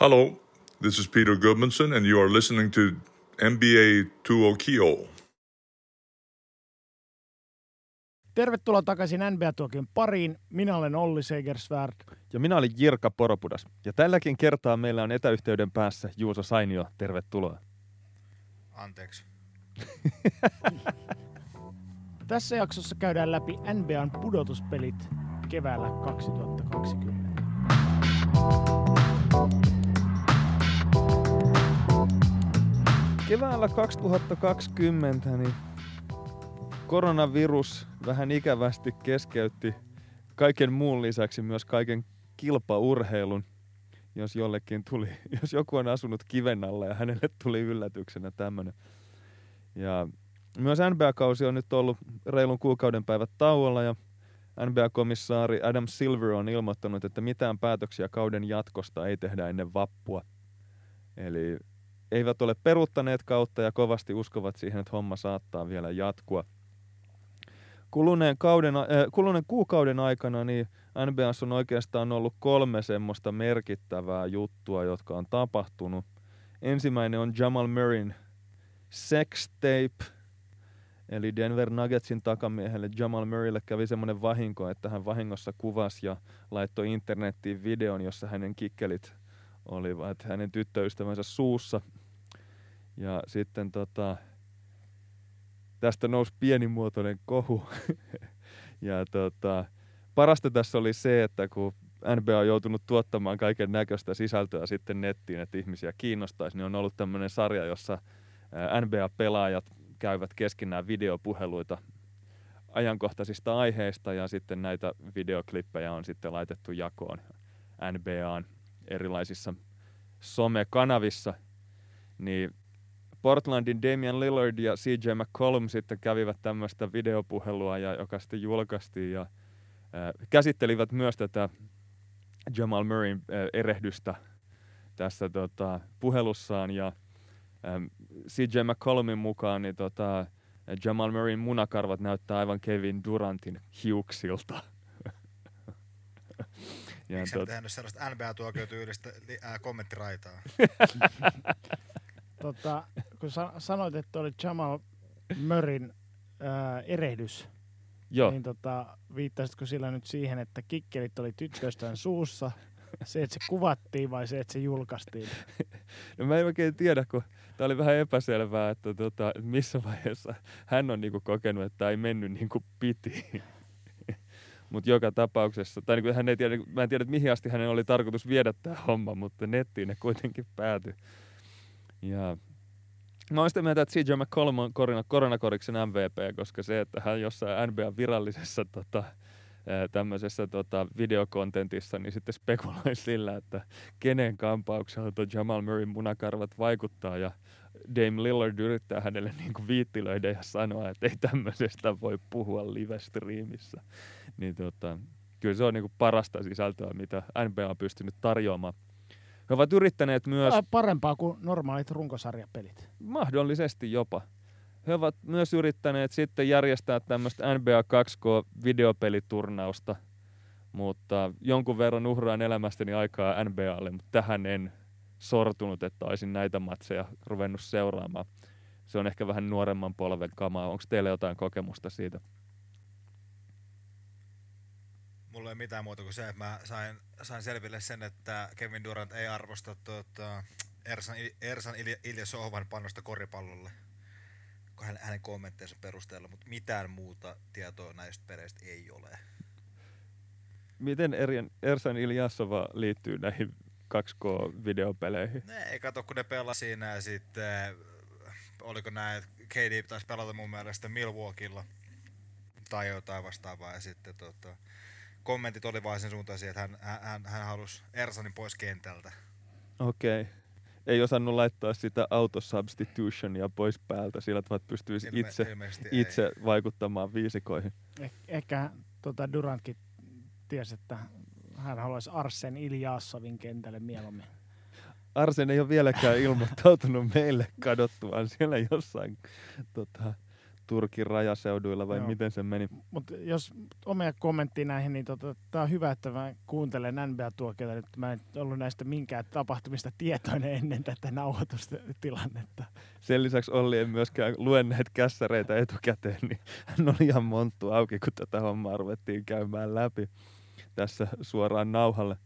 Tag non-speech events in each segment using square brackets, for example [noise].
Hello, this is Peter Goodmanson, and you are listening to NBA 2 Kio. Tervetuloa takaisin NBA-tuokion pariin. Minä olen Olli Segersvärd. Ja minä olin Jirka Poropudas. Ja tälläkin kertaa meillä on etäyhteyden päässä Juuso Sainio. Tervetuloa. Anteeksi. [laughs] Tässä jaksossa käydään läpi NBAn pudotuspelit keväällä 2020. Keväällä 2020 niin koronavirus vähän ikävästi keskeytti kaiken muun lisäksi myös kaiken kilpaurheilun, jos jollekin tuli, [laughs] jos joku on asunut kiven alla ja hänelle tuli yllätyksenä tämmöinen. Ja myös NBA-kausi on nyt ollut reilun kuukauden päivät tauolla ja NBA-komissaari Adam Silver on ilmoittanut, että mitään päätöksiä kauden jatkosta ei tehdä ennen vappua. Eli eivät ole peruuttaneet kautta ja kovasti uskovat siihen, että homma saattaa vielä jatkua. Kuluneen, kauden, äh, kuluneen kuukauden aikana niin NBAs on oikeastaan ollut kolme semmoista merkittävää juttua, jotka on tapahtunut. Ensimmäinen on Jamal Murrayn sex tape, eli Denver Nuggetsin takamiehelle Jamal Murraylle kävi semmoinen vahinko, että hän vahingossa kuvasi ja laittoi internettiin videon, jossa hänen kikkelit olivat hänen tyttöystävänsä suussa. Ja sitten tota, tästä nousi pienimuotoinen kohu. [laughs] ja tota, parasta tässä oli se, että kun NBA on joutunut tuottamaan kaiken näköistä sisältöä sitten nettiin, että ihmisiä kiinnostaisi, niin on ollut tämmöinen sarja, jossa NBA-pelaajat käyvät keskenään videopuheluita ajankohtaisista aiheista ja sitten näitä videoklippejä on sitten laitettu jakoon NBAn erilaisissa somekanavissa, niin Portlandin Damian Lillard ja CJ McCollum sitten kävivät tämmöistä videopuhelua, ja, joka sitten julkaistiin ja äh, käsittelivät myös tätä Jamal Murrayn äh, erehdystä tässä tota, puhelussaan ja ähm, CJ McCollumin mukaan niin tota, Jamal Murrayn munakarvat näyttää aivan Kevin Durantin hiuksilta. [laughs] ja Miksi tot... tehnyt sellaista NBA-tuokiotyylistä äh, kommenttiraitaa? [laughs] tota, kun sa- sanoit, että oli Jamal Murrayn äh, erehdys, Joo. niin tota, viittasitko sillä nyt siihen, että kikkelit oli tyttöstään suussa, se, että se kuvattiin vai se, että se julkaistiin? No mä en oikein tiedä, kun tämä oli vähän epäselvää, että tota, missä vaiheessa hän on niinku kokenut, että tämä ei mennyt niin kuin piti. mutta joka tapauksessa, tai niin hän ei tiedä, mä en tiedä, että mihin asti hänen oli tarkoitus viedä tämä homma, mutta nettiin ne kuitenkin päätyi. Ja Mä oon sitä mieltä, että CJ McCollum on korona, koronakoriksen MVP, koska se, että hän jossain NBA virallisessa tota, tämmöisessä tota, videokontentissa, niin sitten spekuloi sillä, että kenen kampauksella tuo Jamal Murray munakarvat vaikuttaa ja Dame Lillard yrittää hänelle niin kuin viittilöidä ja sanoa, että ei tämmöisestä voi puhua live-streamissä. Niin tota, kyllä se on niin kuin parasta sisältöä, mitä NBA on pystynyt tarjoamaan. He ovat yrittäneet myös... Parempaa kuin normaalit runkosarjapelit. Mahdollisesti jopa. He ovat myös yrittäneet sitten järjestää tämmöistä NBA 2K-videopeliturnausta, mutta jonkun verran uhraan elämästäni aikaa NBAlle, mutta tähän en sortunut, että olisin näitä matseja ruvennut seuraamaan. Se on ehkä vähän nuoremman polven kamaa. Onko teillä jotain kokemusta siitä? Mulla ei mitään muuta kuin se, että mä sain, sain selville sen, että Kevin Durant ei arvosta tuota, Ersan, Ersan Ilja Sohvan panosta koripallolle hänen kommentteensa perusteella, mutta mitään muuta tietoa näistä peleistä ei ole. Miten Ersan Iljasova liittyy näihin 2K-videopeleihin? Ne ei kato, kun ne pelasi siinä ja sitten oliko näin, että KD taisi pelata mun mielestä Milwaukeella tai jotain vastaavaa ja sitten tota, kommentit oli vain sen suuntaisia, että hän, hän, hän halusi Ersanin pois kentältä. Okei. Okay. Ei osannut laittaa sitä autosubstitutionia pois päältä, sillä tavalla pystyisi Ilme, itse, itse ei. vaikuttamaan viisikoihin. Eh, ehkä tota Durantkin tiesi, että hän haluaisi Arsen Iljasovin kentälle mieluummin. Arsen ei ole vieläkään ilmoittautunut meille kadottuaan siellä jossain tota, Turkin rajaseuduilla vai Joo. miten se meni? Mutta jos omia kommenttia näihin, niin tota, tämä on hyvä, että mä kuuntelen NBA-tuokiota nyt. Mä en ollut näistä minkään tapahtumista tietoinen ennen tätä nauhoitustilannetta. Sen lisäksi Olli ei myöskään lue näitä kässäreitä etukäteen, niin hän oli ihan monttu auki, kun tätä hommaa ruvettiin käymään läpi tässä suoraan nauhalle.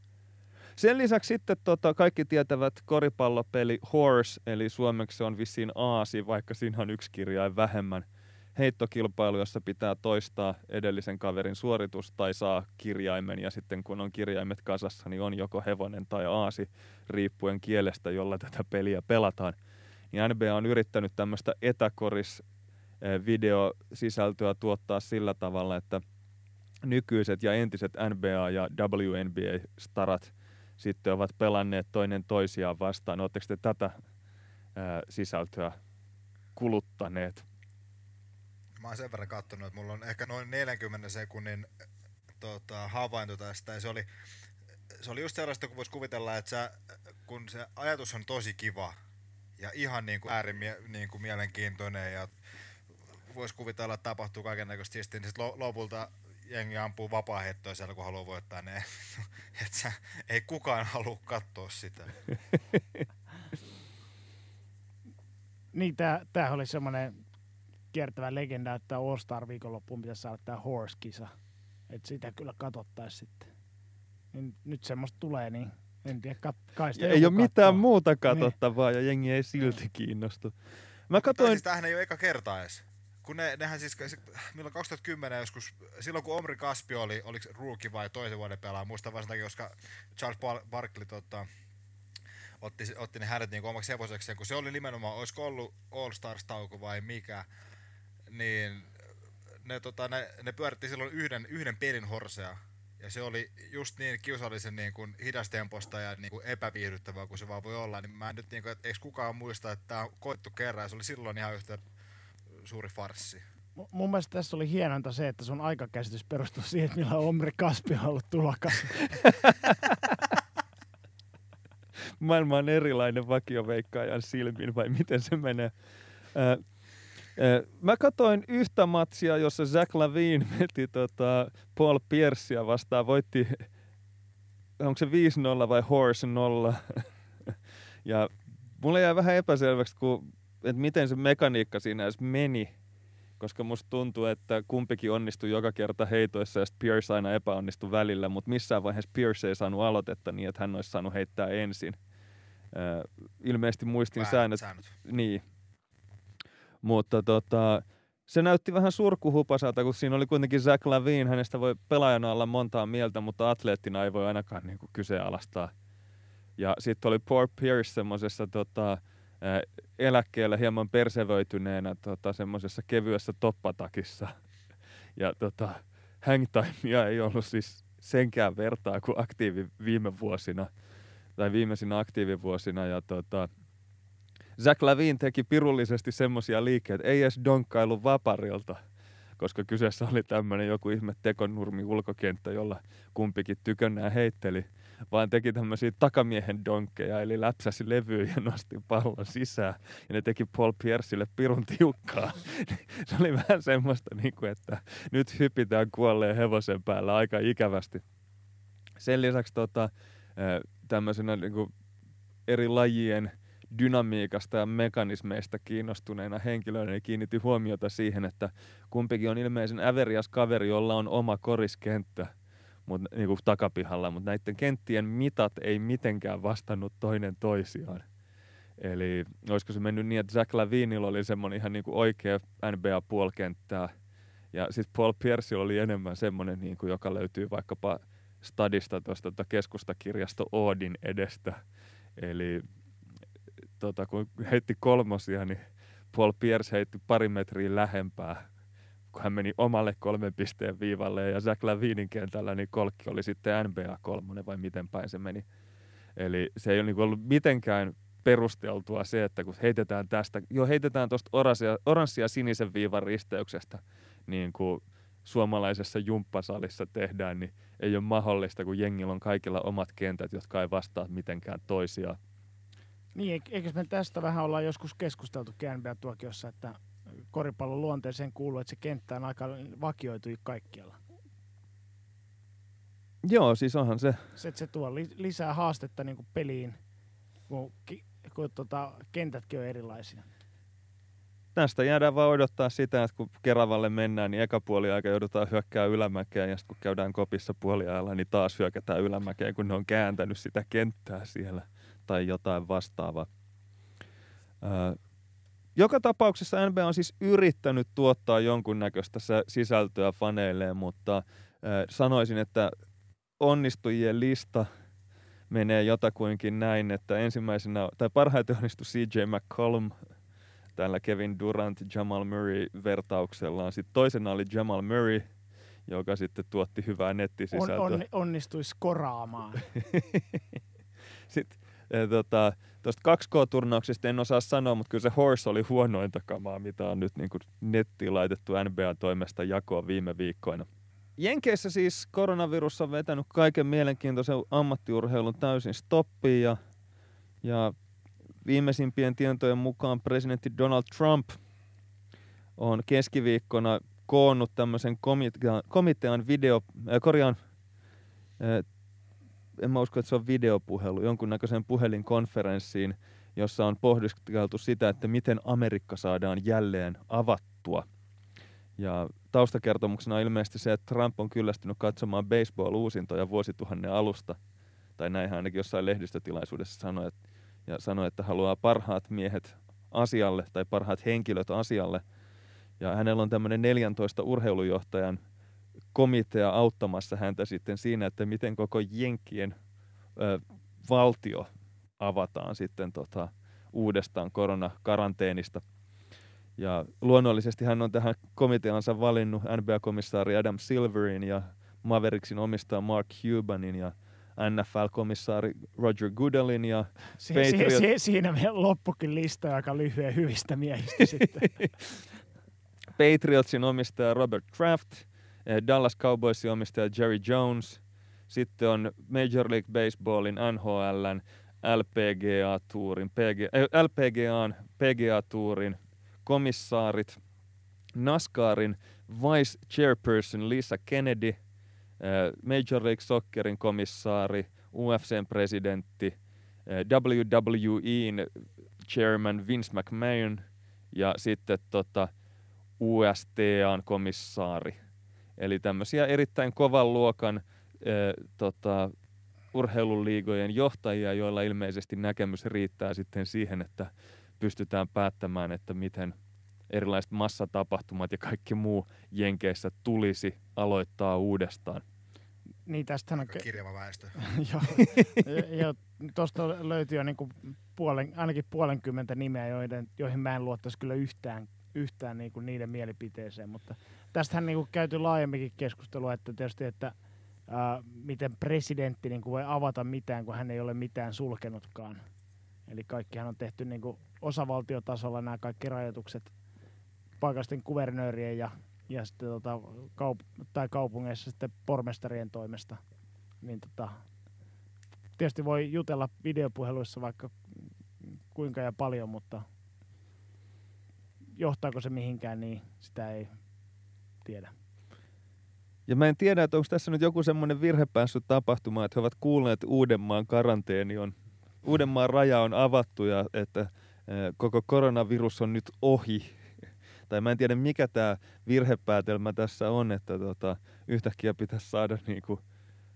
Sen lisäksi sitten tota, kaikki tietävät koripallopeli Horse, eli suomeksi se on vissiin aasi, vaikka siinä on yksi kirjain vähemmän. Heittokilpailu, jossa pitää toistaa edellisen kaverin suoritus tai saa kirjaimen ja sitten kun on kirjaimet kasassa, niin on joko hevonen tai aasi, riippuen kielestä, jolla tätä peliä pelataan. Niin NBA on yrittänyt tämmöistä etäkoris eh, videosisältöä tuottaa sillä tavalla, että nykyiset ja entiset NBA ja WNBA-starat sitten ovat pelanneet toinen toisiaan vastaan. Oletteko te tätä ää, sisältöä kuluttaneet? Mä oon sen verran kattonut, että mulla on ehkä noin 40 sekunnin tota, havainto tästä. Ja se oli, se oli just sellaista, kun voisi kuvitella, että sä, kun se ajatus on tosi kiva ja ihan niin kuin äärimie, niin kuin mielenkiintoinen ja voisi kuvitella, että tapahtuu kaiken näköistä niin sitten lopulta jengi ampuu vapaa siellä, kun haluaa voittaa ne. [laughs] että sä, ei kukaan halua katsoa sitä. [laughs] Niin, tämä oli semmoinen kiertävä legenda, että All Star viikonloppuun pitäisi saada tämä Horse-kisa. Että sitä kyllä katsottaisiin sitten. Niin nyt semmoista tulee, niin en tiedä, kat- kai sitä Ei ole joku mitään katsoo. muuta katsottavaa ja jengi ei silti kiinnostu. Mä Tai katsoin, siis tämähän ei ole eka kerta edes. Kun ne, nehän siis, milloin 2010 joskus, silloin kun Omri Kaspi oli, oliko rookie vai toisen vuoden pelaaja, muistan vaan sen takia, koska Charles Bar- Barkley tota, otti, otti ne hänet niin omaksi hevosekseen, kun se oli nimenomaan, olisiko ollut All Stars tauko vai mikä, niin ne, tota, ne, ne pyöritti silloin yhden, yhden pelin horsea. Ja se oli just niin kiusallisen niin kuin hidastemposta ja niin kuin epäviihdyttävää kuin se vaan voi olla. Niin mä en nyt, niin kuin, että eikö kukaan muista, että tämä on koettu kerran ja se oli silloin ihan yhtä suuri farssi. M- Mun mielestä tässä oli hienointa se, että sun aikakäsitys perustuu siihen, että millä Omri Kaspi on ollut tulokas. [laughs] maailma on erilainen vakioveikkaajan silmin, vai miten se menee? Ää, mä katsoin yhtä matsia, jossa Zach Lavine [laughs] veti tota Paul Piercea vastaan, voitti, onko se 5-0 vai Horse 0? [laughs] ja mulle jäi vähän epäselväksi, kun, että miten se mekaniikka siinä edes meni, koska musta tuntuu, että kumpikin onnistui joka kerta heitoissa ja Pierce aina epäonnistui välillä, mutta missään vaiheessa Pierce ei saanut aloitetta niin, että hän olisi saanut heittää ensin. Äh, ilmeisesti muistin Väärät säännöt, säännöt. niin. Mutta tota, se näytti vähän surkuhupasalta, kun siinä oli kuitenkin Zach Lavine, hänestä voi pelaajana olla montaa mieltä, mutta atleettina ei voi ainakaan niin kuin kyseenalaistaa. Ja sitten oli Paul Pierce semmoisessa tota, eläkkeellä hieman persevöityneenä tota, semmoisessa kevyessä toppatakissa. Ja tota, hangtimea ei ollut siis senkään vertaa kuin aktiivi viime vuosina, tai viimeisinä aktiivivuosina. Ja tota, Zach Lavin teki pirullisesti semmoisia liikkeitä, ei edes donkkailu vaparilta, koska kyseessä oli tämmöinen joku ihme tekonurmi ulkokenttä, jolla kumpikin tykönnää heitteli, vaan teki tämmöisiä takamiehen donkkeja, eli läpsäsi levyä ja nosti pallon sisään, ja ne teki Paul Piercelle pirun tiukkaa. [laughs] Se oli vähän semmoista, niin kuin, että nyt hypitään kuolleen hevosen päällä aika ikävästi. Sen lisäksi tota, tämmöisenä niin kuin eri lajien dynamiikasta ja mekanismeista kiinnostuneena henkilöinä niin kiinnitti huomiota siihen, että kumpikin on ilmeisen äverias kaveri, jolla on oma koriskenttä mut, niin kuin takapihalla, mutta näiden kenttien mitat ei mitenkään vastannut toinen toisiaan. Eli olisiko se mennyt niin, että Zach Lavinilla oli semmoinen ihan niin kuin oikea NBA-puolkenttää, ja sitten Paul Pierce oli enemmän semmoinen, niin kuin, joka löytyy vaikkapa stadista tuosta tuota keskustakirjasto Oodin edestä. Eli tota, kun heitti kolmosia, niin Paul Pierce heitti pari metriä lähempää, kun hän meni omalle kolmen pisteen viivalle ja Zach Lavinin kentällä, niin kolkki oli sitten NBA kolmonen vai miten päin se meni. Eli se ei ole niin ollut mitenkään perusteltua se, että kun heitetään tästä, jo heitetään tuosta oranssia, oranssia sinisen viivan risteyksestä, niin kuin suomalaisessa jumppasalissa tehdään, niin ei ole mahdollista, kun jengillä on kaikilla omat kentät, jotka ei vastaa mitenkään toisiaan. Niin, eikö me tästä vähän olla joskus keskusteltu NBA-tuokiossa, että koripallon luonteeseen kuuluu, että se kenttä on aika vakioitu kaikkialla. Joo, siis onhan se. Se, että se tuo li- lisää haastetta niin peliin, kun, ki- kun tota, kentätkin on erilaisia. Tästä jäädään vaan odottaa sitä, että kun Keravalle mennään, niin eka puoli aika joudutaan hyökkää ylämäkeä ja sitten kun käydään kopissa puoliajalla, niin taas hyökätään ylämäkeä, kun ne on kääntänyt sitä kenttää siellä tai jotain vastaavaa. Öö, joka tapauksessa NBA on siis yrittänyt tuottaa jonkunnäköistä sisältöä faneilleen, mutta sanoisin, että onnistujien lista menee jotakuinkin näin, että ensimmäisenä, tai parhaiten onnistui CJ McCollum tällä Kevin Durant Jamal Murray vertauksellaan. Sitten toisena oli Jamal Murray, joka sitten tuotti hyvää nettisisältöä. On, on, onnistui skoraamaan. [laughs] sitten tota, tuosta 2K-turnauksesta en osaa sanoa, mutta kyllä se Horse oli huonointa kamaa, mitä on nyt niin nettiin laitettu NBA-toimesta jakoa viime viikkoina. Jenkeissä siis koronavirus on vetänyt kaiken mielenkiintoisen ammattiurheilun täysin stoppiin ja, ja viimeisimpien tietojen mukaan presidentti Donald Trump on keskiviikkona koonnut tämmöisen komitean, komitean video, äh, korjaan, äh, en mä usko, että se on videopuhelu, jonkunnäköiseen puhelinkonferenssiin, jossa on pohdiskeltu sitä, että miten Amerikka saadaan jälleen avattua. Ja taustakertomuksena on ilmeisesti se, että Trump on kyllästynyt katsomaan baseball-uusintoja vuosituhannen alusta, tai näin ainakin jossain lehdistötilaisuudessa sanoi, että ja sanoi, että haluaa parhaat miehet asialle tai parhaat henkilöt asialle. Ja hänellä on tämmöinen 14 urheilujohtajan komitea auttamassa häntä sitten siinä, että miten koko Jenkkien ö, valtio avataan sitten tota, uudestaan koronakaranteenista. Ja luonnollisesti hän on tähän komiteansa valinnut NBA-komissaari Adam Silverin ja Mavericksin omistaja Mark Cubanin ja NFL-komissaari Roger Goodellin ja [laughs] si- Patriot... si- si- siinä vielä loppukin lista aika lyhyen hyvistä miehistä sitten. [laughs] Patriotsin omistaja Robert Kraft, Dallas Cowboysin omistaja Jerry Jones, sitten on Major League Baseballin, NHLn, LPGA-tuurin, PG, äh, LPGAn, PGA-tuurin komissaarit, NASCARin vice chairperson Lisa Kennedy – Major League Soccerin komissaari, UFCn presidentti, WWEin chairman Vince McMahon ja sitten tota USTAn komissaari. Eli tämmöisiä erittäin kovan luokan äh, tota, urheiluliigojen johtajia, joilla ilmeisesti näkemys riittää sitten siihen, että pystytään päättämään, että miten erilaiset massatapahtumat ja kaikki muu Jenkeissä tulisi aloittaa uudestaan. Niin tästähän on... Kirjava väestö. [laughs] joo, jo, tuosta löytyy jo niinku puolen, ainakin puolenkymmentä nimeä, joiden, joihin mä en luottaisi kyllä yhtään, yhtään niinku niiden mielipiteeseen, mutta tästähän niinku käyty laajemminkin keskustelua, että tietysti, että ää, miten presidentti niinku voi avata mitään, kun hän ei ole mitään sulkenutkaan. Eli kaikkihan on tehty niinku osavaltiotasolla nämä kaikki rajoitukset paikallisten kuvernöörien ja ja sitten tota, kaup- tai kaupungeissa sitten pormestarien toimesta. Niin tota, tietysti voi jutella videopuheluissa vaikka kuinka ja paljon, mutta johtaako se mihinkään, niin sitä ei tiedä. Ja mä en tiedä, että onko tässä nyt joku semmoinen virhe päässyt tapahtumaan, että he ovat kuulleet, että Uudenmaan karanteeni on, Uudenmaan raja on avattu ja että koko koronavirus on nyt ohi tai mä en tiedä mikä tämä virhepäätelmä tässä on, että tota, yhtäkkiä pitäisi saada niinku,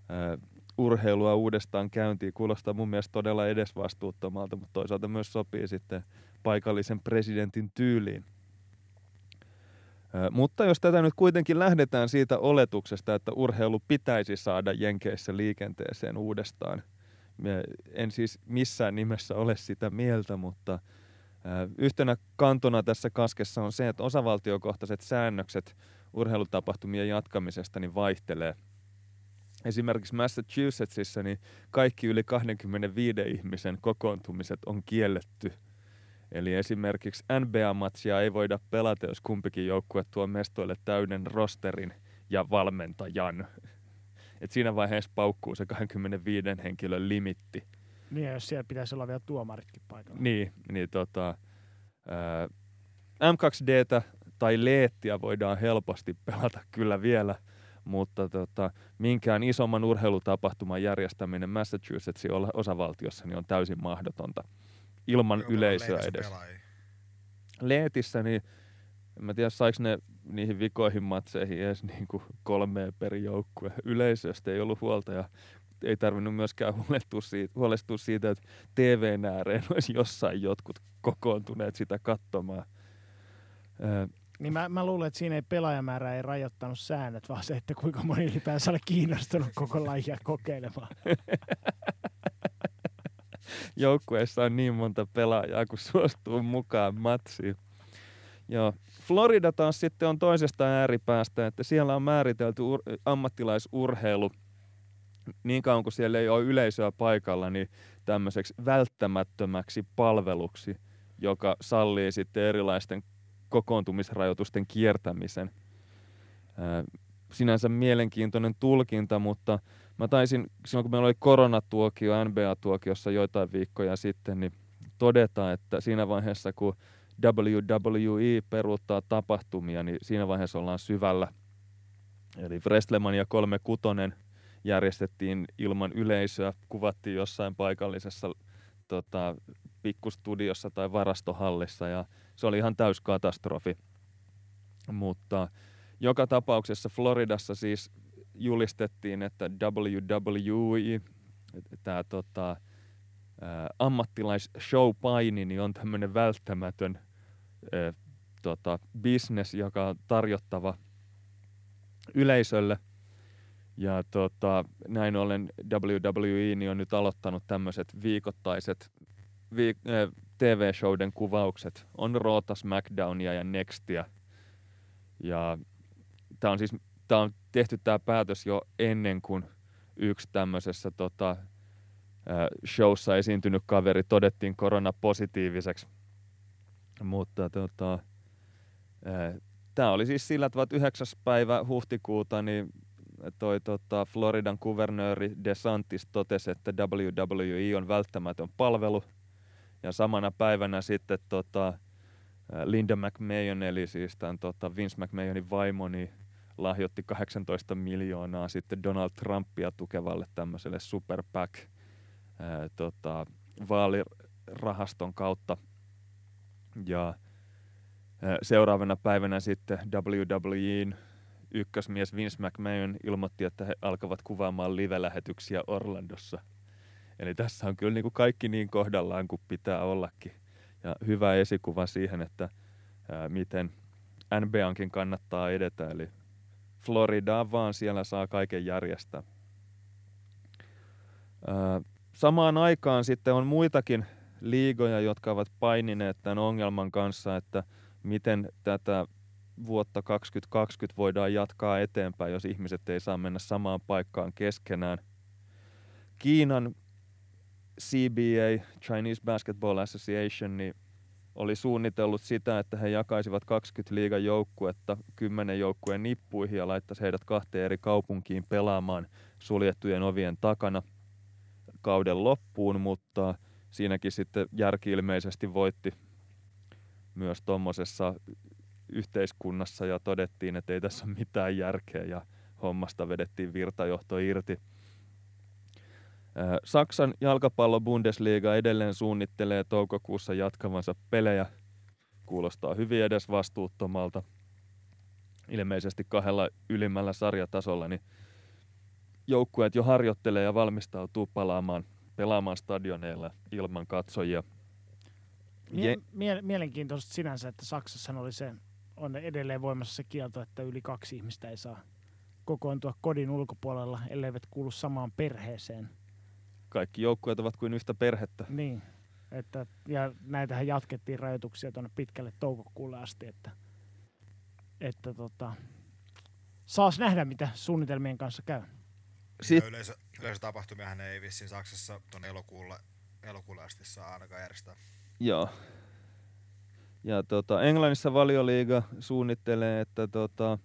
ää, urheilua uudestaan käyntiin. Kuulostaa mun mielestä todella edesvastuuttomalta, mutta toisaalta myös sopii sitten paikallisen presidentin tyyliin. Mutta jos tätä nyt kuitenkin lähdetään siitä oletuksesta, että urheilu pitäisi saada Jenkeissä liikenteeseen uudestaan, en siis missään nimessä ole sitä mieltä, mutta – Yhtenä kantona tässä kaskessa on se, että osavaltiokohtaiset säännökset urheilutapahtumien jatkamisesta niin vaihtelee. Esimerkiksi Massachusettsissa niin kaikki yli 25 ihmisen kokoontumiset on kielletty. Eli esimerkiksi NBA-matsia ei voida pelata, jos kumpikin joukkue tuo mestoille täyden rosterin ja valmentajan. Et siinä vaiheessa paukkuu se 25 henkilön limitti. Niin, jos siellä pitäisi olla vielä tuomaritkin paikalla. Niin, niin tota, ää, M2Dtä tai leettiä voidaan helposti pelata kyllä vielä, mutta tota, minkään isomman urheilutapahtuman järjestäminen Massachusettsin osavaltiossa niin on täysin mahdotonta ilman Kuinka yleisöä edes. pelaajia? Leetissä, niin en mä tiedä saiko ne niihin vikoihin matseihin edes [laughs] niin kuin kolmea per joukkue. Yleisöstä ei ollut huolta ja ei tarvinnut myöskään [laughs] huolestua siitä, huolestua siitä että TVn ääreen olisi jossain jotkut kokoontuneet sitä katsomaan. Ö, Niin mä, mä luulen, että siinä ei pelaajamäärä ei rajoittanut säännöt, vaan se, että kuinka moni ylipäänsä oli kiinnostunut koko lajia kokeilemaan. [laughs] joukkueessa on niin monta pelaajaa, kun [laughs] suostuu mukaan matsiin. Joo. Florida taas sitten on toisesta ääripäästä, että siellä on määritelty ur- ammattilaisurheilu niin kauan kuin siellä ei ole yleisöä paikalla, niin tämmöiseksi välttämättömäksi palveluksi, joka sallii sitten erilaisten kokoontumisrajoitusten kiertämisen. Sinänsä mielenkiintoinen tulkinta, mutta mä taisin silloin kun meillä oli koronatuokio NBA-tuokiossa joitain viikkoja sitten, niin todeta, että siinä vaiheessa kun WWE peruuttaa tapahtumia, niin siinä vaiheessa ollaan syvällä. Eli WrestleMania 36 järjestettiin ilman yleisöä, kuvattiin jossain paikallisessa tota, pikkustudiossa tai varastohallissa ja se oli ihan täys katastrofi. Mutta joka tapauksessa Floridassa siis julistettiin, että WWE, tämä tota, ammattilaisshow-paini, niin on tämmöinen välttämätön ää, tota, business, joka on tarjottava yleisölle. Ja tota, näin ollen WWE niin on nyt aloittanut tämmöiset viikoittaiset viik- TV-showden kuvaukset. On Roota, SmackDownia ja Nextia. Ja tämä on siis tää on tehty tämä päätös jo ennen kuin yksi tämmöisessä tota, showssa esiintynyt kaveri todettiin koronapositiiviseksi. Mutta tota, tämä oli siis sillä tavalla, että 9. päivä huhtikuuta niin toi tota, Floridan kuvernööri DeSantis totesi, että WWE on välttämätön palvelu. Ja samana päivänä sitten tota, Linda McMahon, eli siis tämän tota Vince McMahonin vaimo, niin lahjoitti 18 miljoonaa sitten Donald Trumpia tukevalle tämmöiselle Super PAC tota, vaalirahaston kautta. Ja ää, seuraavana päivänä sitten WWEn ykkösmies Vince McMahon ilmoitti, että he alkavat kuvaamaan live-lähetyksiä Orlandossa. Eli tässä on kyllä niin kuin kaikki niin kohdallaan kuin pitää ollakin. Ja hyvä esikuva siihen, että ää, miten NBAnkin kannattaa edetä. Eli Floridaan vaan siellä saa kaiken järjestää. Ää, samaan aikaan sitten on muitakin liigoja, jotka ovat painineet tämän ongelman kanssa, että miten tätä vuotta 2020 voidaan jatkaa eteenpäin, jos ihmiset ei saa mennä samaan paikkaan keskenään. Kiinan CBA, Chinese Basketball Association, niin oli suunnitellut sitä, että he jakaisivat 20 liigan joukkuetta 10 joukkueen nippuihin ja laittaisi heidät kahteen eri kaupunkiin pelaamaan suljettujen ovien takana kauden loppuun, mutta siinäkin sitten järki ilmeisesti voitti myös tuommoisessa yhteiskunnassa ja todettiin, että ei tässä ole mitään järkeä ja hommasta vedettiin virtajohto irti. Saksan jalkapallo-Bundesliga edelleen suunnittelee toukokuussa jatkavansa pelejä. Kuulostaa hyvin edes vastuuttomalta. Ilmeisesti kahdella ylimmällä sarjatasolla niin joukkueet jo harjoittelee ja valmistautuu palaamaan, pelaamaan stadioneilla ilman katsojia. Mie- mie- mielenkiintoista sinänsä, että Saksassa oli se, on edelleen voimassa se kielto, että yli kaksi ihmistä ei saa kokoontua kodin ulkopuolella, elleivät kuulu samaan perheeseen. Kaikki joukkueet ovat kuin yhtä perhettä. Niin, että, ja näitähän jatkettiin rajoituksia tuonne pitkälle toukokuulle asti, että, että tota, saas nähdä, mitä suunnitelmien kanssa käy. Sit, Yleisö, yleisötapahtumiahan ei vissiin Saksassa tuonne elokuulle, elokuulle asti saa ainakaan järjestää. Joo. Ja tota, Englannissa valioliiga suunnittelee, että, tota,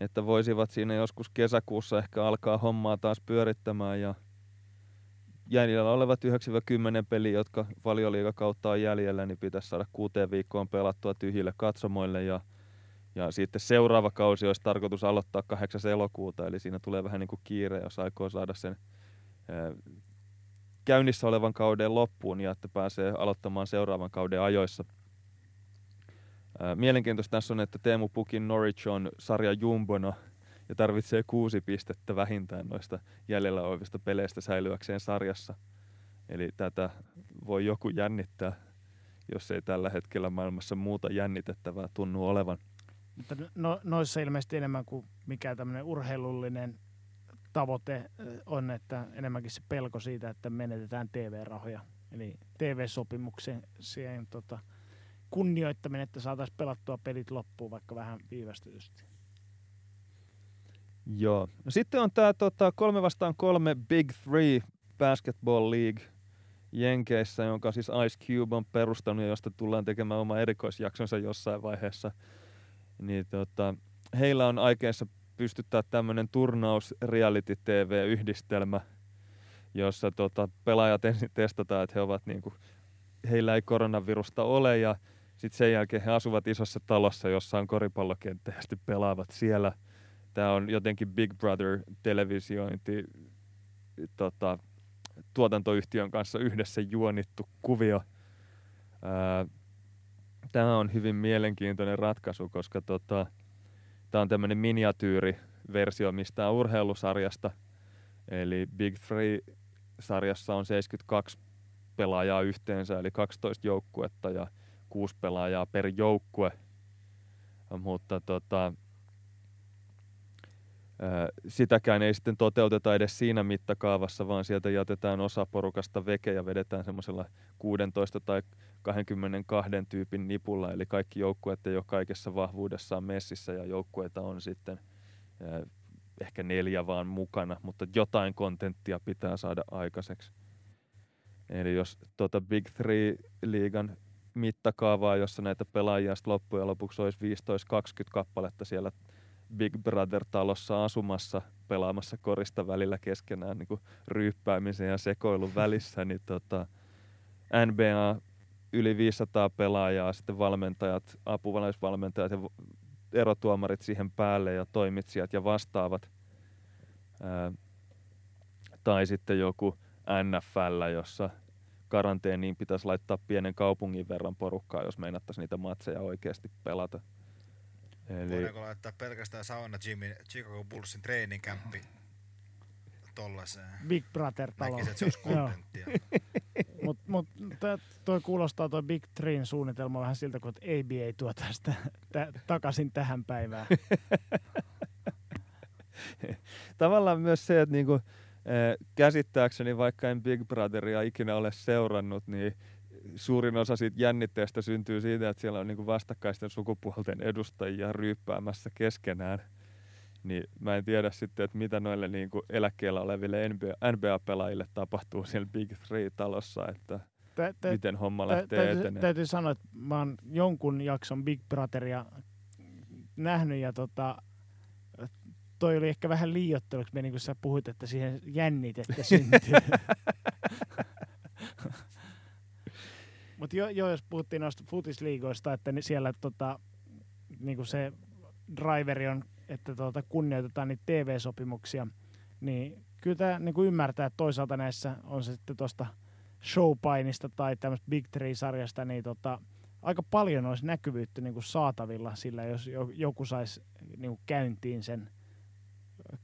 että voisivat siinä joskus kesäkuussa ehkä alkaa hommaa taas pyörittämään ja jäljellä olevat 9-10 peliä, jotka valioliigakautta on jäljellä, niin pitäisi saada kuuteen viikkoon pelattua tyhjille katsomoille ja, ja sitten seuraava kausi olisi tarkoitus aloittaa 8. elokuuta, eli siinä tulee vähän niin kuin kiire, jos aikoo saada sen käynnissä olevan kauden loppuun ja että pääsee aloittamaan seuraavan kauden ajoissa. Mielenkiintoista tässä on, että Teemu Pukin Norwich on sarja jumbona ja tarvitsee kuusi pistettä vähintään noista jäljellä olevista peleistä säilyäkseen sarjassa. Eli tätä voi joku jännittää, jos ei tällä hetkellä maailmassa muuta jännitettävää tunnu olevan. Mutta no, noissa ilmeisesti enemmän kuin mikä tämmöinen urheilullinen tavoite on, että enemmänkin se pelko siitä, että menetetään TV-rahoja. Eli TV-sopimuksen siihen tota, kunnioittaminen, että saataisiin pelattua pelit loppuun vaikka vähän viivästytysti. Joo. No sitten on tämä tota, kolme vastaan kolme Big Three Basketball League Jenkeissä, jonka siis Ice Cube on perustanut ja josta tullaan tekemään oma erikoisjaksonsa jossain vaiheessa. Niin tota, heillä on aikeissa pystyttää tämmöinen turnaus reality TV-yhdistelmä, jossa tota, pelaajat [laughs] ensin testataan, että he ovat niinku, heillä ei koronavirusta ole ja sitten sen jälkeen he asuvat isossa talossa, jossa on koripallokenttä ja sitten pelaavat siellä. Tämä on jotenkin Big Brother-televisiointi tota, tuotantoyhtiön kanssa yhdessä juonittu kuvio. Tämä on hyvin mielenkiintoinen ratkaisu, koska tota, Tämä on tämmöinen miniatyyriversio mistään urheilusarjasta. Eli Big Three-sarjassa on 72 pelaajaa yhteensä, eli 12 joukkuetta ja 6 pelaajaa per joukkue. Mutta tota, sitäkään ei sitten toteuteta edes siinä mittakaavassa, vaan sieltä jätetään osa porukasta veke ja vedetään semmoisella 16 tai 22 tyypin nipulla, eli kaikki joukkueet ei ole kaikessa vahvuudessaan messissä ja joukkueita on sitten ehkä neljä vaan mukana, mutta jotain kontenttia pitää saada aikaiseksi. Eli jos tuota Big Three-liigan mittakaavaa, jossa näitä pelaajia loppujen lopuksi olisi 15-20 kappaletta siellä Big Brother-talossa asumassa pelaamassa korista välillä keskenään niin ryyppäämisen ja sekoilun välissä, niin tota, NBA yli 500 pelaajaa, sitten valmentajat, apuvalaisvalmentajat ja erotuomarit siihen päälle ja toimitsijat ja vastaavat. Ää, tai sitten joku NFL, jossa karanteeniin pitäisi laittaa pienen kaupungin verran porukkaa, jos meinattaisiin niitä matseja oikeasti pelata. Eli... Voidaanko laittaa pelkästään sauna Jimin Chicago Bullsin treeninkämppi tollaiseen? Big Brother-talo. Näkisin, että se olisi [laughs] kontenttia. Mutta [laughs] mut, toi kuulostaa toi Big Treen suunnitelma vähän siltä, kun ABA tuo tästä tä, takaisin tähän päivään. [laughs] Tavallaan myös se, että niinku, käsittääkseni, vaikka en Big Brotheria ikinä ole seurannut, niin suurin osa siitä jännitteestä syntyy siitä, että siellä on niin kuin vastakkaisten sukupuolten edustajia ryyppäämässä keskenään. Niin mä en tiedä sitten, että mitä noille niin kuin eläkkeellä oleville NBA, NBA-pelaajille tapahtuu siellä Big Three-talossa, että te, te, miten homma te, lähtee täytyy, eteneen. Täytyy sanoa, että mä oon jonkun jakson Big Brotheria nähnyt ja tota, toi oli ehkä vähän liiotteluksi, niin kuin sä puhuit, että siihen jännitettä syntyy. [laughs] Mutta jo, jo, jos puhuttiin noista futisliigoista, että siellä tota, niinku se driveri on, että tota, kunnioitetaan niitä TV-sopimuksia, niin kyllä tämä niinku ymmärtää, että toisaalta näissä on se sitten tuosta showpainista tai tämmöistä Big Three-sarjasta, niin tota, aika paljon olisi näkyvyyttä niinku saatavilla sillä, jos joku saisi niinku käyntiin sen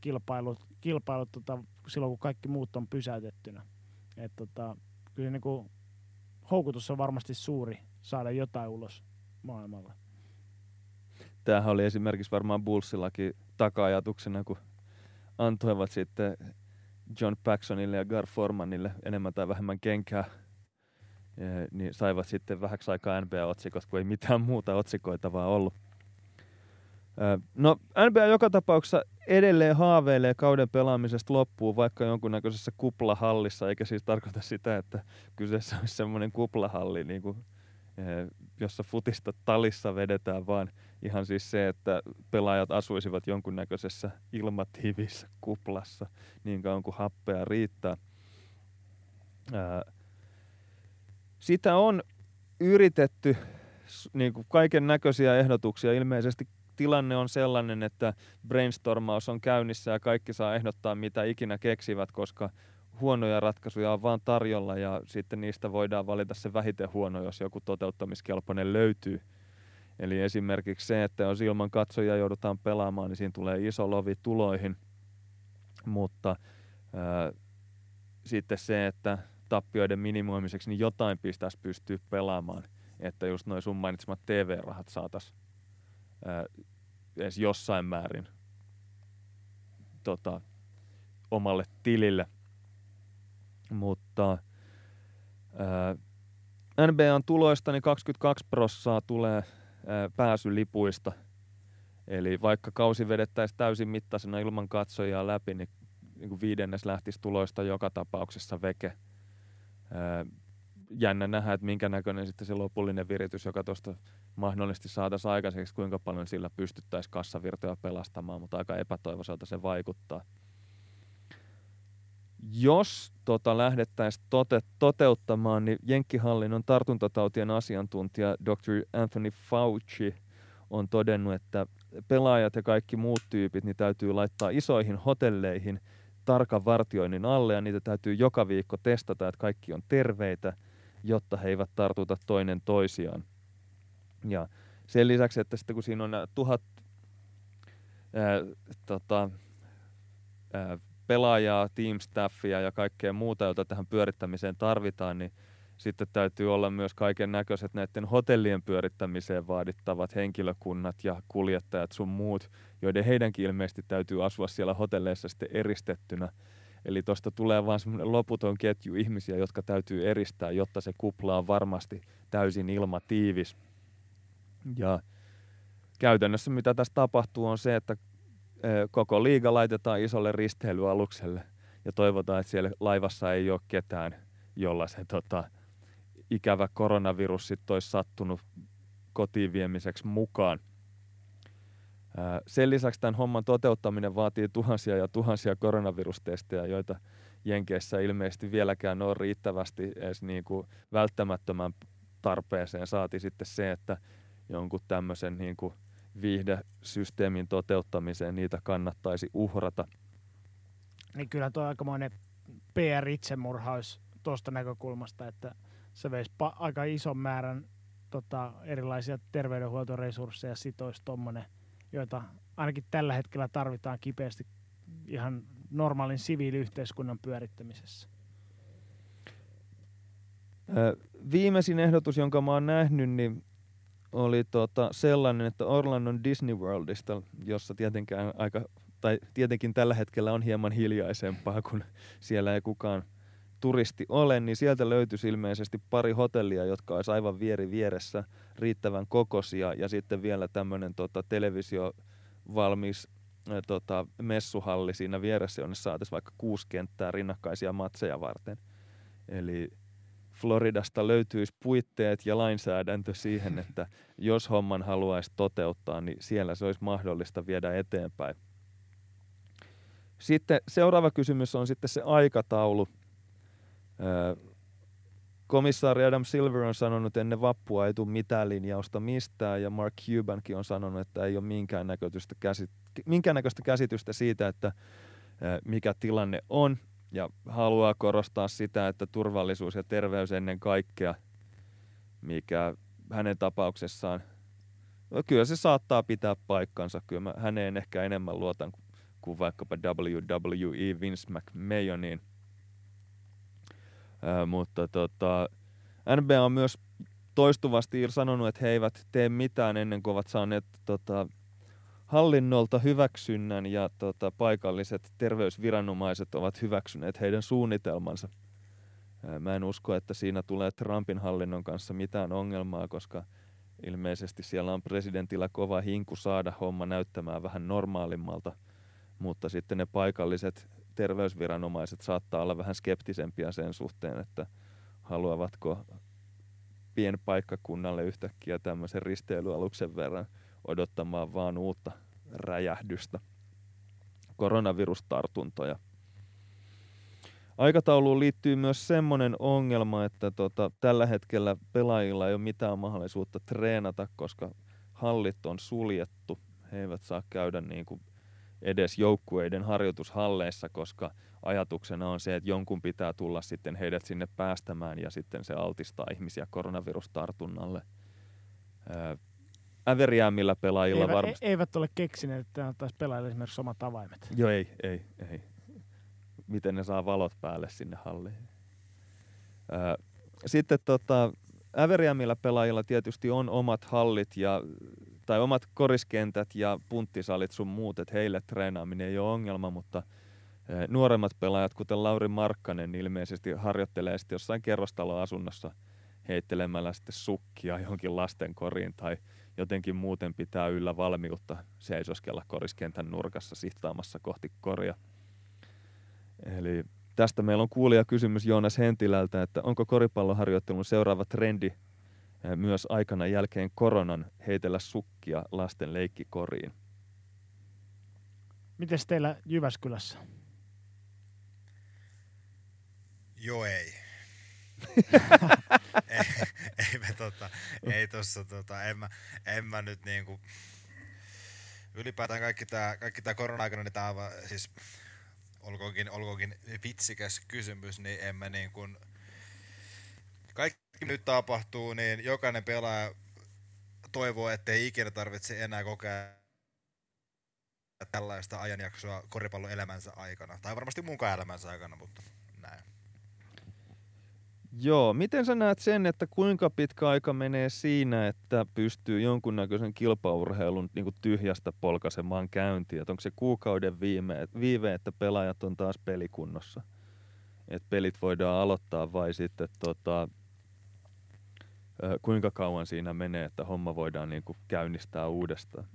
kilpailut, kilpailut tota, silloin, kun kaikki muut on pysäytettynä. Et, tota, kyllä niinku houkutus on varmasti suuri saada jotain ulos maailmalla. Tämähän oli esimerkiksi varmaan Bullsillakin taka-ajatuksena, kun antoivat sitten John Paxsonille ja Gar Formanille enemmän tai vähemmän kenkää, niin saivat sitten vähäksi aikaa NBA-otsikot, kun ei mitään muuta otsikoitavaa ollut. No NBA joka tapauksessa edelleen haaveilee kauden pelaamisesta loppuun, vaikka jonkunnäköisessä kuplahallissa, eikä siis tarkoita sitä, että kyseessä olisi semmoinen kuplahalli, niin kuin, jossa futista talissa vedetään, vaan ihan siis se, että pelaajat asuisivat jonkunnäköisessä ilmatiivissä kuplassa niin kauan kuin happea riittää. Ää, sitä on yritetty niin kaiken näköisiä ehdotuksia. Ilmeisesti tilanne on sellainen, että brainstormaus on käynnissä ja kaikki saa ehdottaa mitä ikinä keksivät, koska huonoja ratkaisuja on vaan tarjolla ja sitten niistä voidaan valita se vähiten huono, jos joku toteuttamiskelpoinen löytyy. Eli esimerkiksi se, että jos ilman katsojia joudutaan pelaamaan, niin siinä tulee iso lovi tuloihin. Mutta ää, sitten se, että tappioiden minimoimiseksi niin jotain pistäisi pystyy pelaamaan, että just noin sun mainitsemat TV-rahat saataisiin edes jossain määrin tota, omalle tilille. Mutta ää, NBAn tuloista niin 22 prossaa tulee ää, pääsylipuista. Eli vaikka kausi vedettäisiin täysin mittaisena ilman katsojia läpi, niin, niin kuin viidennes lähtisi tuloista joka tapauksessa veke. Ää, jännä nähdä, että minkä näköinen sitten se lopullinen viritys, joka tuosta mahdollisesti saataisiin aikaiseksi, kuinka paljon sillä pystyttäisiin kassavirtoja pelastamaan, mutta aika epätoivoiselta se vaikuttaa. Jos tota lähdettäisiin tote, toteuttamaan, niin Jenkkihallinnon tartuntatautien asiantuntija Dr. Anthony Fauci on todennut, että pelaajat ja kaikki muut tyypit niin täytyy laittaa isoihin hotelleihin tarkan vartioinnin alle ja niitä täytyy joka viikko testata, että kaikki on terveitä, jotta he eivät tartuta toinen toisiaan. Ja sen lisäksi, että sitten kun siinä on tuhat ää, tota, ää, pelaajaa, teamstaffia ja kaikkea muuta, jota tähän pyörittämiseen tarvitaan, niin sitten täytyy olla myös kaiken näköiset näiden hotellien pyörittämiseen vaadittavat henkilökunnat ja kuljettajat sun muut, joiden heidänkin ilmeisesti täytyy asua siellä hotelleissa sitten eristettynä. Eli tuosta tulee vaan semmoinen loputon ketju ihmisiä, jotka täytyy eristää, jotta se kupla on varmasti täysin ilmatiivis. Ja käytännössä mitä tässä tapahtuu on se, että koko liiga laitetaan isolle risteilyalukselle ja toivotaan, että siellä laivassa ei ole ketään, jolla se tota, ikävä koronavirus sitten olisi sattunut kotiin viemiseksi mukaan. Sen lisäksi tämän homman toteuttaminen vaatii tuhansia ja tuhansia koronavirustestejä, joita Jenkeissä ilmeisesti vieläkään ole riittävästi edes niin kuin välttämättömän tarpeeseen. Saati sitten se, että jonkun tämmöisen niin kuin viihdesysteemin toteuttamiseen niitä kannattaisi uhrata. Niin kyllä tuo aikamoinen PR-itsemurha olisi tuosta näkökulmasta, että se veisi pa- aika ison määrän tota, erilaisia terveydenhuoltoresursseja sitoisi tuommoinen, joita ainakin tällä hetkellä tarvitaan kipeästi ihan normaalin siviiliyhteiskunnan pyörittämisessä. Viimeisin ehdotus, jonka mä oon nähnyt, niin oli tota sellainen, että Orlandon Disney Worldista, jossa tietenkään aika, tai tietenkin tällä hetkellä on hieman hiljaisempaa, kun siellä ei kukaan turisti ole, niin sieltä löytyisi ilmeisesti pari hotellia, jotka olisi aivan vieri vieressä riittävän kokoisia ja sitten vielä tämmöinen tota, televisio valmis tota, messuhalli siinä vieressä, jonne saataisiin vaikka kuusi kenttää rinnakkaisia matseja varten. Eli Floridasta löytyisi puitteet ja lainsäädäntö siihen, että jos homman haluaisi toteuttaa, niin siellä se olisi mahdollista viedä eteenpäin. Sitten seuraava kysymys on sitten se aikataulu. Komissaari Adam Silver on sanonut, että ennen vappua ei tule mitään linjausta mistään, ja Mark Cubankin on sanonut, että ei ole minkäännäköistä, käsit- minkäännäköistä käsitystä siitä, että mikä tilanne on ja haluaa korostaa sitä, että turvallisuus ja terveys ennen kaikkea, mikä hänen tapauksessaan, no kyllä se saattaa pitää paikkansa, kyllä mä häneen ehkä enemmän luotan kuin vaikkapa WWE Vince McMahoniin. Ää, mutta tota, NBA on myös toistuvasti sanonut, että he eivät tee mitään ennen kuin ovat saaneet tota, hallinnolta hyväksynnän ja tota, paikalliset terveysviranomaiset ovat hyväksyneet heidän suunnitelmansa. Mä en usko, että siinä tulee Trumpin hallinnon kanssa mitään ongelmaa, koska ilmeisesti siellä on presidentillä kova hinku saada homma näyttämään vähän normaalimmalta, mutta sitten ne paikalliset terveysviranomaiset saattaa olla vähän skeptisempiä sen suhteen, että haluavatko pienpaikkakunnalle yhtäkkiä tämmöisen risteilyaluksen verran – odottamaan vaan uutta räjähdystä, koronavirustartuntoja. Aikatauluun liittyy myös semmoinen ongelma, että tota, tällä hetkellä pelaajilla ei ole mitään mahdollisuutta treenata, koska hallit on suljettu. He eivät saa käydä niin kuin edes joukkueiden harjoitushalleissa, koska ajatuksena on se, että jonkun pitää tulla sitten heidät sinne päästämään ja sitten se altistaa ihmisiä koronavirustartunnalle. Äveriämmillä pelaajilla eivät, varmasti. Eivät ole keksineet, että taas pelaajille esimerkiksi omat avaimet. Joo, ei, ei, ei. Miten ne saa valot päälle sinne halliin. Sitten tota, Äveriämmillä pelaajilla tietysti on omat hallit ja, tai omat koriskentät ja punttisalit sun muut, että heille treenaaminen ei ole ongelma, mutta nuoremmat pelaajat, kuten Lauri Markkanen, niin ilmeisesti harjoittelee sitten jossain kerrostaloasunnossa heittelemällä sitten sukkia [laughs] johonkin lasten koriin tai jotenkin muuten pitää yllä valmiutta seisoskella koriskentän nurkassa sihtaamassa kohti koria. Eli tästä meillä on kuulija kysymys Joonas Hentilältä, että onko koripalloharjoittelun seuraava trendi eh, myös aikana jälkeen koronan heitellä sukkia lasten leikkikoriin? Miten teillä Jyväskylässä? Joo ei. Ei, ei me tota, ei tossa tota, en mä, en mä nyt niinku, ylipäätään kaikki tää, kaikki tää korona-aikana, niin tää on siis olkoonkin, olkoonkin vitsikäs kysymys, niin emme niin kuin, kaikki nyt tapahtuu, niin jokainen pelaaja toivoo, ettei ikinä tarvitse enää kokea tällaista ajanjaksoa koripallon elämänsä aikana. Tai varmasti mukaan elämänsä aikana, mutta. Joo, miten sä näet sen, että kuinka pitkä aika menee siinä, että pystyy jonkunnäköisen kilpaurheilun niin kuin tyhjästä polkaisemaan käyntiin? Että onko se kuukauden viime, viive, että pelaajat on taas pelikunnossa? Että pelit voidaan aloittaa vai sitten tota, kuinka kauan siinä menee, että homma voidaan niin kuin käynnistää uudestaan?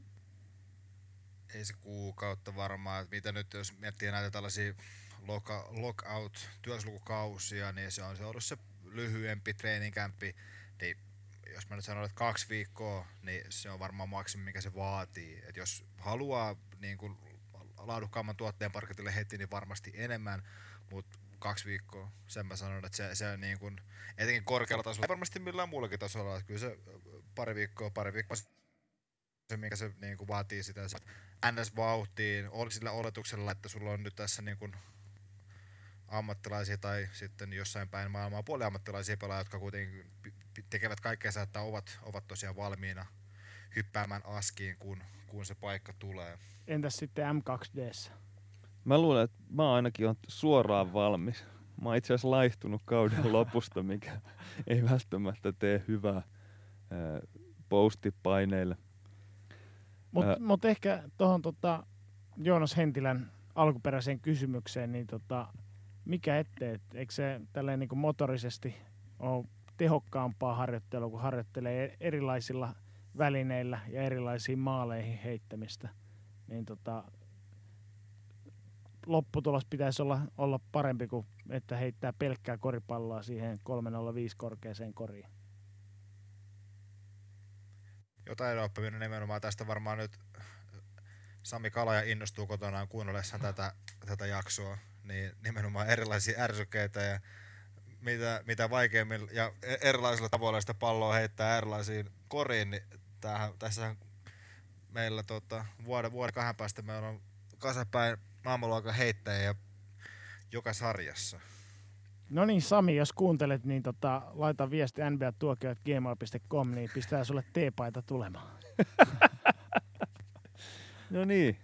Ei se kuukautta varmaan. Mitä nyt, jos miettii näitä tällaisia lockout työsulkukausia, niin se on se ollut se lyhyempi treeninkämpi, niin jos mä nyt sanon, että kaksi viikkoa, niin se on varmaan maksimi, mikä se vaatii. Et jos haluaa niin kuin laadukkaamman tuotteen parketille heti, niin varmasti enemmän, mutta kaksi viikkoa, sen mä sanon, että se, se niin kuin, etenkin korkealla tasolla, varmasti millään muullakin tasolla, että kyllä se pari viikkoa, pari viikkoa se, mikä se niin kuin vaatii sitä se NS-vauhtiin, sillä oletuksella, että sulla on nyt tässä niin kuin ammattilaisia tai sitten jossain päin maailmaa puoliammattilaisia pelaajia, jotka kuitenkin tekevät kaikkea, että ovat, ovat tosiaan valmiina hyppäämään askiin, kun, kun se paikka tulee. Entäs sitten M2D? Mä luulen, että mä ainakin on suoraan valmis. Mä oon itse asiassa laihtunut kauden [laughs] lopusta, mikä ei välttämättä tee hyvää postipaineille. Mutta mut ehkä tuohon tota, Joonas Hentilän alkuperäiseen kysymykseen, niin tota, mikä ettei, eikö se tälleen niin motorisesti ole tehokkaampaa harjoittelua, kun harjoittelee erilaisilla välineillä ja erilaisiin maaleihin heittämistä, niin tota, lopputulos pitäisi olla, olla parempi kuin että heittää pelkkää koripalloa siihen 305 korkeaseen koriin. Jotain oppiminen nimenomaan tästä varmaan nyt Sami Kalaja innostuu kotonaan kuunnellessaan tätä, tätä jaksoa niin nimenomaan erilaisia ärsykkeitä ja mitä, mitä vaikeimmin ja erilaisilla tavoilla sitä palloa heittää erilaisiin koriin, niin tämähän, tässä meillä tota, vuoden, vuoden kahden päästä meillä on kasapäin maailmanluokan heittäjiä joka sarjassa. No niin, Sami, jos kuuntelet, niin tota, laita viesti nbatuokiot.gmail.com, niin pistää sulle teepaita tulemaan. [laughs] no niin,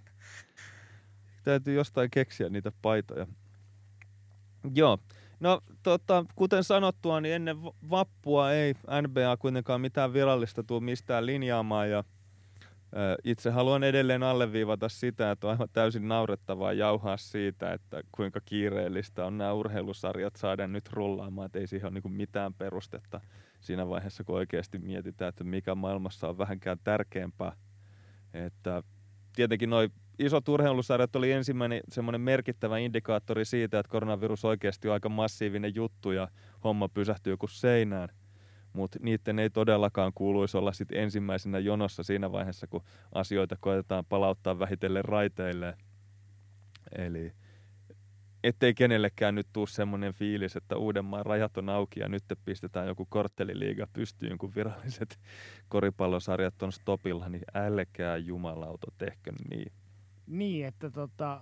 täytyy jostain keksiä niitä paitoja. Joo, no tota, kuten sanottua, niin ennen vappua ei NBA kuitenkaan mitään virallista tule mistään linjaamaan ja itse haluan edelleen alleviivata sitä, että on aivan täysin naurettavaa jauhaa siitä, että kuinka kiireellistä on nämä urheilusarjat saada nyt rullaamaan, että ei siihen ole niin mitään perustetta siinä vaiheessa, kun oikeasti mietitään, että mikä maailmassa on vähänkään tärkeämpää. Että tietenkin noin isot urheilusarjat oli ensimmäinen semmoinen merkittävä indikaattori siitä, että koronavirus oikeasti on aika massiivinen juttu ja homma pysähtyy kuin seinään. Mutta niiden ei todellakaan kuuluisi olla sit ensimmäisenä jonossa siinä vaiheessa, kun asioita koetetaan palauttaa vähitellen raiteille. Eli ettei kenellekään nyt tuu semmoinen fiilis, että Uudenmaan rajat on auki ja nyt pistetään joku kortteliliiga pystyyn, kun viralliset koripallosarjat on stopilla, niin älkää jumalauto tehkö niin. Niin, että tota,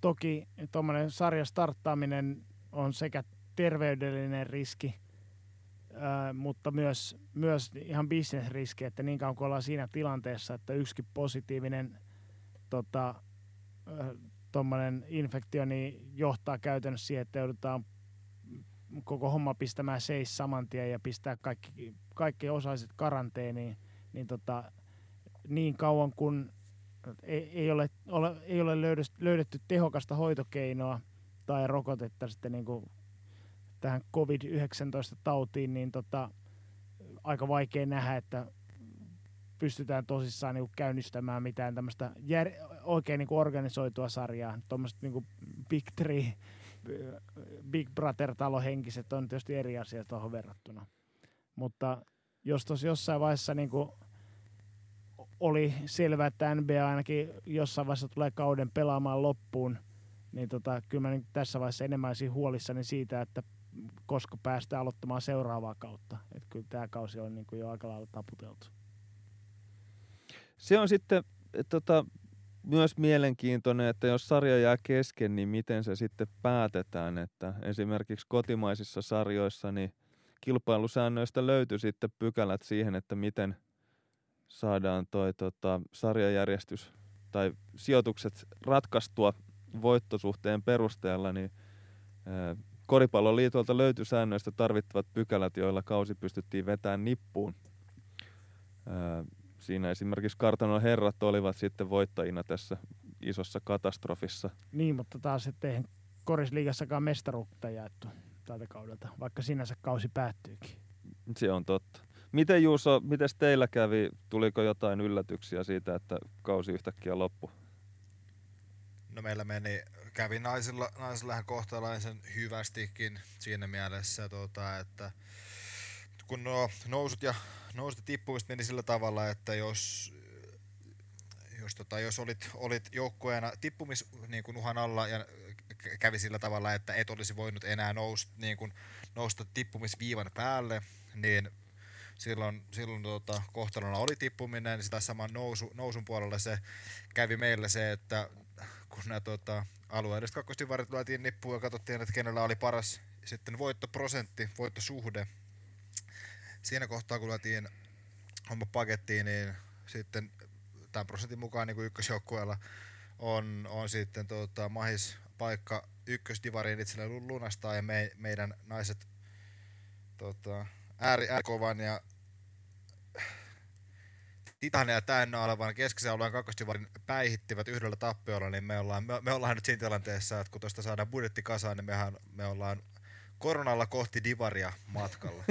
toki tuommoinen sarja starttaaminen on sekä terveydellinen riski, ää, mutta myös, myös ihan bisnesriski, että niin kauan kuin ollaan siinä tilanteessa, että yksikin positiivinen tota, tuommoinen infektio niin johtaa käytännössä siihen, että joudutaan koko homma pistämään seis saman tien ja pistää kaikki, kaikki osaiset karanteeniin, niin tota, niin kauan kun ei, ei ole, ole, ei ole löydetty, löydetty tehokasta hoitokeinoa tai rokotetta sitten niin kuin tähän COVID-19-tautiin, niin tota, aika vaikea nähdä, että pystytään tosissaan niin käynnistämään mitään tämmöistä jär, oikein niin organisoitua sarjaa. Tuommoiset niin Big Three, Big Brother-talo henkiset on tietysti eri asia tuohon verrattuna. Mutta jos tuossa jossain vaiheessa niin kuin oli selvää, että NBA ainakin jossain vaiheessa tulee kauden pelaamaan loppuun, niin tota, kyllä mä tässä vaiheessa enemmän olisin huolissani siitä, että koska päästään aloittamaan seuraavaa kautta. Että kyllä tämä kausi on niin kuin jo aika lailla taputeltu. Se on sitten tota, myös mielenkiintoinen, että jos sarja jää kesken, niin miten se sitten päätetään. Että esimerkiksi kotimaisissa sarjoissa niin kilpailusäännöistä löytyy sitten pykälät siihen, että miten saadaan toi tota, sarjajärjestys tai sijoitukset ratkaistua voittosuhteen perusteella, niin Koripalloliitolta löytyi säännöistä tarvittavat pykälät, joilla kausi pystyttiin vetämään nippuun. Siinä esimerkiksi kartanon herrat olivat sitten voittajina tässä isossa katastrofissa. Niin, mutta taas ettei korisliigassakaan mestaruutta jaettu tältä kaudelta, vaikka sinänsä kausi päättyykin. Se on totta. Miten Juuso, miten teillä kävi? Tuliko jotain yllätyksiä siitä, että kausi yhtäkkiä loppui? No meillä meni, kävi naisilla, naisilla ihan kohtalaisen hyvästikin siinä mielessä, tuota, että kun nuo nousut ja, nousut ja tippumista meni sillä tavalla, että jos jos, tota, jos olit, olit joukkueena tippumis niin kuin uhan alla ja kävi sillä tavalla, että et olisi voinut enää nousta, niin kuin, nousta tippumisviivan päälle, niin silloin, silloin tota, kohtalona oli tippuminen, sitä saman nousu, nousun puolella se kävi meille se, että kun nämä tota, alueelliset kakkostivarit lyötiin nippuun ja katsottiin, että kenellä oli paras sitten voittoprosentti, voittosuhde. Siinä kohtaa, kun lyötiin homma pakettiin, niin sitten tämän prosentin mukaan niin ykkösjoukkueella on, on sitten tota, mahis paikka ykkösdivariin itselleen lunastaa ja me, meidän naiset tota, ääri, ääri ja Titania täynnä olevan keskisen alueen kakkostivarin päihittivät yhdellä tappiolla, niin me ollaan, me, me ollaan nyt siinä tilanteessa, että kun tuosta saadaan budjetti kasaan, niin mehän, me ollaan koronalla kohti divaria matkalla.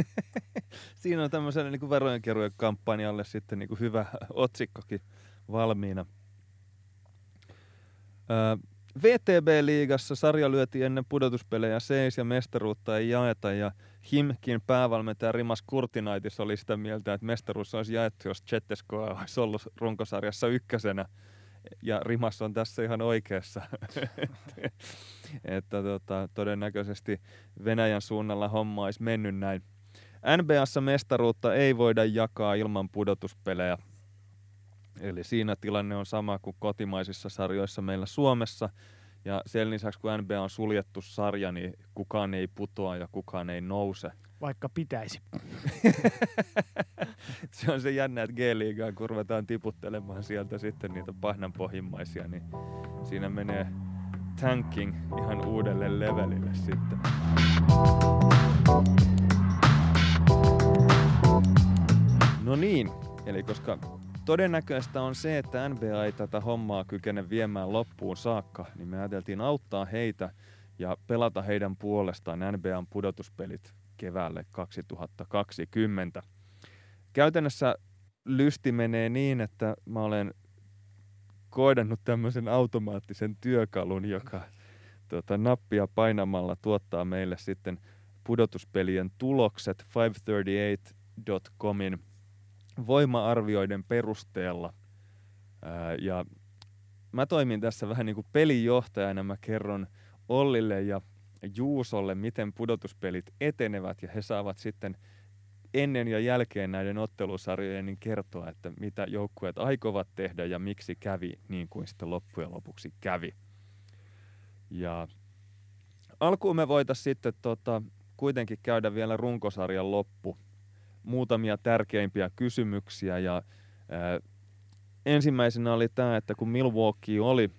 [laughs] siinä on tämmöiselle niin verojenkerujen kampanjalle sitten niin kuin hyvä otsikkokin valmiina. Öö, VTB-liigassa sarja lyötiin ennen pudotuspelejä seis ja mestaruutta ei jaeta ja Himkin päävalmentaja Rimas Kurtinaitis oli sitä mieltä, että mestaruus olisi jaettu, jos Chetteskoa olisi ollut runkosarjassa ykkösenä. Ja Rimas on tässä ihan oikeassa. [laughs] että tota, todennäköisesti Venäjän suunnalla homma olisi mennyt näin. NBAssa mestaruutta ei voida jakaa ilman pudotuspelejä. Eli siinä tilanne on sama kuin kotimaisissa sarjoissa meillä Suomessa. Ja sen lisäksi, kun NBA on suljettu sarja, niin kukaan ei putoa ja kukaan ei nouse. Vaikka pitäisi. [laughs] se on se jännä, että G-liigaa, kun ruvetaan tiputtelemaan sieltä sitten niitä pahnanpohjimmaisia, niin siinä menee tanking ihan uudelle levelille sitten. No niin, eli koska todennäköistä on se, että NBA ei tätä hommaa kykene viemään loppuun saakka, niin me ajateltiin auttaa heitä ja pelata heidän puolestaan NBAn pudotuspelit keväälle 2020. Käytännössä lysti menee niin, että mä olen koodannut tämmöisen automaattisen työkalun, joka tuota, nappia painamalla tuottaa meille sitten pudotuspelien tulokset 538.comin voima-arvioiden perusteella. Ää, ja mä toimin tässä vähän niin kuin pelijohtajana, mä kerron Ollille ja Juusolle, miten pudotuspelit etenevät ja he saavat sitten ennen ja jälkeen näiden ottelusarjojen niin kertoa, että mitä joukkueet aikovat tehdä ja miksi kävi niin kuin sitten loppujen lopuksi kävi. Ja alkuun me voitaisiin sitten tota, kuitenkin käydä vielä runkosarjan loppu. Muutamia tärkeimpiä kysymyksiä ja ää, ensimmäisenä oli tämä, että kun Milwaukee oli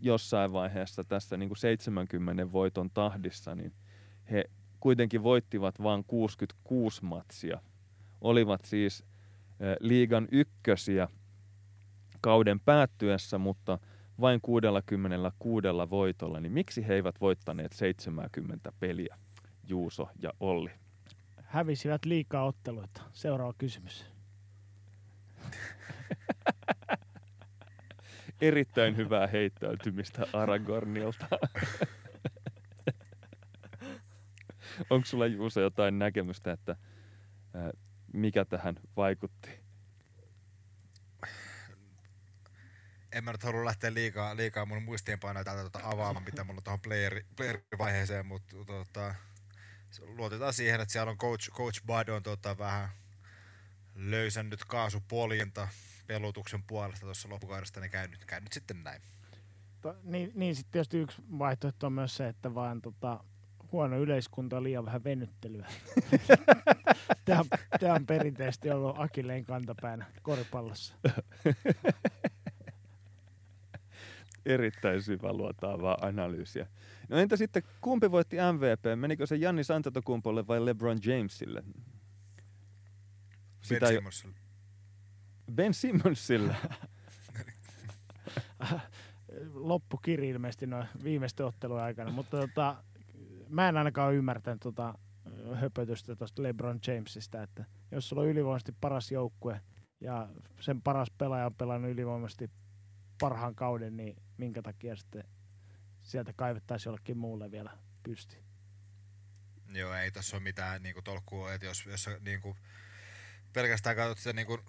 jossain vaiheessa tässä niin kuin 70 voiton tahdissa, niin he kuitenkin voittivat vain 66 matsia. Olivat siis liigan ykkösiä kauden päättyessä, mutta vain 66 voitolla, niin miksi he eivät voittaneet 70 peliä, Juuso ja Olli? Hävisivät liikaa otteluita. Seuraava kysymys. Erittäin hyvää heittäytymistä Aragornilta. Onko sulla Juuso jotain näkemystä, että mikä tähän vaikutti? En mä nyt halua lähteä liikaa, liikaa mun muistiinpanoja täältä tuota avaamaan, mitä mulla on tuohon player, player-vaiheeseen, mutta tota, luotetaan siihen, että siellä on coach, coach Bud on tota, vähän löysännyt kaasupoljinta pelutuksen puolesta tuossa loppukaudesta, niin käy nyt, käy nyt sitten näin. To, niin, niin sitten tietysti yksi vaihtoehto on myös se, että vaan tota, huono yleiskunta on liian vähän venyttelyä. [laughs] tämä, on, tämä on perinteisesti ollut Akilleen kantapäänä koripallossa. [laughs] Erittäin syvä luotaavaa analyysiä. No entä sitten, kumpi voitti MVP? Menikö se Janni Santatokumpolle vai LeBron Jamesille? Sitä ben Simmonsille. Ben Simmonsille. [laughs] Loppukiri ilmeisesti noin viimeisten ottelujen aikana, mutta tota, mä en ainakaan ymmärtänyt tota höpötystä tuosta LeBron Jamesista, että jos sulla on ylivoimaisesti paras joukkue ja sen paras pelaaja on pelannut ylivoimaisesti parhaan kauden, niin minkä takia sitten sieltä kaivettaisiin jollekin muulle vielä pysti? Joo, ei tässä ole mitään niin tolkkua, että jos, jos niin kuin, pelkästään katsot sitä niin kuin,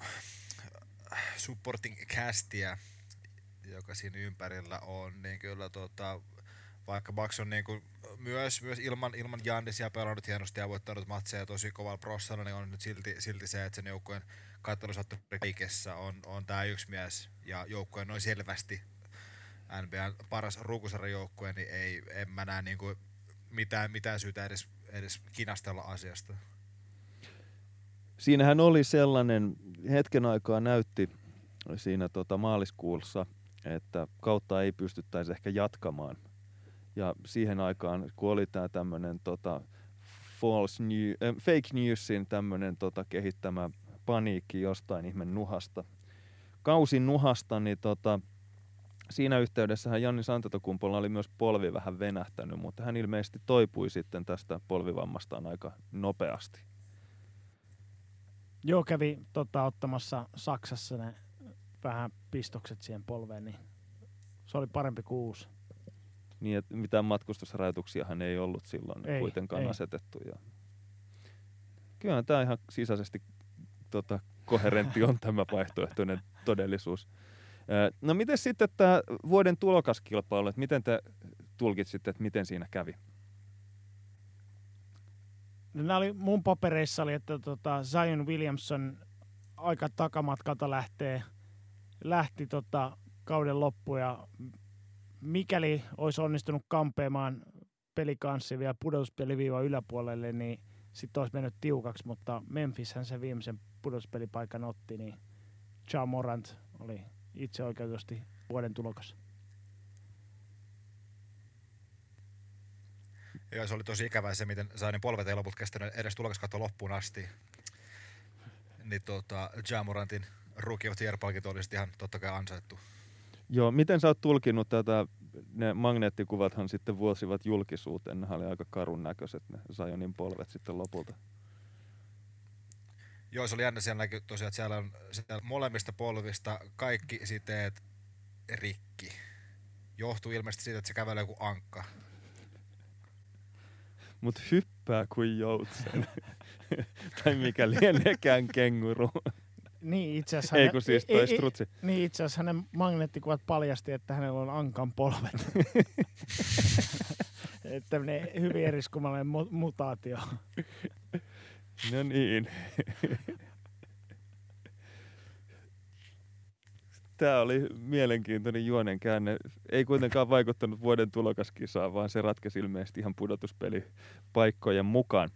supporting castia, joka siinä ympärillä on, niin kyllä tota, vaikka Bucks on niin kuin, myös, myös ilman, ilman Jannisia pelannut hienosti ja voittanut matseja tosi kovalla prossalla, niin on nyt silti, silti se, että sen joukkueen kaikessa on, on tämä yksi mies ja joukkue noin selvästi NBAn paras ruukusarjajoukkue, niin ei, en mä näe niin kuin mitään, mitään syytä edes, edes kinastella asiasta. Siinähän oli sellainen, hetken aikaa näytti siinä tota maaliskuussa, että kautta ei pystyttäisi ehkä jatkamaan. Ja siihen aikaan, kun oli tämä tämmöinen tota, false new, äh, fake newsin tämmöinen tota, kehittämä paniikki jostain ihmen nuhasta, kausin nuhasta, niin tota, siinä yhteydessähän Janni Santatokumpolla oli myös polvi vähän venähtänyt, mutta hän ilmeisesti toipui sitten tästä polvivammastaan aika nopeasti. Joo, kävi tota, ottamassa Saksassa ne vähän pistokset siihen polveen, niin se oli parempi kuin uusi. Niin, että mitään matkustusrajoituksiahan ei ollut silloin ei, kuitenkaan ei. asetettu. Ja... Kyllähän tämä ihan sisäisesti tota, koherentti on tämä vaihtoehtoinen todellisuus. No miten sitten tämä vuoden tulokaskilpailu, että miten te tulkitsitte, että miten siinä kävi? No, nämä oli, mun papereissa oli, että tota Zion Williamson aika takamatkalta lähtee, lähti tota kauden loppu ja mikäli olisi onnistunut kampeamaan pelikanssi vielä pudotuspeliviiva yläpuolelle, niin sitten olisi mennyt tiukaksi, mutta Memphishän se viimeisen pudotuspelipaikan otti, niin Ja Morant oli itse oikeutusti vuoden tulokas. Joo, se oli tosi ikävää se, miten Zainin polvet ei loput kestänyt edes tulokaskatto loppuun asti. Niin tota, Jamorantin Rookie of the Year-palkinto olisi ihan totta kai ansaittu. Joo, miten sä oot tulkinut tätä, ne magneettikuvathan sitten vuosivat julkisuuteen, ne oli aika karun näköiset ne Zionin polvet sitten lopulta. Joo, se oli jännä siellä näkyy tosiaan, että siellä on siellä molemmista polvista kaikki siteet rikki. Johtuu ilmeisesti siitä, että se kävelee joku ankka. Mut hyppää kuin joutsen. [laughs] tai mikä lieneekään kenguru. Niin, itse asiassa... Ei kun siis toi strutsi. Niin, itse asiassa hänen magneettikuvat paljasti, että hänellä on ankan polvet. [laughs] Tämmöinen hyvin eriskummallinen mu- mutaatio. No niin. Tämä oli mielenkiintoinen juonen käänne. Ei kuitenkaan vaikuttanut vuoden tulokaskisaan, vaan se ratkesi ilmeisesti ihan pudotuspelipaikkojen mukaan.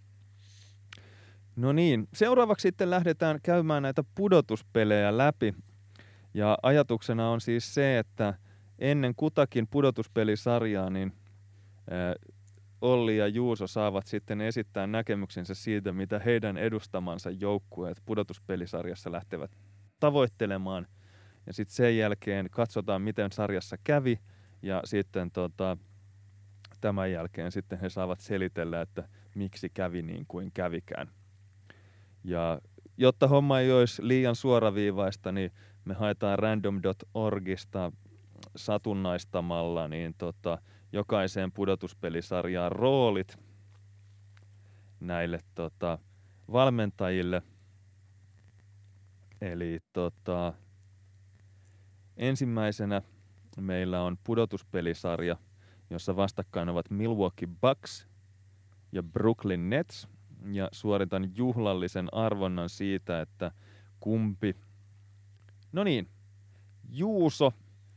No niin, seuraavaksi sitten lähdetään käymään näitä pudotuspelejä läpi. Ja ajatuksena on siis se, että ennen kutakin pudotuspelisarjaa, niin Olli ja Juuso saavat sitten esittää näkemyksensä siitä, mitä heidän edustamansa joukkueet pudotuspelisarjassa lähtevät tavoittelemaan. Ja sitten sen jälkeen katsotaan, miten sarjassa kävi, ja sitten tota, tämän jälkeen sitten he saavat selitellä, että miksi kävi niin kuin kävikään. Ja jotta homma ei olisi liian suoraviivaista, niin me haetaan random.orgista satunnaistamalla niin tota, jokaiseen pudotuspelisarjaan roolit näille tota, valmentajille. Eli tota, ensimmäisenä meillä on pudotuspelisarja, jossa vastakkain ovat Milwaukee Bucks ja Brooklyn Nets. Ja suoritan juhlallisen arvonnan siitä, että kumpi... No niin, Juuso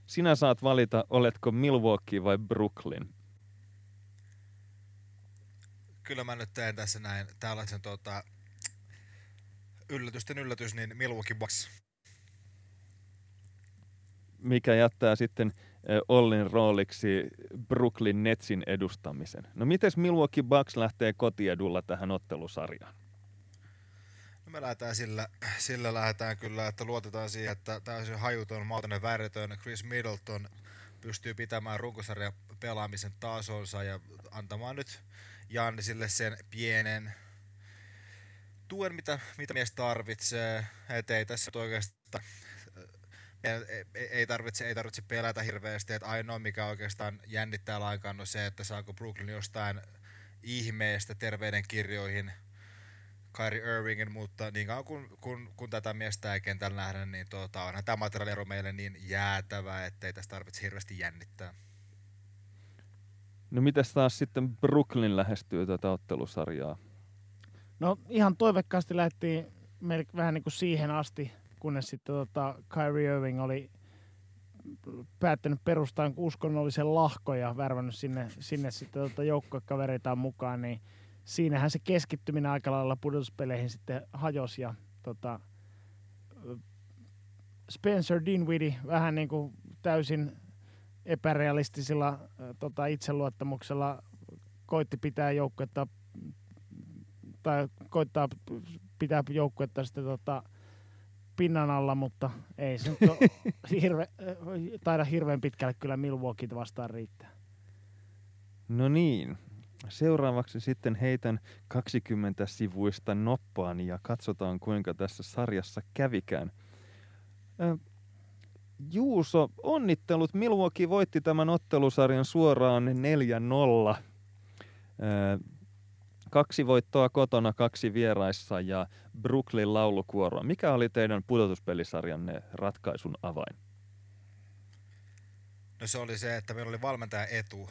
sinä saat valita, oletko Milwaukee vai Brooklyn. Kyllä mä nyt teen tässä näin tällaisen tota, yllätysten yllätys, niin Milwaukee Bucks. Mikä jättää sitten Ollin rooliksi Brooklyn Netsin edustamisen. No miten Milwaukee Bucks lähtee kotiedulla tähän ottelusarjaan? Me lähdetään sillä, sillä lähdetään kyllä, että luotetaan siihen, että täysin hajuton, mautainen, väritön Chris Middleton pystyy pitämään runkosarjan pelaamisen tasonsa ja antamaan nyt Jannisille sen pienen tuen, mitä, mitä mies tarvitsee. Et ei tässä oikeastaan ei, ei, tarvitse, ei tarvitse pelätä hirveästi, että ainoa mikä oikeastaan jännittää lainkaan on se, että saako Brooklyn jostain ihmeestä terveyden kirjoihin – Kyrie Irvingin, mutta niin kauan kun, kun, kun tätä miestä ei kentällä nähdä, niin tuota, onhan tämä materiaaliero meille niin jäätävä, ettei tästä tarvitse hirveästi jännittää. No mitäs taas sitten Brooklyn lähestyy tätä ottelusarjaa? No ihan toivekkaasti lähti vähän niin kuin siihen asti, kunnes sitten tota Kyrie Irving oli päättänyt perustaa uskonnollisen lahko ja värvännyt sinne, sinne sitten tota joukkokavereitaan mukaan, niin – siinähän se keskittyminen aika lailla pudotuspeleihin sitten hajosi ja tota, Spencer Dinwiddie vähän niin kuin täysin epärealistisilla tota, itseluottamuksella koitti pitää joukkuetta tai koittaa pitää joukkuetta sitten tota, pinnan alla, mutta ei se nyt [laughs] hirve, taida hirveän pitkälle kyllä Milwaukee vastaan riittää. No niin, Seuraavaksi sitten heitän 20 sivuista noppaan ja katsotaan kuinka tässä sarjassa kävikään. Juuso, onnittelut. Milwaukee voitti tämän ottelusarjan suoraan 4-0. kaksi voittoa kotona, kaksi vieraissa ja Brooklyn laulukuoroa. Mikä oli teidän pudotuspelisarjanne ratkaisun avain? No se oli se, että meillä oli valmentaja etu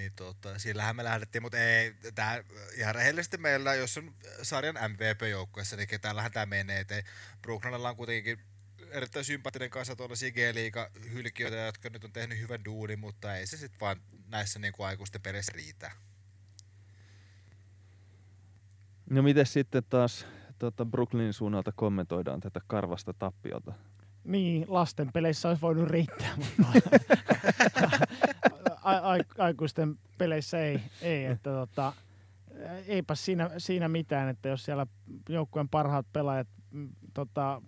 niin tota, sillähän me lähdettiin, mutta ei, tää, ihan rehellisesti meillä, jos on sarjan MVP-joukkueessa, niin ketällähän tämä menee. Et Brooklynilla on kuitenkin erittäin sympaattinen kanssa tuollaisia G-liiga hylkiöitä, jotka nyt on tehnyt hyvän duunin, mutta ei se sitten vaan näissä niin kuin aikuisten peleissä riitä. No miten sitten taas tota Brooklynin suunnalta kommentoidaan tätä karvasta tappiota? Niin, lasten peleissä olisi voinut riittää, mutta [laughs] aikuisten peleissä ei. ei että tota, eipä siinä, siinä mitään, että jos siellä joukkueen parhaat pelaajat mm, tota,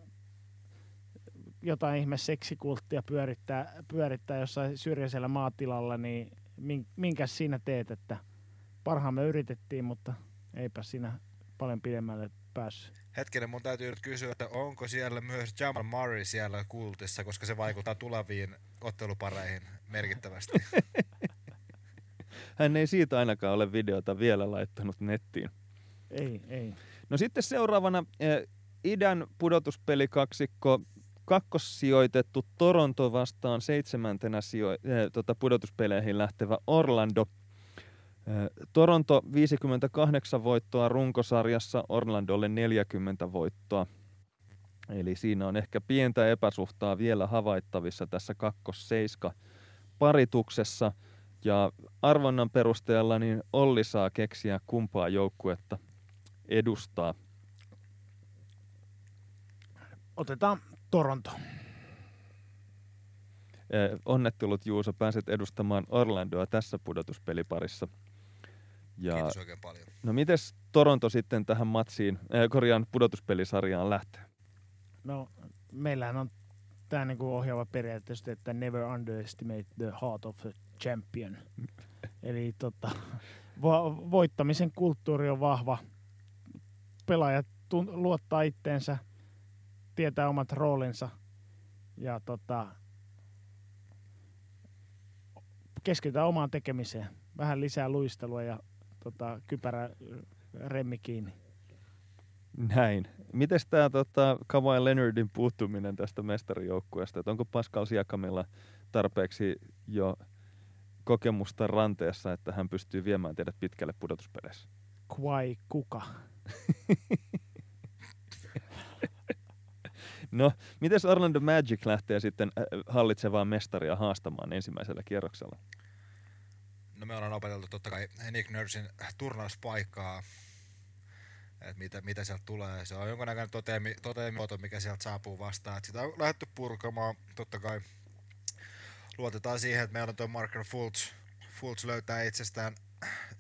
jotain ihme seksikulttia pyörittää, pyörittää jossain syrjäisellä maatilalla, niin minkä siinä teet, että parhaamme yritettiin, mutta eipä siinä paljon pidemmälle päässyt. Hetkinen, mun täytyy nyt kysyä, että onko siellä myös Jamal Murray siellä kultissa, koska se vaikuttaa tuleviin ottelupareihin merkittävästi. [laughs] Hän ei siitä ainakaan ole videota vielä laittanut nettiin. Ei, ei. No sitten seuraavana eh, idän pudotuspelikaksikko kakkossijoitettu Toronto vastaan seitsemäntenä sijo- äh, tota pudotuspeleihin lähtevä Orlando. Toronto 58 voittoa runkosarjassa, Orlandolle 40 voittoa. Eli siinä on ehkä pientä epäsuhtaa vielä havaittavissa tässä kakkosseiska parituksessa. Ja arvonnan perusteella niin Olli saa keksiä kumpaa joukkuetta edustaa. Otetaan Toronto. Eh, Onnettelut Juuso, pääset edustamaan Orlandoa tässä pudotuspeliparissa. Ja, Kiitos oikein paljon. no mites Toronto sitten tähän matsiin, äh, korjaan pudotuspelisarjaan lähtee? No, meillähän on tämä niinku ohjaava periaate, että never underestimate the heart of a champion. [laughs] Eli tota, vo- voittamisen kulttuuri on vahva. Pelaajat tun- luottaa itteensä, tietää omat roolinsa ja tota, keskitytään omaan tekemiseen. Vähän lisää luistelua ja tota, kypärä remmi kiinni. Näin. Mites tämä tota, Kawhi Leonardin puuttuminen tästä mestarijoukkueesta? Et onko Pascal Siakamilla tarpeeksi jo kokemusta ranteessa, että hän pystyy viemään teidät pitkälle pudotuspeleissä? Kwai kuka? [laughs] No, miten Orlando Magic lähtee sitten hallitsevaa mestaria haastamaan ensimmäisellä kierroksella? No me ollaan opeteltu totta kai Nick Nursin turnauspaikkaa, että mitä, mitä sieltä tulee. Se on jonkunnäköinen toteemi, toteemimuoto, mikä sieltä saapuu vastaan. Et sitä on lähdetty purkamaan, totta kai luotetaan siihen, että meillä on tuo Marker Fultz. Fultz löytää itsestään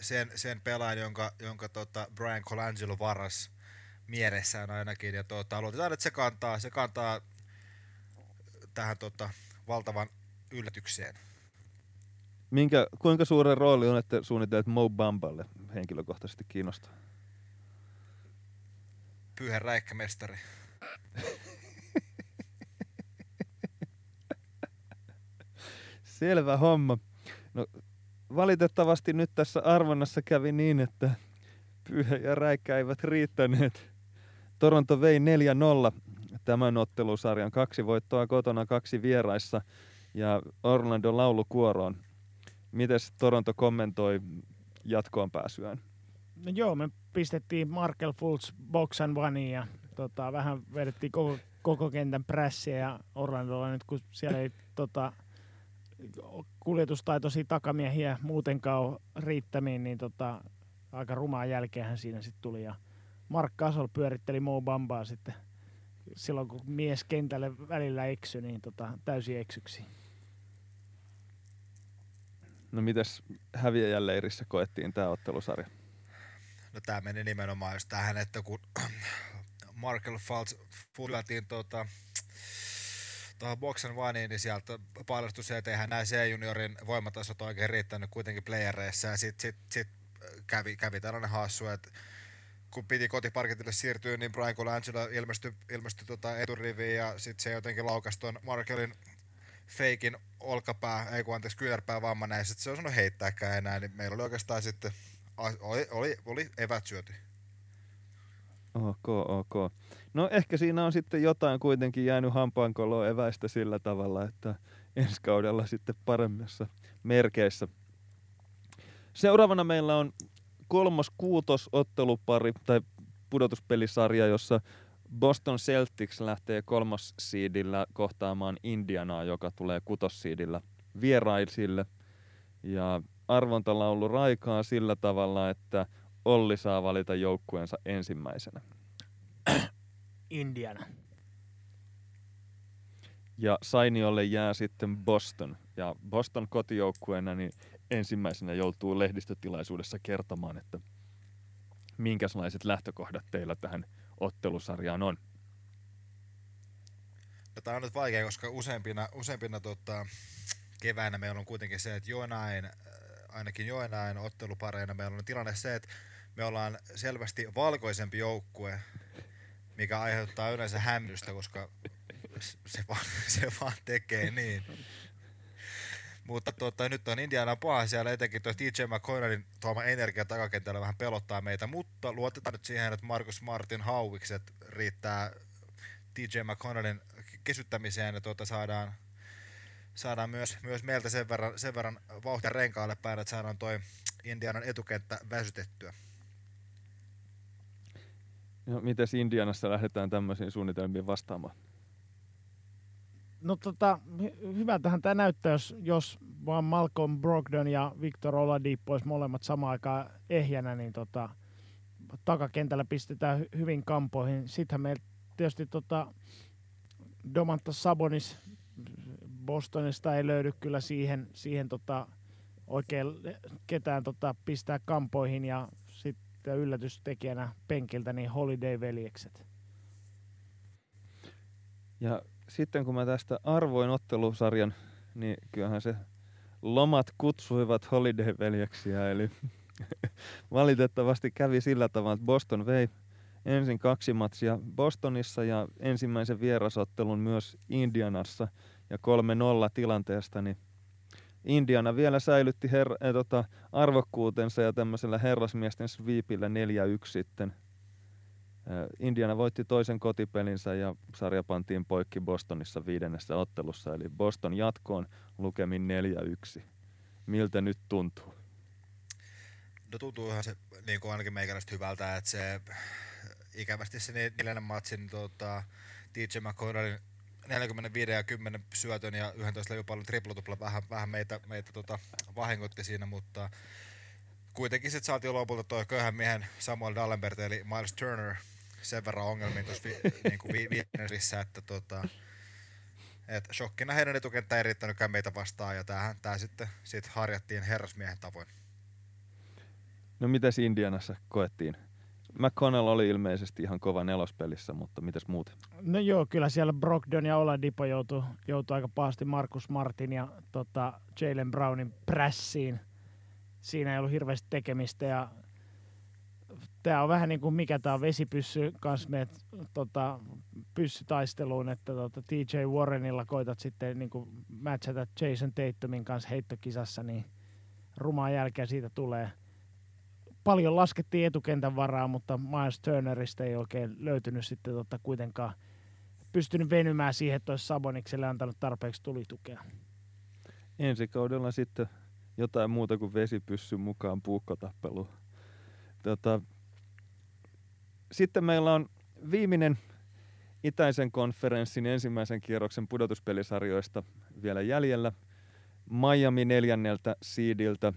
sen, sen pelaajan, jonka, jonka tota Brian Colangelo varas mielessään ainakin. Ja tota, luotetaan, että se kantaa, se kantaa tähän tota, valtavan yllätykseen. Minkä, kuinka suuren rooli on, että suunnitelmat Mo Bamballe henkilökohtaisesti kiinnostaa? Pyhä räikkämestari. [laughs] Selvä homma. No, valitettavasti nyt tässä arvonnassa kävi niin, että Pyhä ja Räikkä eivät riittäneet. Toronto vei 4-0 tämän ottelusarjan. Kaksi voittoa kotona, kaksi vieraissa ja Orlando laulukuoroon. Mites Toronto kommentoi jatkoon pääsyään? No joo, me pistettiin Markel Fultz boxan vaniin ja tota, vähän vedettiin koko, koko kentän prässiä ja Orlandolla nyt kun siellä ei tota, kuljetustaitoisia takamiehiä muutenkaan ole riittämiin, niin tota, aika rumaa jälkeenhän siinä sitten tuli. Ja Mark Gasol pyöritteli Mo Bambaa sitten silloin, kun mies kentälle välillä eksy, niin tota, täysin eksyksi. No mites häviäjäleirissä koettiin tämä ottelusarja? No tää meni nimenomaan just tähän, että kun [clears throat] Markel Falls fullatiin tota, tuohon Boxen Vaniin, niin sieltä paljastui se, että eihän nämä C-juniorin voimatasot oikein riittänyt kuitenkin playereissa, ja sit, sit, sit kävi, kävi tällainen hassu, että kun piti kotiparkitille siirtyä, niin Brian Colangelo ilmestyi, ilmestyi tota eturiviin, ja sitten se jotenkin laukasi tuon Markelin feikin olkapää, ei kun anteeksi kyynärpää vammainen, ja sitten se on sanonut heittääkään enää, niin meillä oli oikeastaan sitten, oli, oli, oli evät syöty. Ok, ok. No ehkä siinä on sitten jotain kuitenkin jäänyt hampaankoloon eväistä sillä tavalla, että ensi kaudella sitten paremmissa merkeissä. Seuraavana meillä on kolmos kuutos ottelupari tai pudotuspelisarja, jossa Boston Celtics lähtee kolmos siidillä kohtaamaan Indianaa, joka tulee kutossiidillä vieraisille. Ja arvontalaulu raikaa sillä tavalla, että Olli saa valita joukkueensa ensimmäisenä. [clears throat] Indiana. Ja Sainiolle jää sitten Boston. Ja Boston kotijoukkueena niin ensimmäisenä joutuu lehdistötilaisuudessa kertomaan, että minkälaiset lähtökohdat teillä tähän ottelusarjaan on. No, tämä on nyt vaikea, koska useimpina, useimpina tota, keväänä meillä on kuitenkin se, että joinain, äh, ainakin joinain ottelupareina meillä on tilanne se, että me ollaan selvästi valkoisempi joukkue, mikä aiheuttaa yleensä hämmennystä, koska se vaan, [laughs] se vaan tekee niin. Mutta tota, nyt on Indiana paha siellä, etenkin tuo DJ McConnellin tuoma energia takakentällä vähän pelottaa meitä, mutta luotetaan nyt siihen, että Markus Martin hauikset riittää DJ McConnellin kesyttämiseen ja tuota saadaan, saadaan myös, myös meiltä sen verran, sen verran vauhtia renkaalle päin, että saadaan toi Indianan etukenttä väsytettyä. No, mites Indianassa lähdetään tämmöisiin suunnitelmiin vastaamaan? No tota, hy- hyvältähän tämä näyttää, jos, vaan Malcolm Brogdon ja Victor Oladipo olisi molemmat samaan aikaan ehjänä, niin tota, takakentällä pistetään hy- hyvin kampoihin. Sittenhän meillä tietysti tota, Domantas Sabonis Bostonista ei löydy kyllä siihen, siihen tota, oikein ketään tota, pistää kampoihin ja sitten yllätystekijänä penkiltä niin Holiday-veljekset. Ja sitten kun mä tästä arvoin ottelusarjan, niin kyllähän se lomat kutsuivat Holiday-veljeksiä, eli [laughs] valitettavasti kävi sillä tavalla, että Boston vei ensin kaksi matsia Bostonissa ja ensimmäisen vierasottelun myös Indianassa ja 3-0 tilanteesta, niin Indiana vielä säilytti her- äh, tota, arvokkuutensa ja tämmöisellä herrasmiesten sweepillä 4-1 sitten. Indiana voitti toisen kotipelinsä ja sarja pantiin poikki Bostonissa viidennessä ottelussa, eli Boston jatkoon lukemin 4-1. Miltä nyt tuntuu? No tuntuuhan se niin kuin ainakin meikäläistä hyvältä, että se ikävästi se neljännen matsin tota, DJ McConnellin 45 ja 10 syötön ja 11 levypallon triplotupla vähän, vähän meitä, meitä tota, vahingoitti siinä, mutta kuitenkin sitten saatiin lopulta toi köyhän miehen Samuel Dallenbert eli Miles Turner sen verran ongelmiin tuossa vi, [laughs] niin kuin vi, viidennessä, että tota, et shokkina heidän etukenttä ei riittänytkään meitä vastaan ja tämähän tää sitten sit harjattiin herrasmiehen tavoin. No mitäs Indianassa koettiin? McConnell oli ilmeisesti ihan kova nelospelissä, mutta mitäs muuten? No joo, kyllä siellä Brogdon ja Oladipo joutui, joutui aika pahasti Markus Martin ja tota, Jalen Brownin prässiin. Siinä ei ollut hirveästi tekemistä ja tämä on vähän niin kuin mikä tämä vesipyssy kanssa meet tota, pyssytaisteluun, että tota, TJ Warrenilla koitat sitten niin kuin matchata Jason Tatumin kanssa heittokisassa, niin rumaa jälkeä siitä tulee. Paljon laskettiin etukentän varaa, mutta Miles Turnerista ei oikein löytynyt sitten tota, kuitenkaan pystynyt venymään siihen, että olisi Sabonikselle antanut tarpeeksi tulitukea. Ensi kaudella sitten jotain muuta kuin vesipyssy mukaan puukkotappelu. Tota, sitten meillä on viimeinen itäisen konferenssin ensimmäisen kierroksen pudotuspelisarjoista vielä jäljellä. Miami neljänneltä siidiltä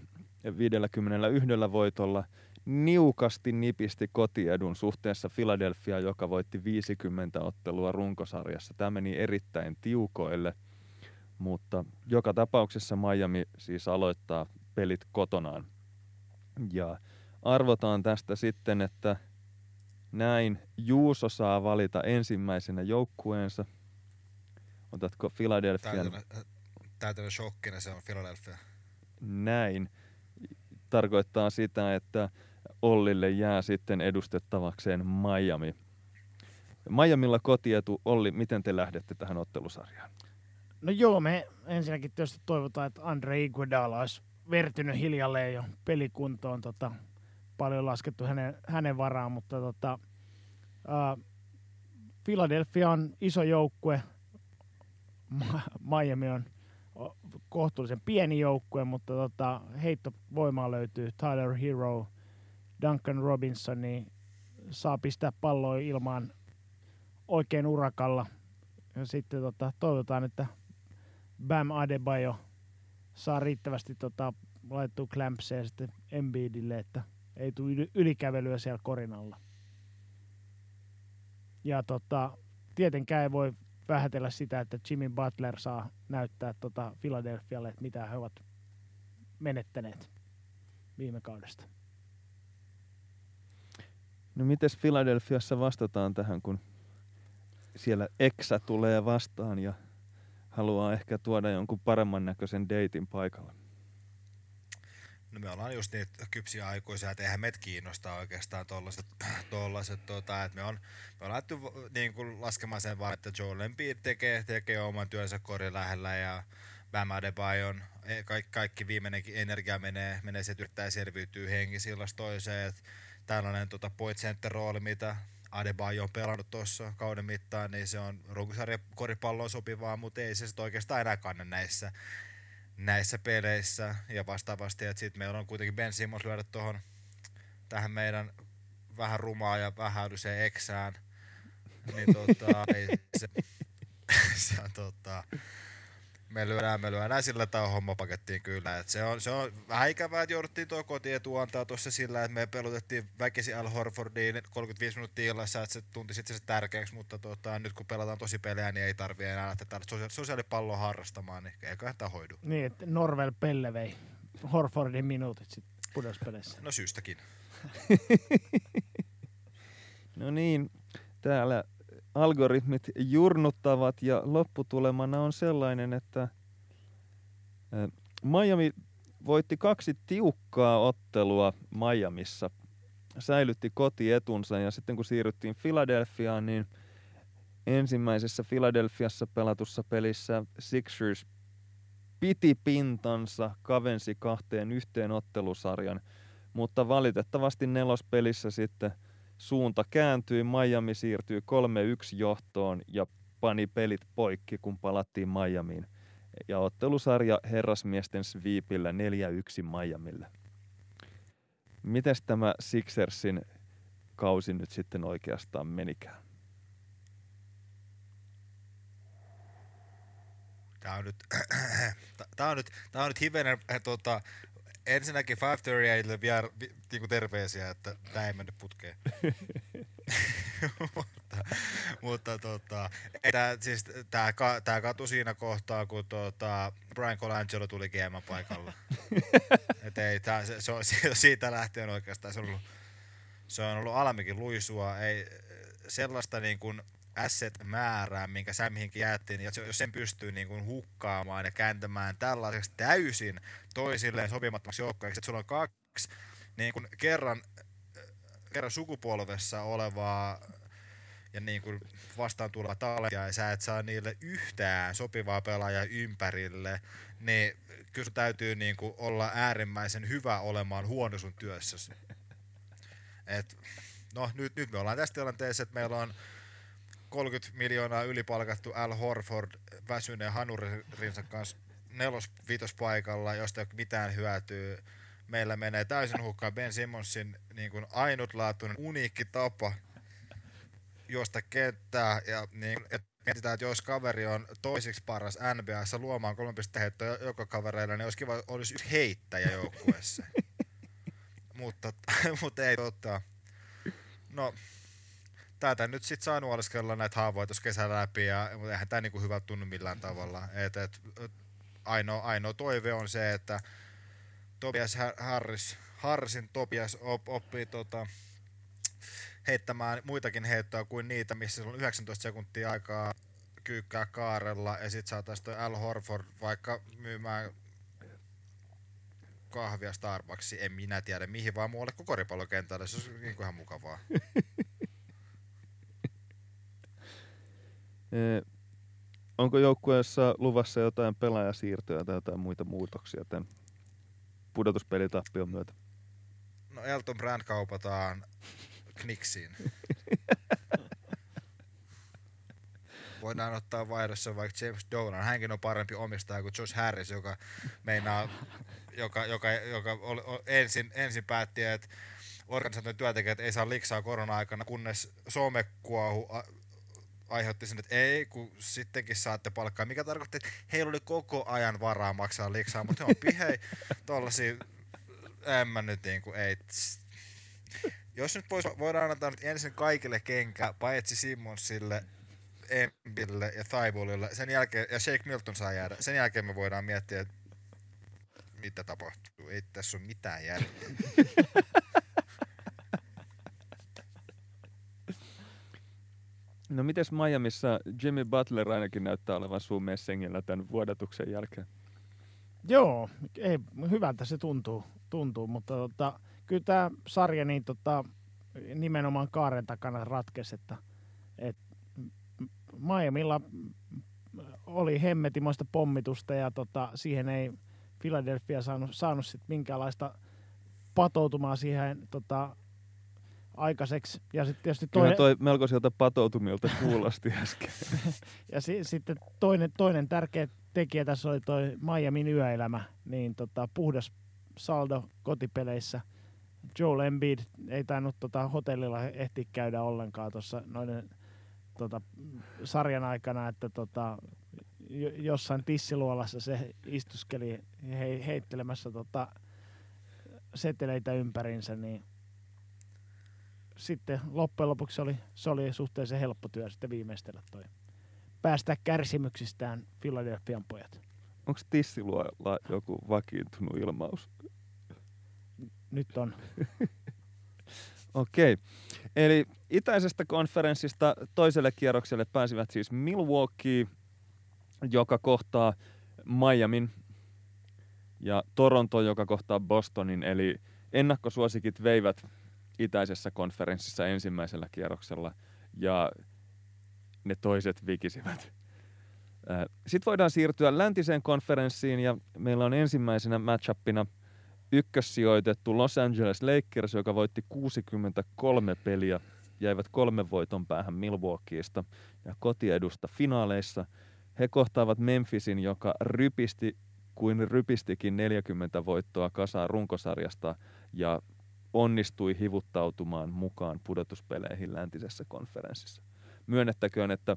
51 voitolla niukasti nipisti kotiedun suhteessa Philadelphia, joka voitti 50 ottelua runkosarjassa. Tämä meni erittäin tiukoille, mutta joka tapauksessa Miami siis aloittaa pelit kotonaan. Ja arvotaan tästä sitten, että näin Juuso saa valita ensimmäisenä joukkueensa. Otatko Philadelphian? Täytynyt shokkina se on Philadelphia. Näin. Tarkoittaa sitä, että Ollille jää sitten edustettavakseen Miami. Miamilla kotietu. Olli, miten te lähdette tähän ottelusarjaan? No joo, me ensinnäkin tietysti toivotaan, että Andre Iguodala olisi vertynyt hiljalleen jo pelikuntoon. Tota, paljon laskettu hänen, hänen varaan, mutta tota, uh, Philadelphia on iso joukkue. Miami on kohtuullisen pieni joukkue, mutta tota, heittovoimaa löytyy. Tyler Hero, Duncan Robinson, niin saa pistää palloa ilmaan oikein urakalla. Ja sitten tota, toivotaan, että Bam Adebayo saa riittävästi tota, laittua klämpseen sitten Embiidille, että ei tule ylikävelyä siellä korinalla. Ja tota, tietenkään ei voi vähätellä sitä, että Jimmy Butler saa näyttää tota Philadelphialle, että mitä he ovat menettäneet viime kaudesta. No mites Philadelphiassa vastataan tähän, kun siellä Eksä tulee vastaan ja haluaa ehkä tuoda jonkun paremman näköisen deitin paikalle? No me ollaan just niitä kypsiä aikuisia, että eihän meitä kiinnostaa oikeastaan tollaset, tollaset tota, että me on, me on lähdetty niin kuin laskemaan sen vaan, että Joel Embiid tekee, tekee oman työnsä korin lähellä ja Bam Adebayon, e, kaikki, kaikki viimeinenkin energia menee, menee se yrittää selviytyy hengisillasta toiseen, että tällainen tota, point center rooli, mitä Adebayo on pelannut tuossa kauden mittaan, niin se on runkosarja koripalloon sopivaa, mutta ei se sit oikeastaan enää kanna näissä, näissä peleissä. Ja vastaavasti, että sitten meillä on kuitenkin Ben Simmons lyödä tuohon tähän meidän vähän rumaa ja vähäydyseen eksään. Niin tota, ei se, [laughs] se on tota, me lyödään, me lyödään sillä tämä homma pakettiin kyllä. Et se, on, se on vähän ikävää, että jouduttiin tuo kotietu antaa tuossa sillä, että me pelutettiin väkisin Al Horfordiin 35 minuuttia illassa, että se tunti sitten se tärkeäksi, mutta tota, nyt kun pelataan tosi pelejä, niin ei tarvi enää lähteä tällaista sosiaalipalloa harrastamaan, niin eikä tämä hoidu. Niin, että Norvel Pelle vei Horfordin minuutit sitten pudotuspeleissä. No syystäkin. [laughs] no niin, täällä algoritmit jurnuttavat ja lopputulemana on sellainen, että Miami voitti kaksi tiukkaa ottelua Miamissa, säilytti kotietunsa ja sitten kun siirryttiin Philadelphiaan, niin ensimmäisessä Philadelphiassa pelatussa pelissä Sixers piti pintansa, kavensi kahteen yhteen ottelusarjan, mutta valitettavasti nelospelissä sitten – suunta kääntyi, Miami siirtyi 3-1 johtoon ja pani pelit poikki, kun palattiin Miamiin. Ja ottelusarja herrasmiesten sweepillä 4-1 Miamille. Mites tämä Sixersin kausi nyt sitten oikeastaan menikään? Tämä on nyt, [clears throat] tämä on nyt, tämä on nyt hivenen äh, ensinnäkin 538 vielä vi, niinku terveisiä, että tämä ei mennyt putkeen. mutta, mutta tota, tää, siis tää, tää katu siinä kohtaa, kun tota, Brian Colangelo tuli GM paikalla. [laughs] Et ei, tää, se, se, on, siitä lähtien oikeastaan se on ollut, se on ollut alamikin luisua. Ei, sellaista niin kuin asset-määrää, minkä sä mihinkin jäättiin, ja jos sen pystyy niin kuin hukkaamaan ja kääntämään tällaiseksi täysin toisilleen sopimattomaksi joukkueeksi, että sulla on kaksi niin kuin kerran, kerran sukupolvessa olevaa ja niin kuin vastaan tuleva talentia ja sä et saa niille yhtään sopivaa pelaajaa ympärille, niin kyllä täytyy niin kuin olla äärimmäisen hyvä olemaan huono sun työssäsi. Et, no nyt, nyt me ollaan tässä tilanteessa, että meillä on 30 miljoonaa ylipalkattu Al Horford väsyneen hanurinsa kanssa nelos paikalla, josta ei ole mitään hyötyä. Meillä menee täysin hukkaan Ben Simmonsin niin kuin ainutlaatuinen, uniikki tapa josta kenttää ja niin, et mietitään, että jos kaveri on toiseksi paras NBAssa luomaan kolme heittoa joka kavereilla, niin olisi kiva, olisi yksi heittäjä joukkueessa. [laughs] mutta, [laughs] mutta ei totta. No, tätä nyt sitten saa nuoliskella näitä haavoja tuossa kesällä läpi, ja, mutta eihän tämä niinku hyvä tunnu millään tavalla. Et, et, ainoa, ainoa toive on se, että Tobias Harris, Harrisin Tobias op, oppii tota, heittämään muitakin heittoja kuin niitä, missä on 19 sekuntia aikaa kyykkää kaarella, ja sitten saataisiin Al Horford vaikka myymään kahvia Starbucksiin, en minä tiedä mihin, vaan muualle kuin koripallokentälle, se olisi niin ihan mukavaa. [laughs] onko joukkueessa luvassa jotain pelaajasiirtoja tai jotain muita muutoksia tämän pudotuspelitappion myötä? No Elton Brand kaupataan Knixiin. [laughs] Voidaan ottaa vaihdossa vaikka James Dolan. Hänkin on parempi omistaja kuin Josh Harris, joka meinaa, joka, joka, joka oli, ensin, ensin päätti, että organisaation työntekijät ei saa liksaa korona-aikana, kunnes somekuohu aiheutti sen, että ei, kun sittenkin saatte palkkaa, mikä tarkoitti, että heillä oli koko ajan varaa maksaa liksaa, mutta he on pihei tollasia, en mä nyt niin kuin, ei. Jos nyt vois, voidaan antaa nyt ensin kaikille kenkä, paitsi Simmonsille, Embille ja Thibaulille, sen jälkeen, ja Shake Milton saa jäädä, sen jälkeen me voidaan miettiä, että mitä tapahtuu. Ei tässä ole mitään järkeä. [laughs] No mites Miamiissa Jimmy Butler ainakin näyttää olevan sun messengillä tämän vuodatuksen jälkeen? Joo, ei, hyvältä se tuntuu, tuntuu mutta tota, kyllä tämä sarja niin tota, nimenomaan kaaren takana ratkesi, että et Miamilla oli hemmetimoista pommitusta ja tota, siihen ei Philadelphia saanut, saanut sit minkäänlaista patoutumaa siihen tota, aikaiseksi. Ja sitten tietysti Kyllä toinen, toi melkoiselta patoutumilta kuulosti [laughs] äsken. [laughs] ja si, sitten toinen, toinen tärkeä tekijä tässä oli toi Miamin yöelämä, niin tota, puhdas saldo kotipeleissä. Joel Embiid ei tainnut tota, hotellilla ehtiä käydä ollenkaan tuossa noiden tota, sarjan aikana, että tota, jo- jossain tissiluolassa se istuskeli he, heittelemässä tota, seteleitä ympärinsä, niin sitten loppujen lopuksi oli, se oli suhteellisen helppo työ sitten viimeistellä toi päästä kärsimyksistään Philadelphian pojat. Onko tissiluolla joku vakiintunut ilmaus? Nyt on. [laughs] Okei. Eli itäisestä konferenssista toiselle kierrokselle pääsivät siis Milwaukee, joka kohtaa Miamin, ja Toronto, joka kohtaa Bostonin. Eli ennakkosuosikit veivät itäisessä konferenssissa ensimmäisellä kierroksella, ja ne toiset vikisivät. Sitten voidaan siirtyä läntiseen konferenssiin, ja meillä on ensimmäisenä matchupina ykkössijoitettu Los Angeles Lakers, joka voitti 63 peliä, jäivät kolmen voiton päähän Milwaukeeista ja kotiedusta finaaleissa. He kohtaavat Memphisin, joka rypisti kuin rypistikin 40 voittoa kasaan runkosarjasta ja onnistui hivuttautumaan mukaan pudotuspeleihin läntisessä konferenssissa. Myönnettäköön, että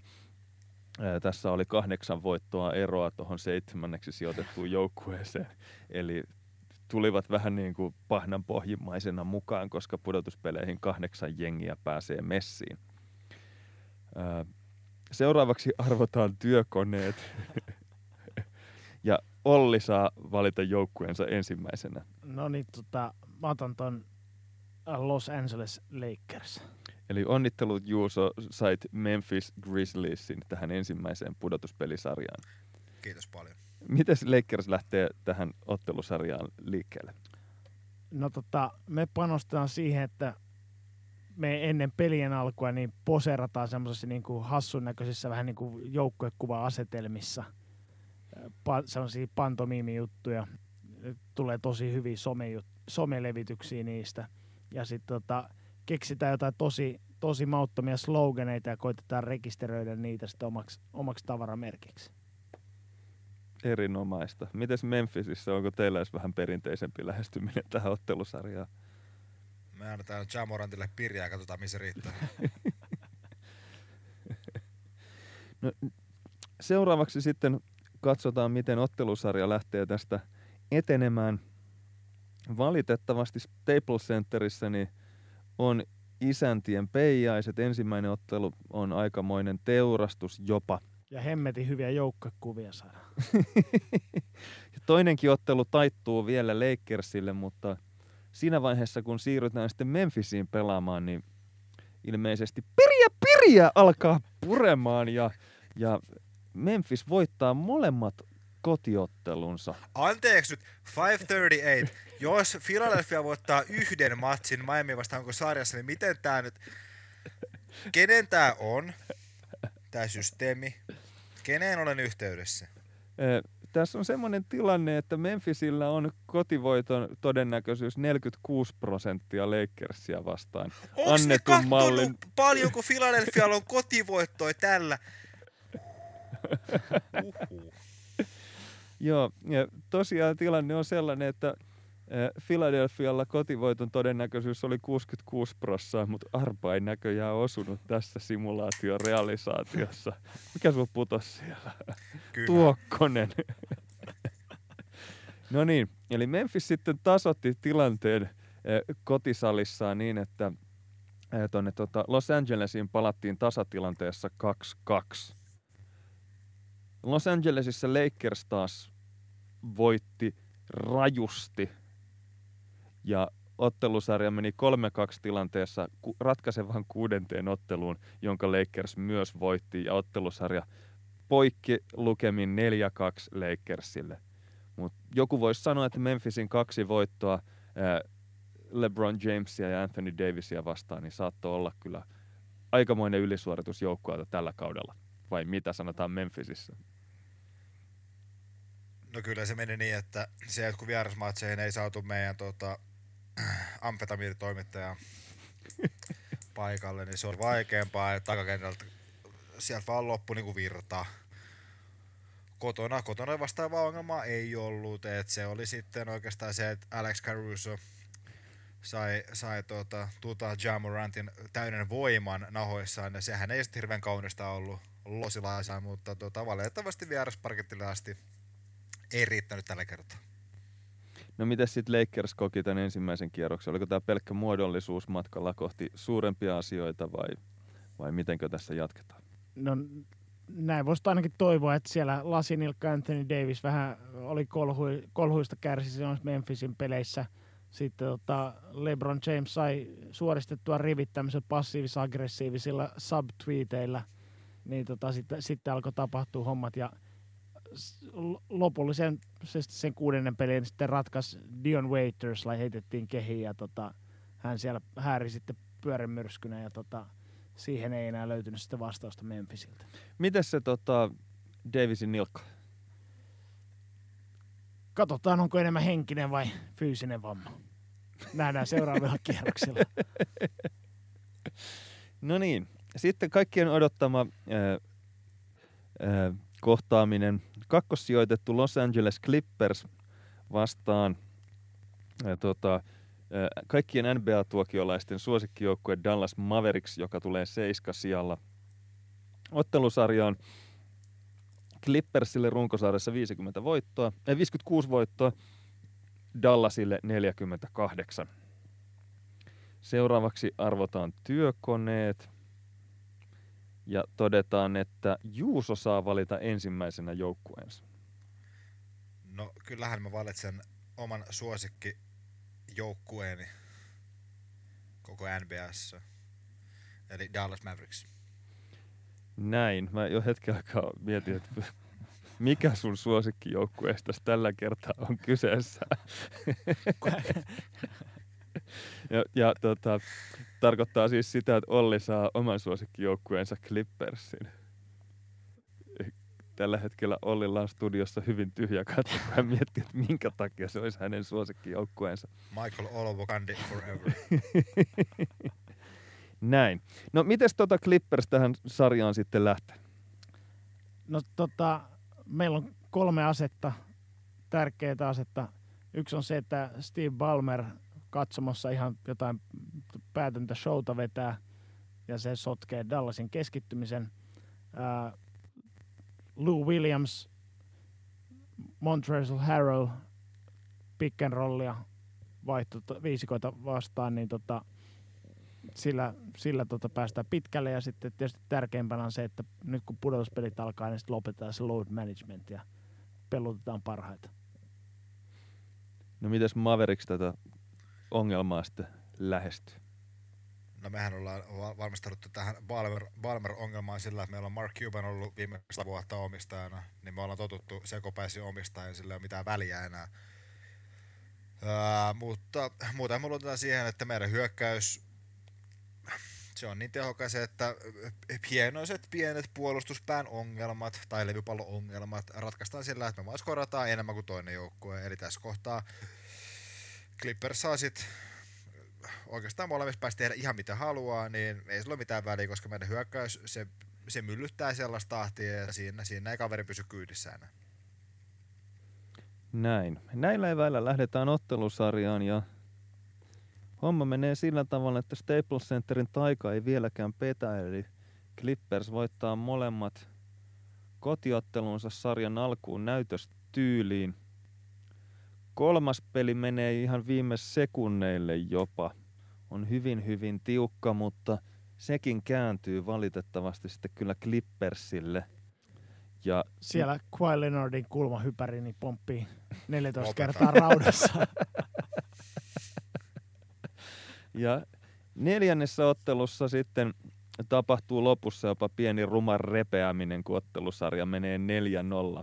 tässä oli kahdeksan voittoa eroa tuohon seitsemänneksi sijoitettuun joukkueeseen. Eli tulivat vähän niin kuin pahnan pohjimmaisena mukaan, koska pudotuspeleihin kahdeksan jengiä pääsee messiin. Seuraavaksi arvotaan työkoneet. [laughs] ja Olli saa valita joukkueensa ensimmäisenä. No niin, tota, mä otan ton Los Angeles Lakers. Eli onnittelut Juuso, sait Memphis Grizzliesin tähän ensimmäiseen pudotuspelisarjaan. Kiitos paljon. Miten Lakers lähtee tähän ottelusarjaan liikkeelle? No tota, me panostetaan siihen, että me ennen pelien alkua niin poserataan semmoisissa niin kuin hassun näköisissä vähän niin kuin joukkuekuva-asetelmissa. Pa- semmoisia pantomiimijuttuja. Tulee tosi hyviä some, somelevityksiä niistä. Ja sitten tota, keksitään jotain tosi, tosi mauttomia sloganeita ja koitetaan rekisteröidä niitä sitten omaksi, omaksi tavaramerkiksi. Erinomaista. Mites Memphisissä, onko teillä edes vähän perinteisempi lähestyminen tähän ottelusarjaan? Me annetaan Jamorantille pirjaa ja katsotaan missä riittää. [laughs] No, seuraavaksi sitten katsotaan, miten ottelusarja lähtee tästä etenemään. Valitettavasti Staples Centerissä niin on isäntien peijaiset. Ensimmäinen ottelu on aikamoinen teurastus jopa. Ja hemmetin hyviä joukkuekuvia saadaan. [laughs] Ja toinenkin ottelu taittuu vielä Lakersille, mutta siinä vaiheessa, kun siirrytään sitten Memphisiin pelaamaan, niin ilmeisesti piriä piriä alkaa puremaan ja, ja Memphis voittaa molemmat kotiottelunsa. Anteeksi nyt, 538. Jos Philadelphia voittaa yhden matsin Miami vastaan koko sarjassa, niin miten tää nyt... Kenen tää on? Tää systeemi. Keneen olen yhteydessä? Tässä on semmoinen tilanne, että Memphisillä on kotivoiton todennäköisyys 46 prosenttia Lakersia vastaan. Onks ne Annetun mallin. paljonko Philadelphialla on kotivoittoja tällä? [laughs] Uhuh. Joo, ja tosiaan tilanne on sellainen, että eh, Philadelphialla kotivoiton todennäköisyys oli 66 prossaa, mutta arpa ei näköjään osunut tässä simulaation realisaatiossa. Mikä sulla putos siellä? Kyllä. Tuokkonen. no niin, eli Memphis sitten tasotti tilanteen eh, kotisalissaan niin, että eh, tuonne tota Los Angelesiin palattiin tasatilanteessa 2-2. Los Angelesissa Lakers taas voitti rajusti ja ottelusarja meni 3-2 tilanteessa ratkaisevan kuudenteen otteluun, jonka Lakers myös voitti ja ottelusarja poikki lukemin 4-2 Lakersille. Mut joku voisi sanoa, että Memphisin kaksi voittoa LeBron Jamesia ja Anthony Davisia vastaan, niin saattoi olla kyllä aikamoinen ylisuoritus joukkueelta tällä kaudella. Vai mitä sanotaan Memphisissä? No kyllä se meni niin, että se jotkut vierasmatseihin ei saatu meidän tota, amfetamiinitoimittaja paikalle, niin se on vaikeampaa, että takakentältä sieltä vaan niin kuin virta. Kotona, kotona vastaavaa ongelmaa ei ollut, että se oli sitten oikeastaan se, että Alex Caruso sai, sai tuota, tuota Jamorantin täyden voiman nahoissaan, ja sehän ei sitten hirveän kaunista ollut losilaisa, mutta tuota, valitettavasti vierasparketille asti ei riittänyt tällä kertaa. No miten sitten Lakers koki tämän ensimmäisen kierroksen? Oliko tämä pelkkä muodollisuus matkalla kohti suurempia asioita vai, vai mitenkö tässä jatketaan? No näin voisi ainakin toivoa, että siellä lasinilkka Anthony Davis vähän oli kolhu, kolhuista kärsi Memphisin peleissä. Sitten tota LeBron James sai suoristettua rivit tämmöisillä passiivis-aggressiivisilla subtweeteillä. Niin tota, sitten, sitten alkoi tapahtua hommat ja lopullisen sen kuudennen pelin sitten ratkaisi Dion Waiters, heitettiin kehiin ja tota, hän siellä hääri sitten pyörämyrskynä ja tota, siihen ei enää löytynyt sitten vastausta Memphisiltä. Miten se tota, Davisin nilkka? Katsotaan, onko enemmän henkinen vai fyysinen vamma. Nähdään seuraavilla [laughs] kierroksilla. No niin, sitten kaikkien odottama ää, ää, kohtaaminen. Kakkossijoitettu Los Angeles Clippers vastaan ää, tota, kaikkien NBA-tuokiolaisten suosikkijoukkue Dallas Mavericks, joka tulee seiska sijalla ottelusarjaan. Clippersille runkosarjassa 50 voittoa, äh, 56 voittoa, Dallasille 48. Seuraavaksi arvotaan työkoneet ja todetaan, että Juuso saa valita ensimmäisenä joukkueensa. No kyllähän mä valitsen oman suosikki joukkueeni koko NBS, eli Dallas Mavericks. Näin. Mä jo hetken aikaa mietin, että [laughs] mikä sun suosikkijoukkueesta tällä kertaa on kyseessä. [laughs] ja, ja tota, tarkoittaa siis sitä, että Olli saa oman suosikkijoukkueensa Clippersin tällä hetkellä Ollilla on studiossa hyvin tyhjä katso, kun hän miettii, että minkä takia se olisi hänen suosikkijoukkueensa. Michael Olovo Kandi forever. [laughs] Näin. No mites tota Clippers tähän sarjaan sitten lähtee? No tota, meillä on kolme asetta, tärkeää asetta. Yksi on se, että Steve Ballmer katsomassa ihan jotain päätöntä showta vetää ja se sotkee Dallasin keskittymisen. Lou Williams, Montrezl Harrell, pick and rollia vaihto viisikoita vastaan, niin tota, sillä, sillä tota päästään pitkälle. Ja sitten tietysti tärkeimpänä on se, että nyt kun pudotuspelit alkaa, niin sitten lopetetaan se load management ja pelutetaan parhaita. No mites Mavericks tätä ongelmaa sitten lähestyy? No mehän ollaan valmistauduttu tähän Balmer, Balmer-ongelmaan sillä, että meillä on Mark Cuban ollut viimeistä vuotta omistajana, niin me ollaan totuttu sekopäisiin omistajien, sillä ei ole mitään väliä enää. Ää, mutta muuten me luotetaan siihen, että meidän hyökkäys se on niin tehokas, että hienoiset pienet puolustuspään ongelmat tai levypallo-ongelmat ratkaistaan sillä, että me vaan skorataan enemmän kuin toinen joukkue. Eli tässä kohtaa Clippers saa sitten oikeastaan molemmissa päästä tehdä ihan mitä haluaa, niin ei sillä ole mitään väliä, koska meidän hyökkäys, se, se myllyttää sellaista tahtia ja siinä, siinä ei kaveri pysy kyydissä enää. Näin. Näillä eväillä lähdetään ottelusarjaan ja homma menee sillä tavalla, että Staples Centerin taika ei vieläkään petä, eli Clippers voittaa molemmat kotiottelunsa sarjan alkuun näytöstyyliin. Kolmas peli menee ihan viime sekunneille jopa on hyvin hyvin tiukka, mutta sekin kääntyy valitettavasti sitten kyllä Clippersille. Ja Siellä Kawhi Leonardin kulmahypäri niin pomppii [laughs] 14 kertaa raudassa. [laughs] ja neljännessä ottelussa sitten tapahtuu lopussa jopa pieni ruma repeäminen, kun ottelusarja menee 4-0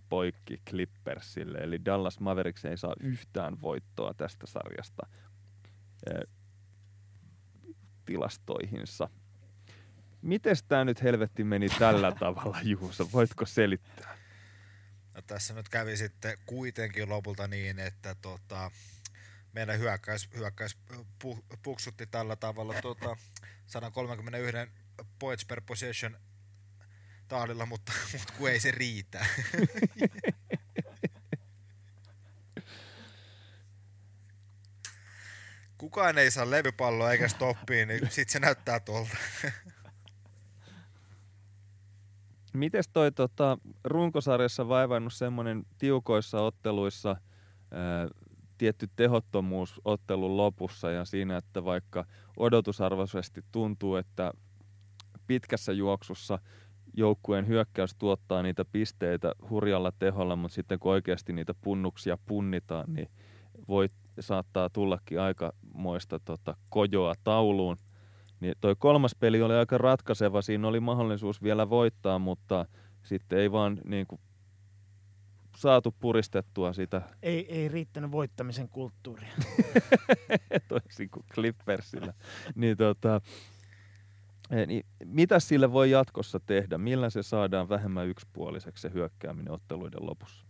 poikki Clippersille. Eli Dallas Mavericks ei saa yhtään voittoa tästä sarjasta tilastoihinsa. Miten tämä nyt helvetti meni tällä [laughs] tavalla, Juuso? Voitko selittää? No, tässä nyt kävi sitten kuitenkin lopulta niin, että tota, meidän hyökkäys, hyökkäys pu, puksutti tällä tavalla tota, [laughs] 131 points per possession tahdilla, mutta, [laughs] mutta kun ei se riitä. [laughs] Kukaan ei saa levypalloa eikä stoppiin, niin sit se näyttää tuolta. [laughs] Mites toi tota, runkosarjassa vaivannut semmoinen tiukoissa otteluissa ää, tietty tehottomuus ottelun lopussa ja siinä, että vaikka odotusarvoisesti tuntuu, että pitkässä juoksussa joukkueen hyökkäys tuottaa niitä pisteitä hurjalla teholla, mutta sitten kun oikeasti niitä punnuksia punnitaan, niin voi saattaa tullakin aikamoista tota, kojoa tauluun. Niin toi kolmas peli oli aika ratkaiseva, siinä oli mahdollisuus vielä voittaa, mutta sitten ei vaan niin kuin, saatu puristettua sitä. Ei, ei riittänyt voittamisen kulttuuria. [laughs] Toisin kuin Clippersillä. niin, tota, niin, mitä sille voi jatkossa tehdä? Millä se saadaan vähemmän yksipuoliseksi se hyökkääminen otteluiden lopussa?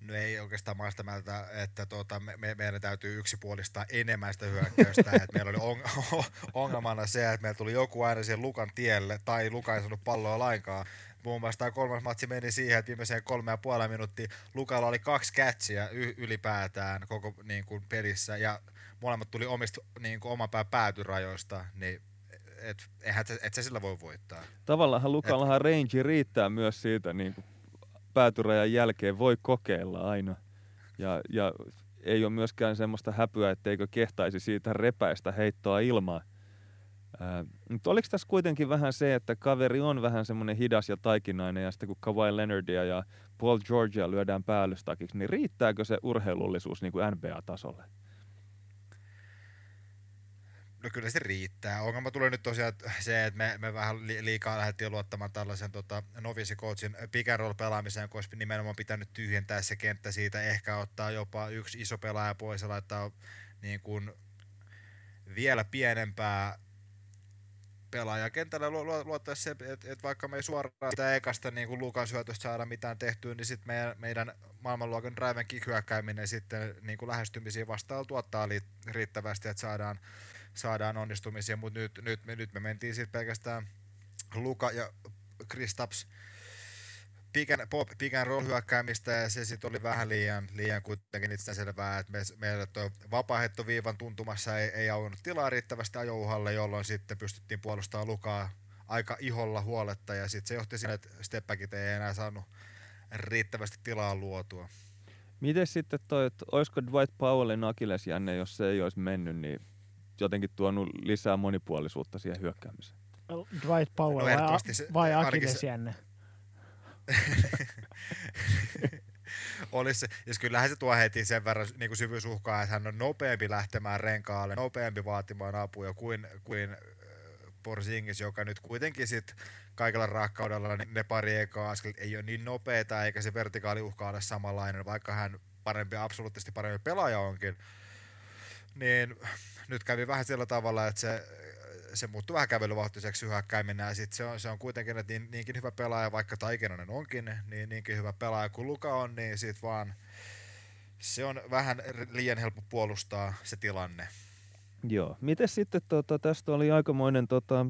No ei oikeastaan mä sitä mieltä, että tuota, me, me, meidän täytyy yksipuolistaa enemmän sitä hyökkäystä. [laughs] että meillä oli on, [laughs] ongelmana se, että meillä tuli joku aina siihen Lukan tielle, tai Luka ei saanut palloa lainkaan. Muun muassa tämä kolmas matsi meni siihen, että viimeiseen kolme ja puoli minuuttia Lukalla oli kaksi kätsiä y- ylipäätään koko niin kuin, pelissä, ja molemmat tuli omista niin kuin, oman pään päätyrajoista, niin et, eihän et, et se sillä voi voittaa. Tavallaan Lukallahan et, range riittää myös siitä niin kuin päätyrajan jälkeen voi kokeilla aina. Ja, ja ei ole myöskään semmoista häpyä, etteikö kehtaisi siitä repäistä heittoa ilmaa. Ää, mutta oliko tässä kuitenkin vähän se, että kaveri on vähän semmoinen hidas ja taikinainen, ja sitten kun Kawhi Leonardia ja Paul Georgia lyödään päällystakiksi, niin riittääkö se urheilullisuus niin kuin NBA-tasolle? No kyllä se riittää. Ongelma tulee nyt tosiaan se, että me, me vähän liikaa lähdettiin luottamaan tällaisen tota, coachin pick pelaamiseen, kun olisi nimenomaan pitänyt tyhjentää se kenttä siitä, ehkä ottaa jopa yksi iso pelaaja pois ja laittaa niin kuin vielä pienempää pelaaja kentällä luottaa se, että, että vaikka me ei suoraan sitä ekasta niin kuin Lukan syötöstä saada mitään tehtyä, niin sitten meidän, meidän maailmanluokan driven kick hyökkääminen sitten niin kuin lähestymisiin vastaan tuottaa riittävästi, että saadaan saadaan onnistumisia, mutta nyt, nyt, me, nyt me mentiin sitten pelkästään Luka ja Kristaps pick and, pop, pick and roll hyökkäämistä ja se sitten oli vähän liian, liian kuitenkin itsestäänselvää, että me, meillä tuo vapaahettoviivan tuntumassa ei, ei auennut tilaa riittävästi ajouhalle, jolloin sitten pystyttiin puolustamaan Lukaa aika iholla huoletta ja sitten se johti siihen, että stepbackit ei enää saanut riittävästi tilaa luotua. Miten sitten toi, että olisiko Dwight Powellin akillesjänne, jos se ei olisi mennyt, niin jotenkin tuonut lisää monipuolisuutta siihen hyökkäämiseen. Dwight Powell no, vai, se, vai Akilesjänne? [laughs] olisi se, jos kyllähän se tuo heti sen verran niin kuin syvyysuhkaa, että hän on nopeampi lähtemään renkaalle, nopeampi vaatimaan apua kuin, kuin Porzingis, joka nyt kuitenkin sit kaikella rakkaudella niin ne pari ekaa askel ei ole niin nopeita, eikä se vertikaaliuhka ole samanlainen, vaikka hän parempi, absoluuttisesti parempi pelaaja onkin. Niin nyt kävi vähän sillä tavalla, että se, se muuttui vähän kävelyvauhtiseksi hyökkäiminen, ja sitten se on, se on kuitenkin, että niin, niinkin hyvä pelaaja, vaikka Taikenonen onkin, niin niinkin hyvä pelaaja kuin Luka on, niin sitten vaan se on vähän liian helppo puolustaa se tilanne. Joo. Miten sitten, tota, tästä oli aikamoinen tota,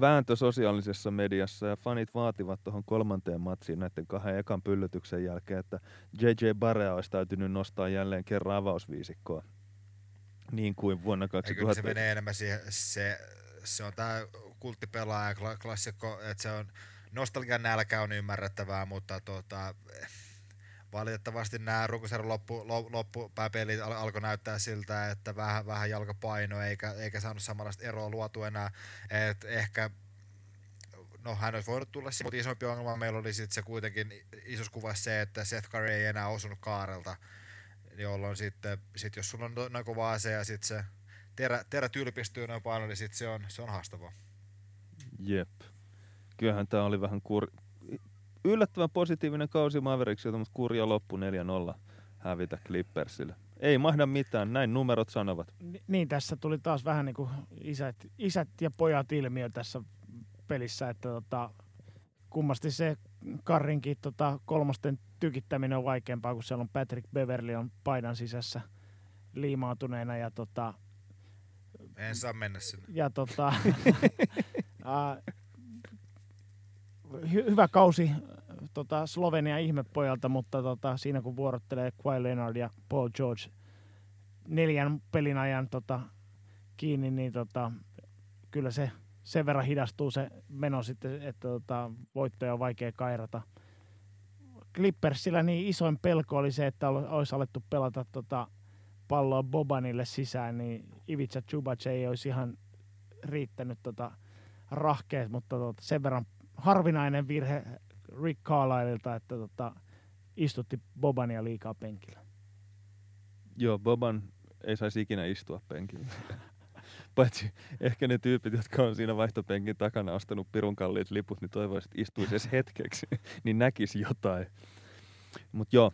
vääntö sosiaalisessa mediassa ja fanit vaativat tuohon kolmanteen matsiin näiden kahden ekan pyllytyksen jälkeen, että JJ Barea olisi täytynyt nostaa jälleen kerran avausviisikkoa niin kuin vuonna 2000. se menee enemmän siihen, se, se on tämä kulttipelaaja klassikko, että se on nostalgian nälkä on ymmärrettävää, mutta tota, valitettavasti nämä runkosarjan loppu, loppupääpelit al, alkoi näyttää siltä, että vähän, vähän jalkapaino eikä, eikä saanut samanlaista eroa luotu enää. Et ehkä no hän olisi voinut tulla, mutta isompi ongelma meillä oli sitten se kuitenkin isossa kuvassa se, että Seth Curry ei enää osunut kaarelta jolloin sitten, sit jos sulla on no, noin kova ase ja sitten se terä, terä tylpistyy noin paljon, niin sitten se on, se on haastavaa. Jep. Kyllähän tämä oli vähän kur... yllättävän positiivinen kausi Mavericksilta, mutta kurja loppu 4-0 hävitä Clippersille. Ei mahda mitään, näin numerot sanovat. Niin, tässä tuli taas vähän niin kuin isät, isät ja pojat ilmiö tässä pelissä, että tota, kummasti se Karrinkin tota, kolmosten tykittäminen on vaikeampaa, kun siellä on Patrick Beverly on paidan sisässä liimaantuneena ja tota, En saa mennä sinne. ja tota, [laughs] ää, hy- hyvä kausi tota, Slovenian ihmepojalta, mutta tota, siinä kun vuorottelee Kawhi Leonard ja Paul George neljän pelin ajan tota, kiinni, niin tota, kyllä se sen verran hidastuu se meno sitten, että tota, voittoja on vaikea kairata. Clippersillä niin isoin pelko oli se, että ol- olisi alettu pelata tota, palloa Bobanille sisään, niin Ivica Chubac ei olisi ihan riittänyt tota, rahkeet, mutta tota, sen verran harvinainen virhe Rick Carlisleilta, että tota, istutti Bobania liikaa penkillä. Joo, Boban ei saisi ikinä istua penkillä. [laughs] Paitsi ehkä ne tyypit, jotka on siinä vaihtopenkin takana ostanut pirun kalliit liput, niin toivoisit, että istuisi edes hetkeksi, [laughs] niin näkisi jotain. Mutta joo,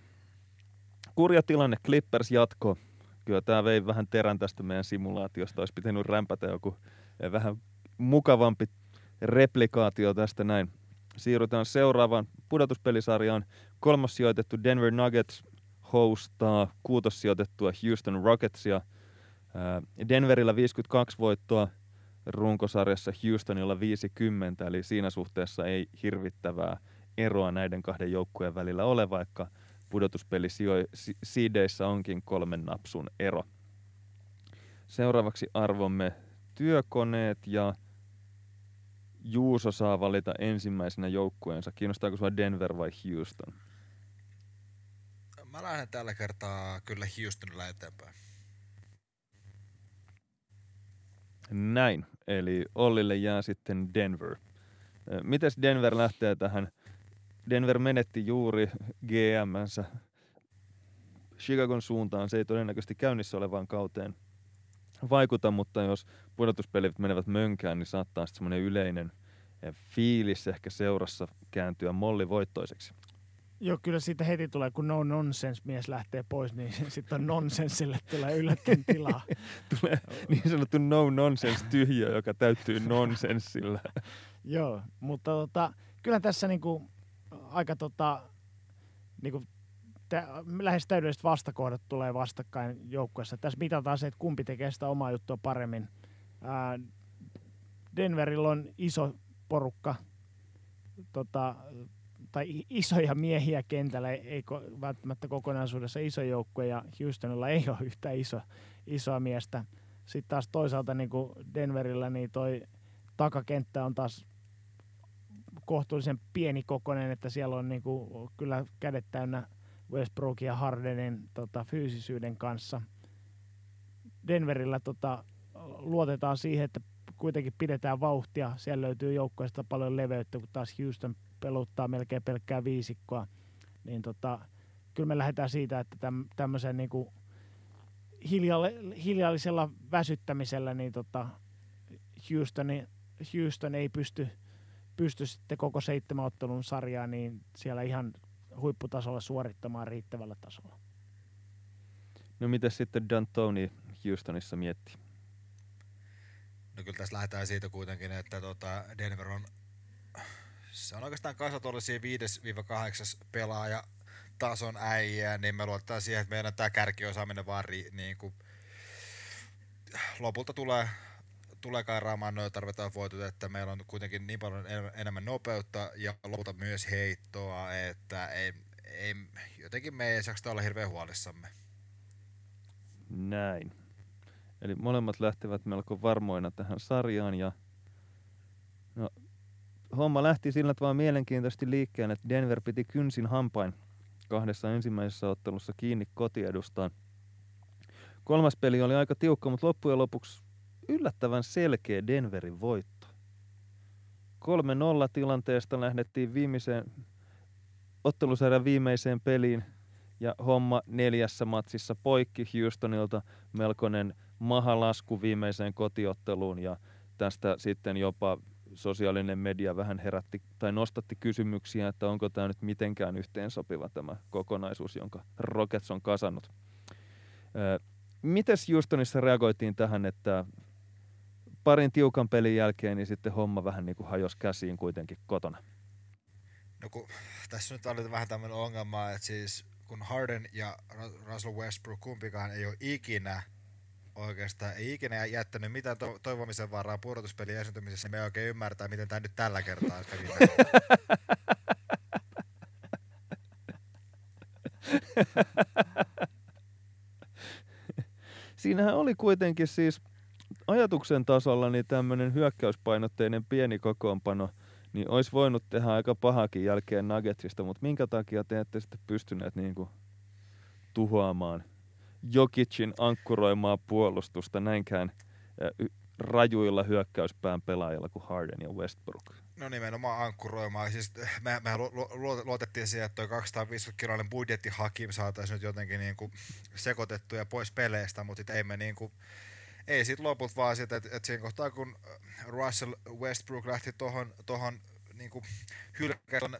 kurja tilanne, Clippers jatko. Kyllä tämä vei vähän terän tästä meidän simulaatiosta. Olisi pitänyt rämpätä joku eh, vähän mukavampi replikaatio tästä näin. Siirrytään seuraavaan pudotuspelisarjaan. Kolmas sijoitettu Denver Nuggets hostaa kuutossijoitettua Houston Rocketsia. Denverillä 52 voittoa, runkosarjassa Houstonilla 50, eli siinä suhteessa ei hirvittävää eroa näiden kahden joukkueen välillä ole, vaikka pudotuspelisiideissä onkin kolmen napsun ero. Seuraavaksi arvomme työkoneet ja Juuso saa valita ensimmäisenä joukkueensa. Kiinnostaako sinua Denver vai Houston? Mä lähden tällä kertaa kyllä Houstonilla eteenpäin. Näin, eli Ollille jää sitten Denver. Mites Denver lähtee tähän? Denver menetti juuri GM:nsä Chicagon suuntaan. Se ei todennäköisesti käynnissä olevaan kauteen vaikuta, mutta jos pudotuspelit menevät mönkään, niin saattaa sitten semmoinen yleinen eh, fiilis ehkä seurassa kääntyä mollivoittoiseksi. Joo, kyllä siitä heti tulee, kun no nonsense mies lähtee pois, niin [laughs] sitten on nonsensille tulee yllättäen tilaa. [laughs] Tulee niin sanottu no nonsense tyhjö, joka täyttyy nonsenssilla. [laughs] Joo, mutta tota, kyllä tässä niinku aika tota, niinku, tä, lähes täydelliset vastakohdat tulee vastakkain joukkueessa. Tässä mitataan se, että kumpi tekee sitä omaa juttua paremmin. Ää, Denverillä on iso porukka, tota, tai isoja miehiä kentällä, ei ko- välttämättä kokonaisuudessa iso joukkue, ja Houstonilla ei ole yhtä iso, isoa miestä. Sitten taas toisaalta niin kuin Denverillä, niin toi takakenttä on taas kohtuullisen pienikokoinen, että siellä on niin kuin, kyllä kädet täynnä Westbrookin ja Hardenin tota, fyysisyyden kanssa. Denverillä tota, luotetaan siihen, että kuitenkin pidetään vauhtia. Siellä löytyy joukkueesta paljon leveyttä, kun taas Houston peluttaa melkein pelkkää viisikkoa. Niin tota, kyllä me lähdetään siitä, että täm, tämmöisen niin kuin hiljalle, hiljallisella väsyttämisellä niin tota, Houstoni, Houston ei pysty, pysty sitten koko seitsemän ottelun sarjaa niin siellä ihan huipputasolla suorittamaan riittävällä tasolla. No miten sitten D'Antoni Houstonissa mietti? No kyllä tässä lähdetään siitä kuitenkin, että tota Denver on, se on oikeastaan kasa tuollaisia 5-8 pelaaja tason äijää, niin me luotetaan siihen, että meidän tämä kärkiosaaminen vaan ri, niin kuin, lopulta tulee, tulee kairaamaan noita tarvitaan voitot, että meillä on kuitenkin niin paljon en- enemmän nopeutta ja lopulta myös heittoa, että ei, ei, jotenkin me ei jaksa olla hirveän huolissamme. Näin. Eli molemmat lähtevät melko varmoina tähän sarjaan ja homma lähti sillä tavalla mielenkiintoisesti liikkeelle, että Denver piti kynsin hampain kahdessa ensimmäisessä ottelussa kiinni kotiedustaan. Kolmas peli oli aika tiukka, mutta loppujen lopuksi yllättävän selkeä Denverin voitto. 3-0 tilanteesta lähdettiin viimeiseen ottelusarjan viimeiseen peliin ja homma neljässä matsissa poikki Houstonilta melkoinen mahalasku viimeiseen kotiotteluun ja tästä sitten jopa sosiaalinen media vähän herätti tai nostatti kysymyksiä, että onko tämä nyt mitenkään yhteensopiva tämä kokonaisuus, jonka Rockets on kasannut. Mites Houstonissa reagoitiin tähän, että parin tiukan pelin jälkeen niin sitten homma vähän niin kuin hajosi käsiin kuitenkin kotona? No kun, tässä nyt oli vähän tämmöinen ongelma, että siis kun Harden ja Russell Westbrook kumpikaan ei ole ikinä oikeastaan ei ikinä jättänyt mitään to- toivomisen varaa pudotuspelin esiintymisessä, me ei oikein ymmärtää, miten tämä nyt tällä kertaa kävi. [laughs] Siinähän oli kuitenkin siis ajatuksen tasolla niin tämmöinen hyökkäyspainotteinen pieni kokoonpano, niin olisi voinut tehdä aika pahakin jälkeen Nuggetsista, mutta minkä takia te ette sitten pystyneet niin kuin tuhoamaan Jokicin ankkuroimaa puolustusta näinkään rajuilla hyökkäyspään pelaajilla kuin Harden ja Westbrook. No nimenomaan ankkuroimaan. Siis me, me luotettiin siihen, että tuo 250 kiloinen budjetti Hakim saataisiin nyt jotenkin niin kuin sekoitettua ja pois peleistä, mutta ei me niin kuin, ei sit loput vaan siitä, että, että siinä kohtaa kun Russell Westbrook lähti tuohon tohon, niin hylkätön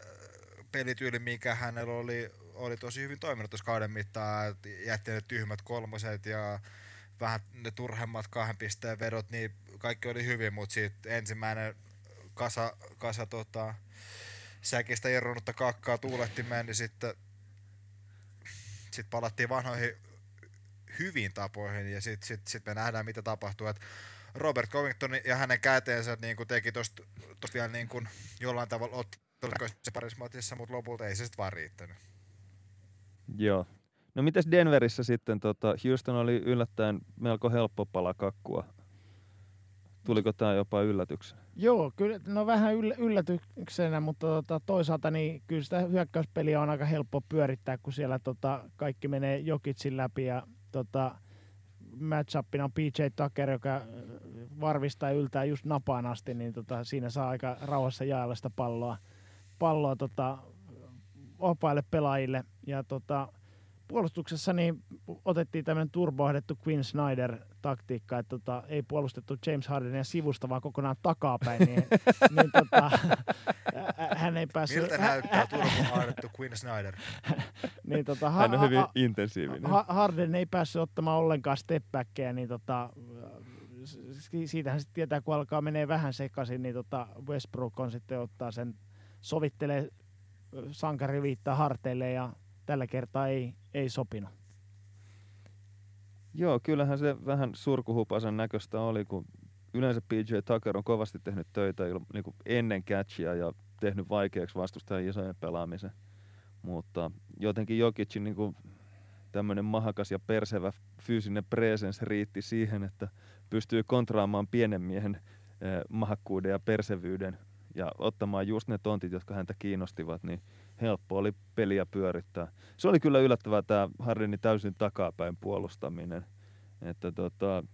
pelityyli, mikä hänellä oli, oli tosi hyvin toiminut tuossa kauden mittaan, jätti ne tyhmät kolmoset ja vähän ne turhemmat kahden pisteen vedot, niin kaikki oli hyvin, mutta sitten ensimmäinen kasa, kasa tota, säkistä irronnutta kakkaa tuulettimeen, niin sitten sit palattiin vanhoihin hyviin tapoihin ja sitten sit, sit me nähdään mitä tapahtuu. Et Robert Covington ja hänen käteensä niin teki tuosta vielä niin kuin jollain tavalla ottelukoisessa parismatissa, mutta lopulta ei se sitten vaan riittänyt. Joo. No mites Denverissä sitten? Tota, Houston oli yllättäen melko helppo pala kakkua. Tuliko tämä jopa yllätyksenä? Joo, kyllä, no vähän yllätyksenä, mutta tota, toisaalta niin kyllä sitä hyökkäyspeliä on aika helppo pyörittää, kun siellä tota, kaikki menee Jokitsin läpi ja tota, matchupina on PJ Tucker, joka varvistaa yltää just napaan asti, niin tota, siinä saa aika rauhassa jaella sitä palloa, palloa tota, opaille pelaajille. Ja tota, puolustuksessa niin otettiin tämmöinen turboahdettu Quinn Snyder-taktiikka, että tota, ei puolustettu James Hardenia sivusta, vaan kokonaan takapäin. Niin, [laughs] niin tota, hän ei päässyt... Miltä näyttää turboahdettu Quinn Snyder? [laughs] niin, tota, hän on hyvin intensiivinen. Harden ei päässyt ottamaan ollenkaan stepbackkejä, niin tota, siitähän sitten tietää, kun alkaa menee vähän sekaisin, niin tota Westbrook on sitten ottaa sen, sovittelee sankariviittaa harteille ja tällä kertaa ei, ei sopinut. Joo, kyllähän se vähän surkuhupasen näköistä oli, kun yleensä PJ Tucker on kovasti tehnyt töitä niin kuin ennen catchia ja tehnyt vaikeaksi vastustajan isojen pelaamisen. Mutta jotenkin Jokicin niin kuin tämmöinen mahakas ja persevä fyysinen presence riitti siihen, että pystyy kontraamaan pienen miehen eh, mahakkuuden ja persevyyden ja ottamaan just ne tontit, jotka häntä kiinnostivat, niin helppo oli peliä pyörittää. Se oli kyllä yllättävää tämä Harrini täysin takapäin puolustaminen. Että tota,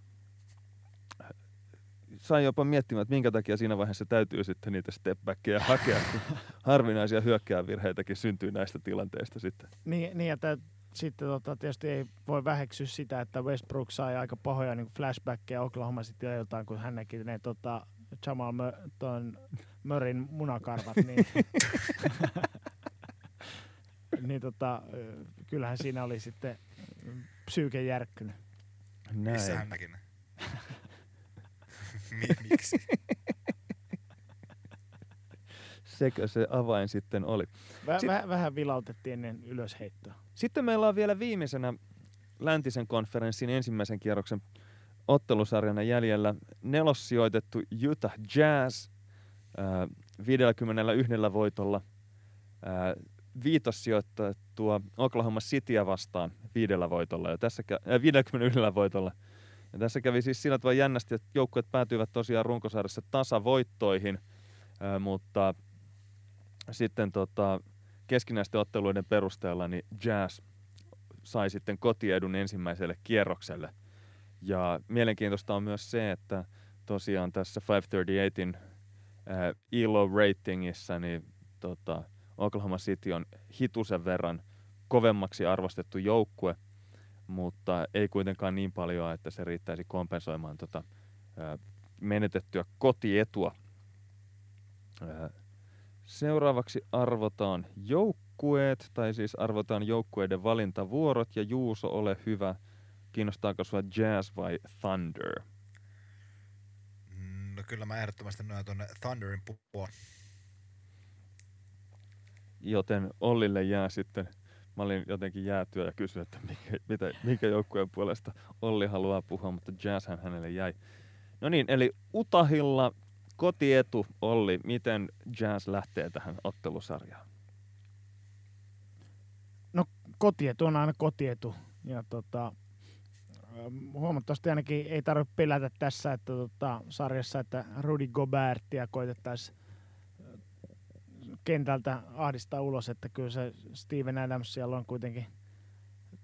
sain jopa miettimään, että minkä takia siinä vaiheessa täytyy sitten niitä stepbackkejä hakea, [laughs] harvinaisia hyökkäävirheitäkin syntyy näistä tilanteista sitten. Niin, niin että sitten tota, tietysti ei voi väheksyä sitä, että Westbrook sai aika pahoja niin flashbackkejä Oklahoma City jotain, kun hän näki ne tota, Jamal Mö, ton Mörin munakarvat, niin, [laughs] niin tota, kyllähän siinä oli sitten psyyke järkkynyt. Näin. Missä hän näki ne? [laughs] Miksi? [laughs] Sekö se avain sitten oli? Väh, Sit... väh, vähän vilautettiin ennen ylösheittoa. Sitten meillä on vielä viimeisenä läntisen konferenssin ensimmäisen kierroksen ottelusarjana jäljellä nelossijoitettu Utah Jazz äh, 51 voitolla. Äh, viitossijoitettua Oklahoma Cityä vastaan viidellä voitolla ja tässä, äh, 51 voitolla. Ja tässä kävi siis sillä tavalla jännästi, että joukkueet päätyivät tosiaan runkosarjassa tasavoittoihin, äh, mutta sitten tota, keskinäisten otteluiden perusteella niin Jazz sai sitten kotiedun ensimmäiselle kierrokselle – ja mielenkiintoista on myös se, että tosiaan tässä 538in äh, ELO ratingissa niin tota, Oklahoma City on hitusen verran kovemmaksi arvostettu joukkue, mutta ei kuitenkaan niin paljon, että se riittäisi kompensoimaan tota, menetettyä kotietua. Seuraavaksi arvotaan joukkueet, tai siis arvotaan joukkueiden valintavuorot, ja Juuso, ole hyvä – Kiinnostaako sinua Jazz vai Thunder? No kyllä mä ehdottomasti noin tuonne Thunderin puolella. Joten Ollille jää sitten, mä olin jotenkin jäätyä ja kysyin, että mikä, mitä, mikä joukkueen puolesta Olli haluaa puhua, mutta Jazzhän hänelle jäi. No niin, eli Utahilla kotietu Olli, miten Jazz lähtee tähän ottelusarjaan? kotietu on aina kotietu. Ja tota, ähm, huomattavasti ainakin ei tarvitse pelätä tässä että tota, sarjassa, että Rudy Gobertia koitettaisiin kentältä ahdistaa ulos, että kyllä se Steven Adams siellä on kuitenkin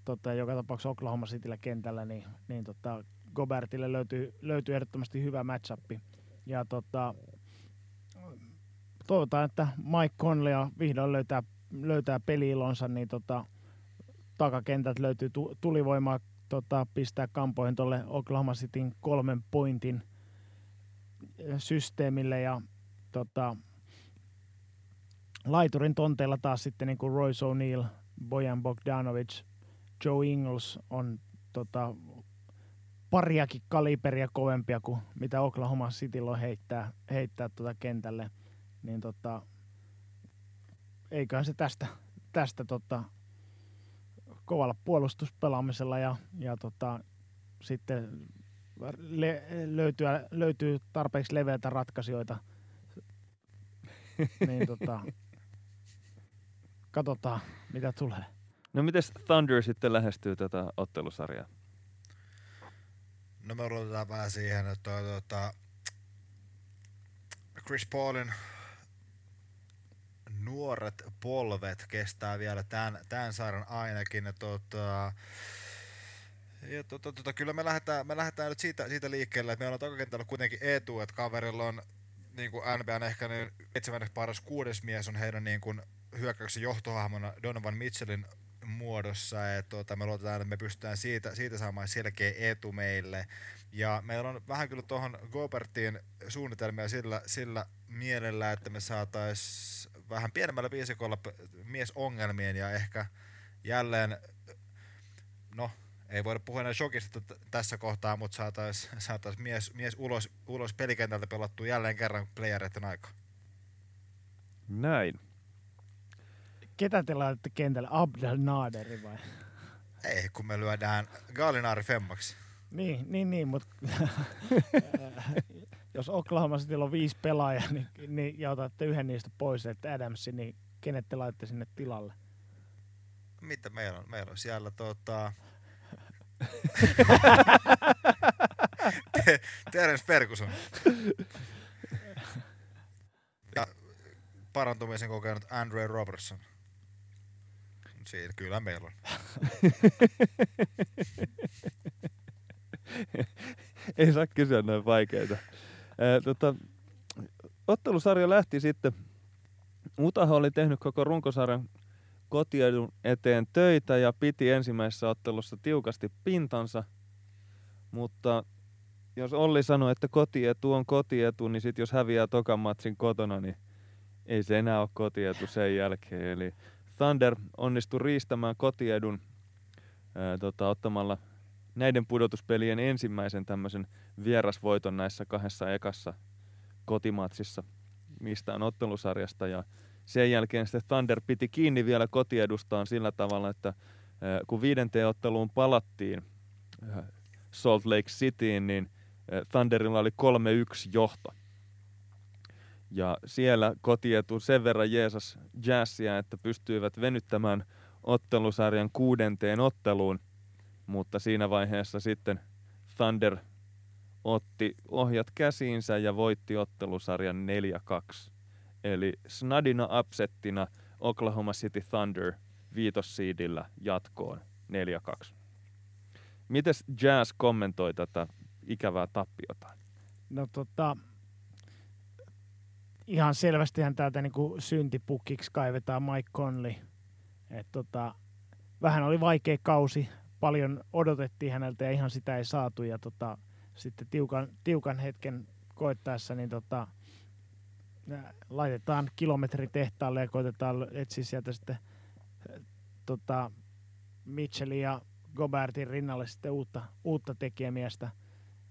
tota, joka tapauksessa Oklahoma Cityllä kentällä, niin, niin tota, Gobertille löytyy, löytyy ehdottomasti hyvä matchappi. Ja tota, toivotaan, että Mike Conley vihdoin löytää, löytää peliilonsa, niin tota, takakentät löytyy tulivoimaa tota, pistää kampoihin tuolle Oklahoma Cityn kolmen pointin systeemille ja tota, laiturin tonteilla taas sitten niin kuin Royce O'Neal, Bojan Bogdanovic, Joe Ingles on tota, pariakin kaliberia kovempia kuin mitä Oklahoma City on heittää, heittää tuota kentälle, niin tota, eiköhän se tästä, tästä tota, kovalla puolustuspelaamisella ja, ja tota, sitten le, löytyä, löytyy tarpeeksi leveältä ratkaisijoita. [laughs] niin tota, katsotaan, mitä tulee. No miten Thunder sitten lähestyy tätä ottelusarjaa? No me odotetaan vähän siihen, että tuota, Chris Paulin nuoret polvet kestää vielä tämän, tämän sarjan ainakin. Ja tota, ja tota, tota, kyllä me lähdetään, me lähdetään nyt siitä, siitä liikkeelle, että meillä on takakentällä kuitenkin etu, että kaverilla on niin kuin NBAn ehkä niin seitsemänneksi paras kuudes mies on heidän niin kuin hyökkäyksen johtohahmona Donovan Mitchellin muodossa. Et, tuota, me luotetaan, että me pystytään siitä, siitä saamaan selkeä etu meille. Ja meillä on vähän kyllä tuohon Gobertiin suunnitelmia sillä, sillä mielellä, että me saataisiin vähän pienemmällä viisikolla mies ongelmien ja ehkä jälleen, no ei voida puhua enää shokista tässä kohtaa, mutta saataisiin saatais mies, mies ulos, ulos pelikentältä pelattua jälleen kerran playereiden aikaa. Näin. Ketä te laitatte kentälle? Abdel Naderi vai? Ei, kun me lyödään Galinaari femmaksi. Niin, niin, niin mutta [laughs] jos Oklahoma Cityllä on viisi pelaajaa niin, niin, ja otatte yhden niistä pois, että Adamsi, niin kenet te laitte sinne tilalle? Mitä meillä on? Meillä on siellä tota... [laughs] Terence Ferguson. Ja parantumisen kokenut Andre Robertson. Siitä kyllä meillä on. [laughs] Ei saa kysyä noin vaikeita. Ää, tota, ottelusarja lähti sitten. Utaho oli tehnyt koko runkosarjan kotiedun eteen töitä ja piti ensimmäisessä ottelussa tiukasti pintansa, mutta jos Olli sanoi, että kotietu on kotietu, niin sitten jos häviää tokan matsin kotona, niin ei se enää ole kotietu sen jälkeen. Eli Thunder onnistui riistämään kotiedun ää, tota, ottamalla näiden pudotuspelien ensimmäisen tämmöisen vierasvoiton näissä kahdessa ekassa kotimatsissa mistään ottelusarjasta ja sen jälkeen sitten Thunder piti kiinni vielä kotiedustaan sillä tavalla, että kun viidenteen otteluun palattiin Salt Lake Cityin, niin Thunderilla oli 3-1 johto. Ja siellä kotietu sen verran Jeesus Jazzia, että pystyivät venyttämään ottelusarjan kuudenteen otteluun – mutta siinä vaiheessa sitten Thunder otti ohjat käsiinsä ja voitti ottelusarjan 4-2. Eli snadina upsettina Oklahoma City Thunder viitossiidillä jatkoon 4-2. Mites Jazz kommentoi tätä ikävää tappiota? No tota, ihan selvästihän täältä niinku syntipukiksi kaivetaan Mike Conley. Et tota, vähän oli vaikea kausi paljon odotettiin häneltä ja ihan sitä ei saatu. Ja tota, sitten tiukan, tiukan hetken koettaessa niin tota, laitetaan kilometri tehtaalle ja koitetaan etsiä sieltä sitten tota, Mitchellin ja Gobertin rinnalle sitten uutta, uutta tekijämiestä.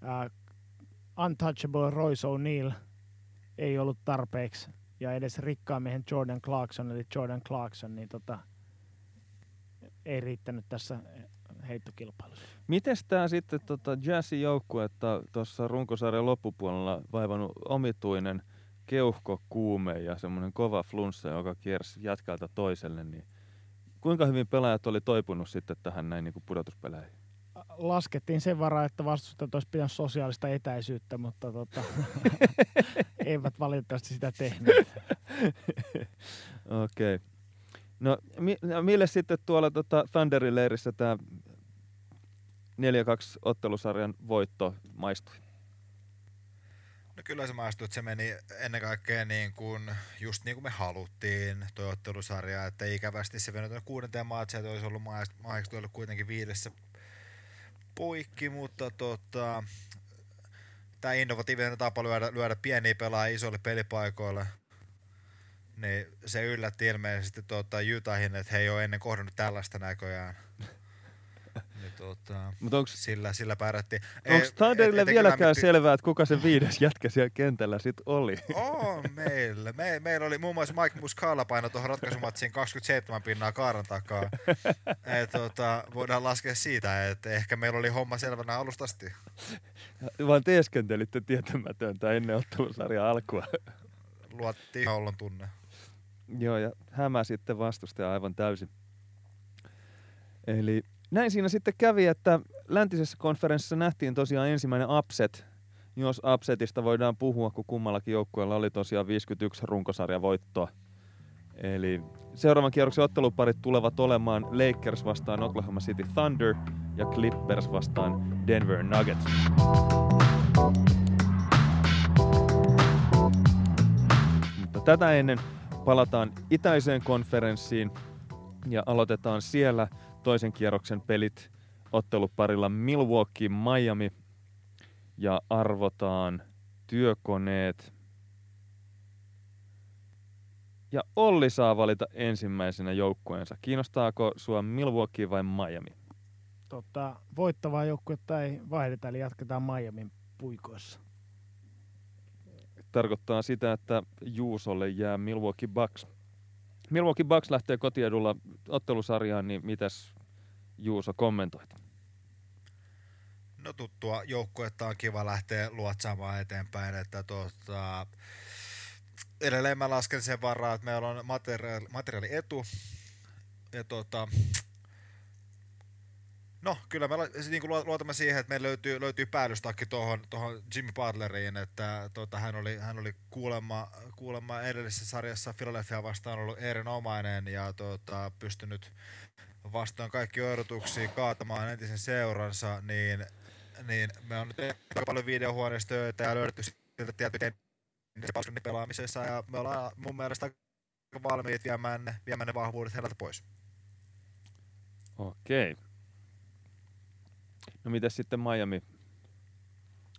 Uh, untouchable Royce O'Neal ei ollut tarpeeksi, ja edes rikkaan miehen Jordan Clarkson, eli Jordan Clarkson, niin tota, ei riittänyt tässä heittokilpailussa. Miten tämä sitten tota Jazzin joukkuetta tuossa runkosarjan loppupuolella vaivannut omituinen keuhkokuume ja semmoinen kova flunssa, joka kiersi jätkältä toiselle, niin kuinka hyvin pelaajat oli toipunut sitten tähän näin niin kuin pudotuspeleihin? Laskettiin sen varaa, että vastustajat olisi pitänyt sosiaalista etäisyyttä, mutta tota, [laughs] eivät valitettavasti sitä tehneet. [laughs] Okei. Okay. No, mi- no mille sitten tuolla tota Thunderin leirissä tämä 4-2 ottelusarjan voitto maistui? No kyllä se maistui, että se meni ennen kaikkea niin kuin, just niin kuin me haluttiin toi ottelusarja, että ikävästi se venoi kuudenteen maatsia, että olisi ollut mahdollisesti ollut kuitenkin viidessä poikki, mutta tota, tämä innovatiivinen tapa lyödä, lyödä pieniä pelaajia isoille pelipaikoille, niin se yllätti ilmeisesti tuota, Utahin, että he ei ole ennen kohdannut tällaista näköjään. Niin, tuota, Mut onks, sillä, sillä pärjättiin. Onko Thunderille vieläkään mit... selvää, että kuka se viides jätkä siellä kentällä sitten oli? On meillä. Me, meillä oli muun muassa Mike Muscala paino tuohon ratkaisumatsiin 27 pinnaa kaaran takaa. Et, tuota, voidaan laskea siitä, että ehkä meillä oli homma selvänä alusta asti. Vaan teeskentelitte tietämätöntä ennen ottelusarjan alkua. Luottiin ollon tunne. Joo, ja hämä sitten vastustaja aivan täysin. Eli näin siinä sitten kävi, että läntisessä konferenssissa nähtiin tosiaan ensimmäinen upset, jos upsetista voidaan puhua, kun kummallakin joukkueella oli tosiaan 51 runkosarjavoittoa. Eli seuraavan kierroksen otteluparit tulevat olemaan Lakers vastaan Oklahoma City Thunder ja Clippers vastaan Denver Nuggets. Mutta tätä ennen palataan itäiseen konferenssiin ja aloitetaan siellä toisen kierroksen pelit otteluparilla Milwaukee Miami ja arvotaan työkoneet. Ja Olli saa valita ensimmäisenä joukkueensa. Kiinnostaako sua Milwaukee vai Miami? Tota, voittavaa joukkuetta ei vaihdeta, eli jatketaan Miamin puikoissa. Tarkoittaa sitä, että Juusolle jää Milwaukee Bucks. Milwaukee Bucks lähtee kotiedulla ottelusarjaan, niin mitäs Juuso kommentoit? No tuttua joukkuetta on kiva lähteä luotsaamaan eteenpäin, että tuota, edelleen mä lasken sen varaa, että meillä on materiaali, materiaali etu, ja tuota, No, kyllä me niin kuin luotamme siihen, että meillä löytyy, löytyy päällystakki tuohon, tuohon Jimmy Butleriin, että tota, hän oli, hän oli kuulemma, kuulemma edellisessä sarjassa Philadelphia vastaan ollut erinomainen ja tota, pystynyt vastaan kaikki odotuksia kaatamaan entisen seuransa, niin, niin me on nyt aika paljon videohuoneistoja ja löydetty siltä tiettyjä pelaamisessa ja me ollaan mun mielestä valmiit viemään viemään ne vahvuudet heiltä pois. Okei. No miten sitten Miami?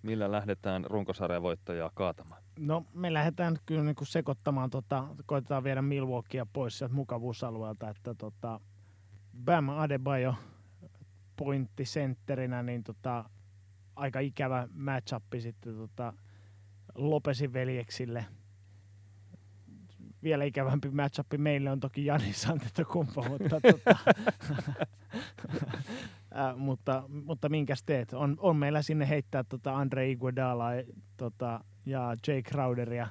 Millä lähdetään runkosarjan voittajaa kaatamaan? No me lähdetään kyllä niin kuin sekoittamaan, tota, koitetaan viedä Milwaukeea pois sieltä mukavuusalueelta, että tota, Bam Adebayo pointtisentterinä, niin tota, aika ikävä matchup sitten tota, Lopesin veljeksille. Vielä ikävämpi matchup meille on toki Janis Antetokounmpo, mutta, tota, [laughs] [laughs] äh, mutta, mutta minkäs teet? On, on meillä sinne heittää tota Andre Iguodala tota, ja Jay Crowderia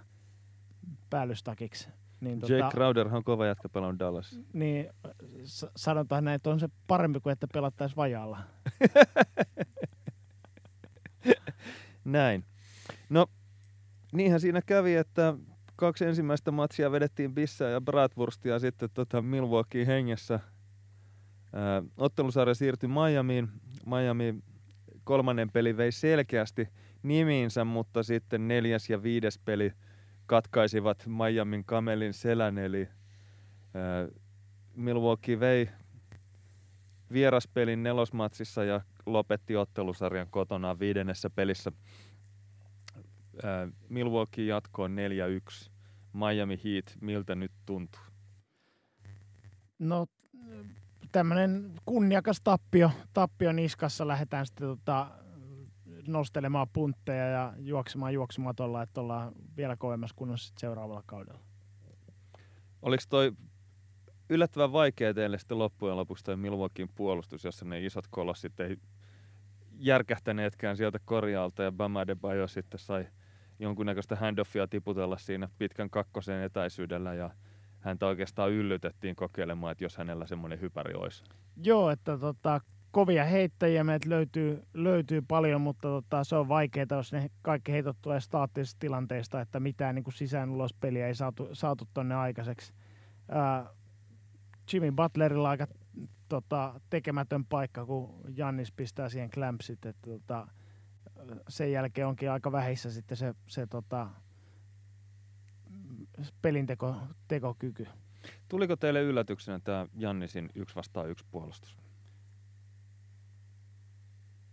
päällystakiksi. Niin, Jake tota, Crowder on kova jätkä pelannut Dallas. Niin, sanotaan näin, että on se parempi kuin että pelattaisiin vajalla. [laughs] näin. No, niinhän siinä kävi, että kaksi ensimmäistä matsia vedettiin Bissää ja Bratwurstia sitten tota Milwaukee hengessä. Ää, ottelusarja siirtyi Miamiin. Miami kolmannen peli vei selkeästi nimiinsä, mutta sitten neljäs ja viides peli – katkaisivat Miamin kamelin selän, eli äh, Milwaukee vei vieraspelin nelosmatsissa ja lopetti ottelusarjan kotona viidennessä pelissä. Äh, Milwaukee jatkoon 4-1. Miami Heat, miltä nyt tuntuu? No tämmöinen kunniakas tappio, tappio niskassa lähdetään sitten tota, nostelemaan puntteja ja juoksemaan juoksumatolla, että ollaan vielä kovemmassa kunnossa seuraavalla kaudella. Oliko toi yllättävän vaikea teille sitten loppujen lopuksi toi Milwaukeein puolustus, jossa ne isot kolossit ei järkähtäneetkään sieltä korjaalta ja Bama Bayo sitten sai jonkunnäköistä handoffia tiputella siinä pitkän kakkosen etäisyydellä ja häntä oikeastaan yllytettiin kokeilemaan, että jos hänellä semmoinen hypäri olisi. Joo, että tota, kovia heittäjiä meiltä löytyy, löytyy paljon, mutta tota, se on vaikeaa, jos ne kaikki heitot tulee staattisista tilanteista, että mitään niin sisään ulos peliä ei saatu, saatu tonne aikaiseksi. Ää, Jimmy Butlerilla aika tota, tekemätön paikka, kun Jannis pistää siihen klämpsit, että tota, sen jälkeen onkin aika vähissä sitten se, se tota, pelinteko tekokyky. Tuliko teille yllätyksenä tämä Jannisin yksi vastaan yksi puolustus?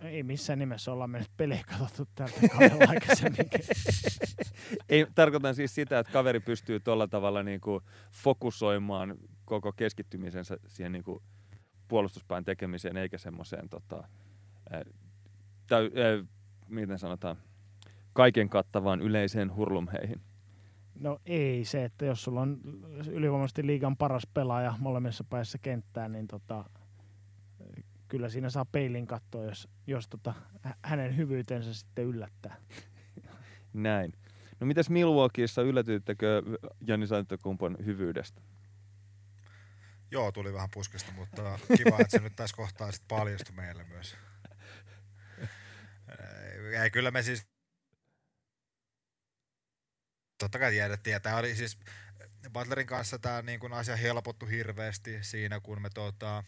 Ei missään nimessä olla mennyt pelejä katsottu tältä kaudella [laughs] aikaisemmin. Ei, tarkoitan siis sitä, että kaveri pystyy tuolla tavalla niin kuin fokusoimaan koko keskittymisensä siihen niin kuin puolustuspään tekemiseen, eikä semmoiseen tota, täy, äh, miten sanotaan, kaiken kattavaan yleiseen hurlumheihin. No ei se, että jos sulla on ylivoimaisesti liigan paras pelaaja molemmissa päissä kenttään, niin tota, kyllä siinä saa peilin katsoa, jos, jos tota, hänen hyvyytensä sitten yllättää. Näin. No mitäs Milwaukeeissa yllätyittekö Jani Santokumpon hyvyydestä? Joo, tuli vähän puskesta, mutta kiva, että se nyt tässä kohtaa sitten paljastui meille myös. Ei, kyllä me siis totta kai tiedettiin, tämä oli siis Butlerin kanssa tämä niin kuin asia helpottu hirveästi siinä, kun me tota,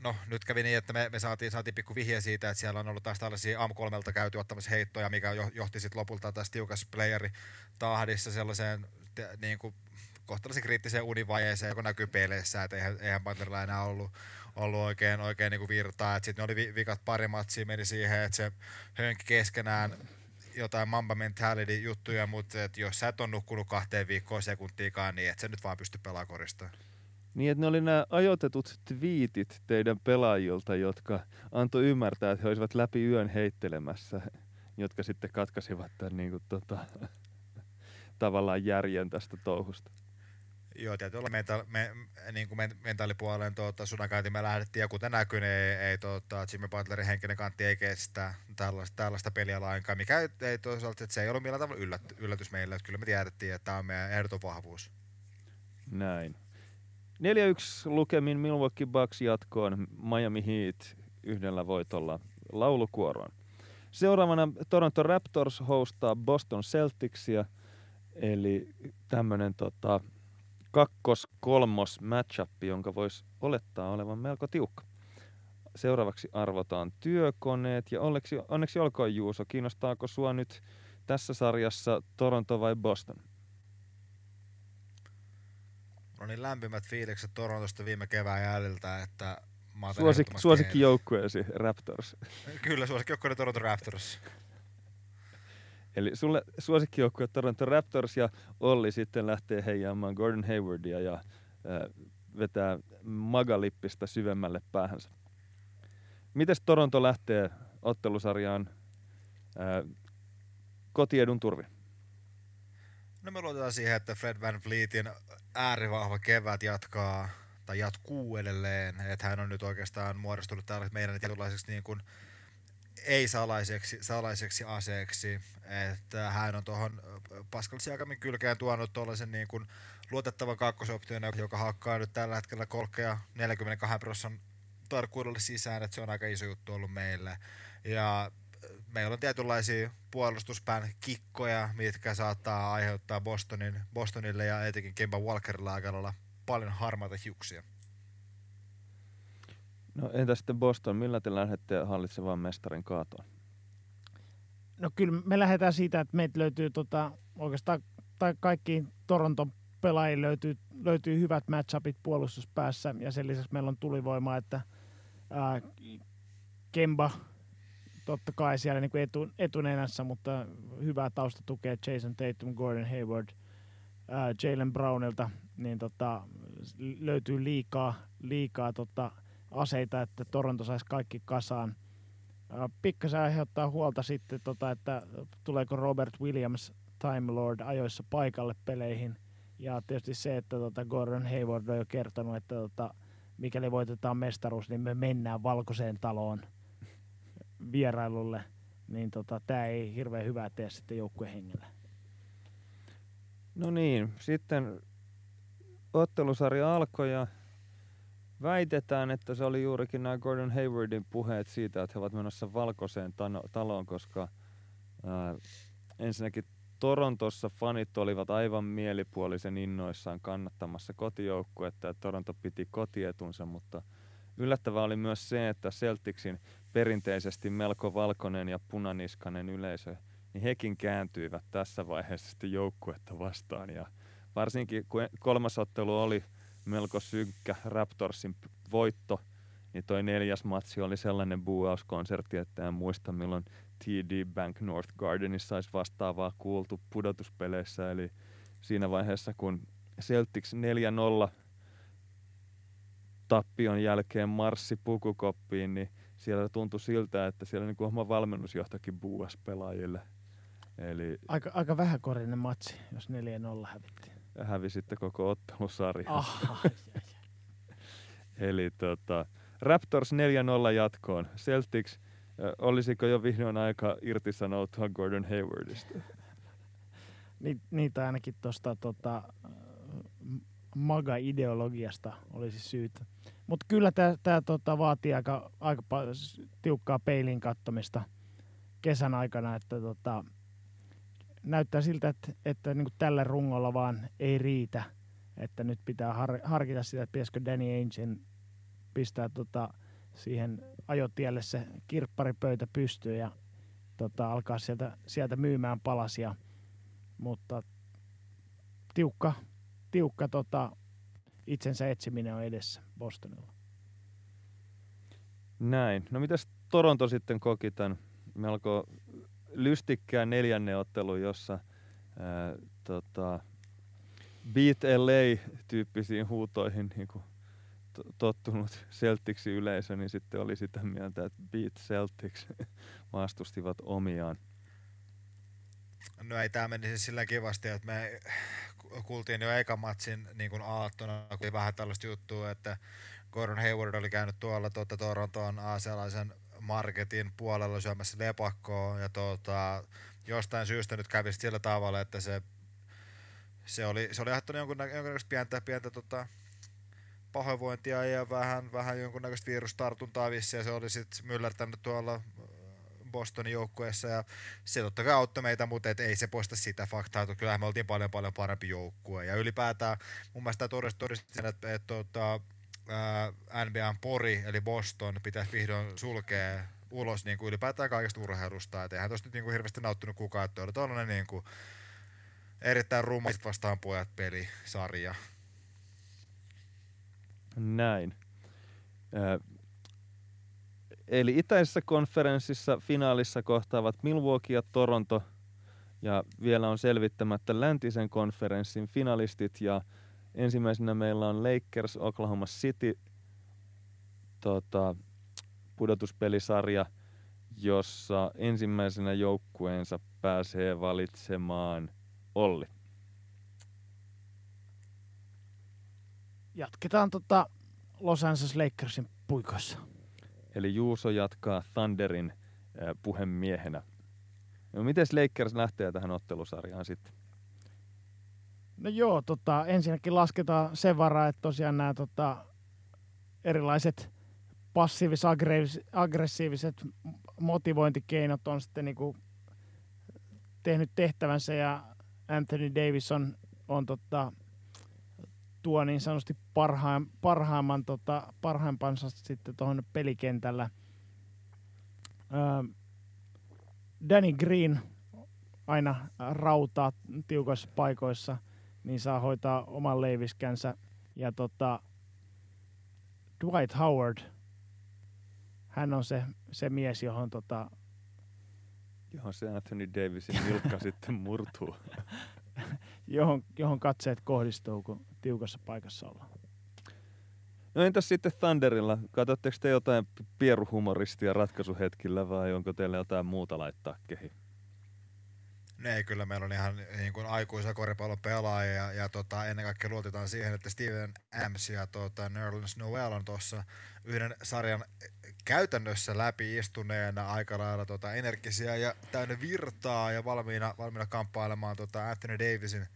no nyt kävi niin, että me, me saatiin, saatiin pikku vihje siitä, että siellä on ollut taas tällaisia am 3 käyty ottamassa heittoja, mikä johti sitten lopulta tässä tiukassa playeri tahdissa sellaiseen niin kuin, kohtalaisen kriittiseen univajeeseen, joka näkyy peleissä, että eihän, eihän Butlerilla enää ollut, ollut oikein, oikein niin kuin virtaa. Sitten ne oli vikat pari matsia meni siihen, että se hönki keskenään jotain Mamba Mentality juttuja, mutta että jos sä et on nukkunut kahteen viikkoon sekuntiikaan, niin et sä nyt vaan pysty pelaamaan korista. Niin, että ne oli nämä ajoitetut twiitit teidän pelaajilta, jotka antoi ymmärtää, että he olisivat läpi yön heittelemässä, jotka sitten katkaisivat tämän niin kuin, tota, [laughs] tavallaan järjen tästä touhusta. Joo, tietyllä menta- me, niin kuin mentaalipuolen tuota, sudankanti me lähdettiin, ja kuten näkyy, niin ei, ei tuota, Jimmy Butlerin henkinen kantti ei kestä tällaista, tällaista peliä lainkaan, mikä ei toisaalta, että se ei ollut millään tavalla yllät, yllätys meille, että kyllä me tiedettiin, että tämä on meidän ehdoton vahvuus. Näin. 4-1 lukemin Milwaukee Bucks jatkoon Miami Heat yhdellä voitolla laulukuoroon. Seuraavana Toronto Raptors hostaa Boston Celticsia, eli tämmöinen tota, kakkos-kolmos matchup, jonka voisi olettaa olevan melko tiukka. Seuraavaksi arvotaan työkoneet ja onneksi, onneksi olkoon Juuso, kiinnostaako sua nyt tässä sarjassa Toronto vai Boston? No niin lämpimät fiilikset Torontosta viime kevään jäljiltä, että Suosik, suosikki joukkueesi Raptors. [laughs] Kyllä, suosikki joukkue Toronto Raptors. Eli sulle suosikkijoukkue Toronto Raptors ja Olli sitten lähtee heijaamaan Gordon Haywardia ja äh, vetää magalippista syvemmälle päähänsä. Mites Toronto lähtee ottelusarjaan äh, kotiedun turvi? No me luotetaan siihen, että Fred Van Vlietin äärivahva kevät jatkaa tai jatkuu edelleen, että hän on nyt oikeastaan muodostunut tällaiseksi meidän tietynlaiseksi niin kuin ei-salaiseksi salaiseksi aseeksi, että hän on tuohon Pascal Siakamin kylkeen tuonut tuollaisen niin kuin luotettavan kakkosoption, joka hakkaa nyt tällä hetkellä kolkkeja 42 prosentin tarkkuudelle sisään, että se on aika iso juttu ollut meille. Ja meillä on tietynlaisia puolustuspään kikkoja, mitkä saattaa aiheuttaa Bostonin, Bostonille ja etenkin Kemba Walkerilla aika paljon harmaita hiuksia. No entä sitten Boston, millä te lähdette hallitsevan mestarin kaatoon? No kyllä me lähdetään siitä, että meitä löytyy tota, oikeastaan tai kaikki Toronton pelaajille löytyy, löytyy hyvät matchupit puolustuspäässä ja sen lisäksi meillä on tulivoima, että ää, Kemba totta kai siellä niin kuin etu, etunenässä, mutta hyvää taustatukea Jason Tatum, Gordon Hayward, Jalen Brownilta, niin tota, löytyy liikaa, liikaa tota, aseita, että Toronto saisi kaikki kasaan. Pikkasen aiheuttaa huolta sitten, tota, että tuleeko Robert Williams Time Lord ajoissa paikalle peleihin. Ja tietysti se, että tota Gordon Hayward on jo kertonut, että tota, mikäli voitetaan mestaruus, niin me mennään valkoiseen taloon vierailulle. Niin tämä ei hirveän hyvää tee sitten joukkuehengelle. No niin, sitten ottelusarja alkoi ja väitetään, että se oli juurikin nämä Gordon Haywardin puheet siitä, että he ovat menossa valkoiseen taloon, koska ää, ensinnäkin Torontossa fanit olivat aivan mielipuolisen innoissaan kannattamassa kotijoukkuetta ja Toronto piti kotietunsa, mutta yllättävää oli myös se, että Celticsin perinteisesti melko valkoinen ja punaniskainen yleisö, niin hekin kääntyivät tässä vaiheessa sitten joukkuetta vastaan. Ja varsinkin kun kolmas ottelu oli melko synkkä Raptorsin voitto, niin toi neljäs matsi oli sellainen buuauskonsertti, että en muista milloin TD Bank North Gardenissa olisi vastaavaa kuultu pudotuspeleissä. Eli siinä vaiheessa, kun Celtics 4-0 tappion jälkeen marssi pukukoppiin, niin siellä tuntui siltä, että siellä niin oma valmennusjohtakin buuas pelaajille. Eli aika, aika vähäkorinen matsi, jos 4-0 hävittiin. Hävisitte koko ottelusarja. [laughs] Eli tota, Raptors 4-0 jatkoon. Celtics, olisiko jo vihdoin aika irtisanoutua Gordon Haywardista? [laughs] Ni, niitä ainakin tuosta tota, maga-ideologiasta olisi syytä. Mutta kyllä tämä tota, vaatii aika, aika tiukkaa peilin kattomista kesän aikana, että tota, näyttää siltä, että, että niin tällä rungolla vaan ei riitä. Että nyt pitää har, harkita sitä, että pitäisikö Danny Aingein pistää tota, siihen ajotielle se kirpparipöytä pystyyn ja tota, alkaa sieltä, sieltä myymään palasia. Mutta tiukka, tiukka tota, itsensä etsiminen on edessä Bostonilla. Näin. No mitäs Toronto sitten koki tämän melko lystikkään neljännen ottelun, jossa ää, tota, Beat LA-tyyppisiin huutoihin niin kuin tottunut Celticsin yleisö, niin sitten oli sitä mieltä, että Beat Celtics [laughs] vastustivat omiaan. No ei tämä menisi sillä kivasti, että me kuultiin jo eka matsin niin kuin aattona, kun oli vähän tällaista juttua, että Gordon Hayward oli käynyt tuolla tuota, Torontoon sellaisen marketin puolella syömässä lepakkoa ja tuota, jostain syystä nyt kävi sillä tavalla, että se, se oli, se oli aiheuttanut jonkun, jonkunnäköistä pientä, pientä tota, pahoinvointia ja vähän, vähän jonkunnäköistä virustartuntaa vissi ja se oli sitten myllertänyt tuolla äh, Bostonin joukkueessa ja se totta kai auttoi meitä, mutta et ei se poista sitä faktaa, että kyllähän me oltiin paljon paljon parempi joukkue. Ja ylipäätään mun mielestä todisti, sen, että, että, että, että NBAn pori eli Boston pitäisi vihdoin sulkea ulos niin kuin ylipäätään kaikesta urheilusta, että eihän tuosta nyt niin kuin hirveästi nauttinut kukaan, että oli tuollainen niin kuin erittäin rumma vastaan pojat pelisarja. Näin. eli itäisessä konferenssissa finaalissa kohtaavat Milwaukee ja Toronto, ja vielä on selvittämättä läntisen konferenssin finalistit, ja ensimmäisenä meillä on Lakers Oklahoma City tota, pudotuspelisarja, jossa ensimmäisenä joukkueensa pääsee valitsemaan Olli. jatketaan tota Los Angeles Lakersin puikossa. Eli Juuso jatkaa Thunderin äh, puhemiehenä. No miten Lakers lähtee tähän ottelusarjaan sitten? No joo, tota, ensinnäkin lasketaan sen varaa, että tosiaan nämä tota, erilaiset passiivis-aggressiiviset motivointikeinot on sitten niinku tehnyt tehtävänsä ja Anthony Davison on tota, tuo niin sanotusti parhaan, parhaimman, tota, parhaimpansa sitten tuohon pelikentällä. Öö, Danny Green aina rautaa tiukoissa paikoissa, niin saa hoitaa oman leiviskänsä. Ja tota, Dwight Howard, hän on se, se mies, johon tota, johon se Anthony Davisin nilkka [laughs] sitten murtuu. [laughs] johon, johon katseet kohdistuu, kun tiukassa paikassa ollaan. No entäs sitten Thunderilla? Katsotteko te jotain pieruhumoristia ratkaisuhetkillä vai onko teillä jotain muuta laittaa kehi? Ne kyllä meillä on ihan niin kuin aikuisia koripallon pelaajia ja, ja tota, ennen kaikkea luotetaan siihen, että Steven Ams ja tota, Nerlens Noel on tuossa yhden sarjan käytännössä läpi istuneena aika lailla tota, energisiä ja täynnä virtaa ja valmiina, valmiina kamppailemaan tota Anthony Davisin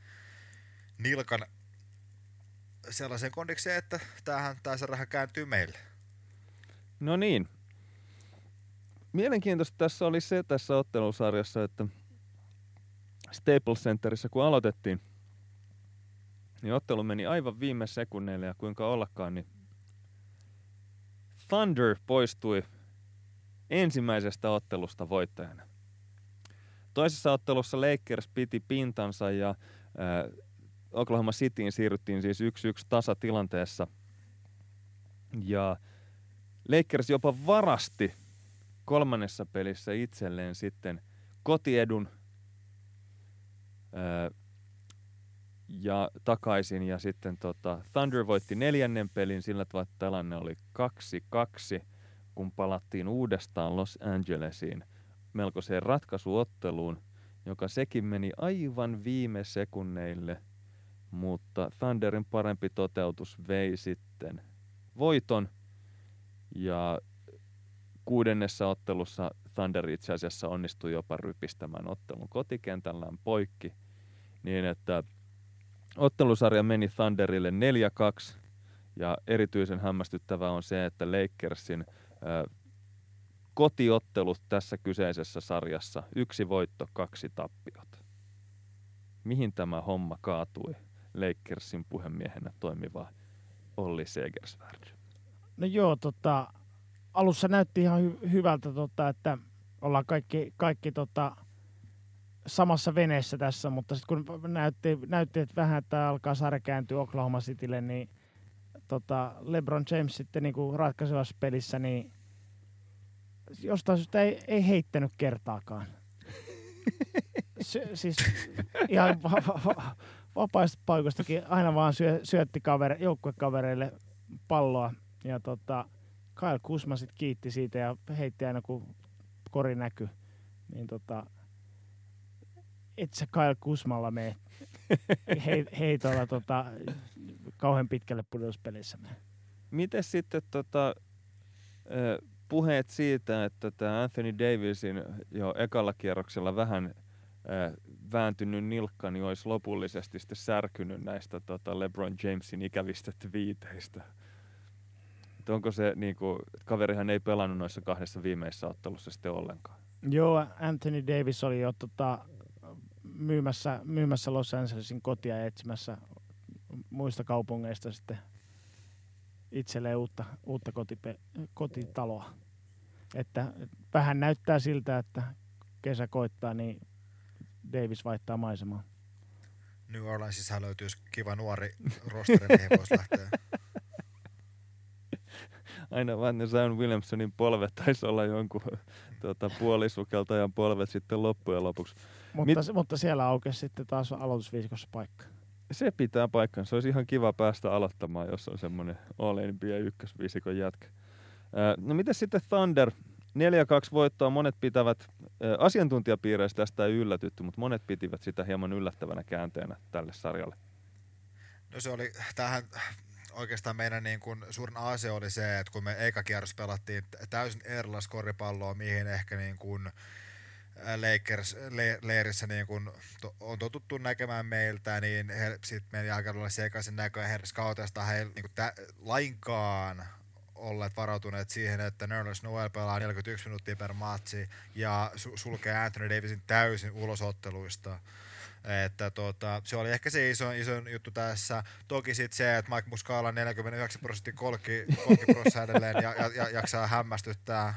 nilkan sellaiseen kondikseen, että tämähän tämä sarjahan kääntyy meille. No niin. Mielenkiintoista tässä oli se tässä ottelusarjassa, että Staples Centerissä kun aloitettiin, niin ottelu meni aivan viime sekunneille ja kuinka ollakaan, niin Thunder poistui ensimmäisestä ottelusta voittajana. Toisessa ottelussa Lakers piti pintansa ja äh, Oklahoma Cityin siirryttiin siis 1-1 tasatilanteessa. Ja Lakers jopa varasti kolmannessa pelissä itselleen sitten kotiedun ja takaisin. Ja sitten tota, Thunder voitti neljännen pelin sillä tavalla, että tilanne oli 2-2, kun palattiin uudestaan Los Angelesiin melkoiseen ratkaisuotteluun, joka sekin meni aivan viime sekunneille – mutta Thunderin parempi toteutus vei sitten voiton ja kuudennessa ottelussa Thunder itse asiassa onnistui jopa rypistämään ottelun kotikentällään poikki niin, että ottelusarja meni Thunderille 4-2 ja erityisen hämmästyttävää on se, että Lakersin ö, kotiottelut tässä kyseisessä sarjassa yksi voitto, kaksi tappiota. Mihin tämä homma kaatui? Lakersin puhemiehenä toimiva Olli Segersvärd? No joo, tota, alussa näytti ihan hy- hyvältä, tota, että ollaan kaikki, kaikki tota, samassa veneessä tässä, mutta sitten kun näytti, näytti, että vähän että alkaa sarja kääntyä Oklahoma Citylle, niin tota, LeBron James sitten niin kuin ratkaisevassa pelissä, niin jostain syystä ei, ei heittänyt kertaakaan. [laughs] Sy- siis ihan va- va- va- vapaista paikoistakin aina vaan syö, syötti kavere, joukkuekavereille palloa. Ja tota, Kyle Kusma sit kiitti siitä ja heitti aina kun kori näky. Niin tota, et sä Kyle Kusmalla mene [laughs] he, heitolla tota, kauhean pitkälle pudotuspelissä. Miten sitten tota, puheet siitä, että tämä Anthony Davisin jo ekalla kierroksella vähän vääntynyt nilkka, niin olisi lopullisesti sitten särkynyt näistä tota LeBron Jamesin ikävistä twiiteistä. Et onko se, niin kuin, kaverihan ei pelannut noissa kahdessa viimeisessä ottelussa sitten ollenkaan? Joo, Anthony Davis oli jo tota, myymässä, myymässä Los Angelesin kotia ja etsimässä muista kaupungeista sitten itselleen uutta, uutta kotipe, kotitaloa. Että vähän näyttää siltä, että kesä koittaa, niin Davis vaihtaa maisemaa. New Orleansissa löytyisi kiva nuori rosteri, mihin voisi lähteä. [laughs] Aina vaan ne Zion Williamsonin polvet taisi olla jonkun tuota, puolisukeltajan polvet sitten loppujen lopuksi. Mutta, Mit... mutta siellä aukesi sitten taas aloitusviisikossa paikka. Se pitää paikkansa. Se olisi ihan kiva päästä aloittamaan, jos on semmoinen NBA ykkösviisikon jätkä. No miten sitten Thunder? 4-2 voittoa monet pitävät, asiantuntijapiireissä tästä ei yllätytty, mutta monet pitivät sitä hieman yllättävänä käänteenä tälle sarjalle. No se oli, tähän oikeastaan meidän niin kuin suurin ase oli se, että kun me eka kierros pelattiin täysin erilaista koripalloa, mihin ehkä niin kuin Lakers le, leirissä niin kuin to, on totuttu näkemään meiltä, niin sitten meni aika lailla sekaisin näkö ja heidän scouteista he niin tä, lainkaan olleet varautuneet siihen, että Nerlens Noel pelaa 41 minuuttia per matsi ja su- sulkee Anthony Davisin täysin ulosotteluista. Että tota, se oli ehkä se iso, iso juttu tässä. Toki sitten se, että Mike Muscala 49 prosenttia kolki, kolki edelleen ja, ja, ja, jaksaa hämmästyttää,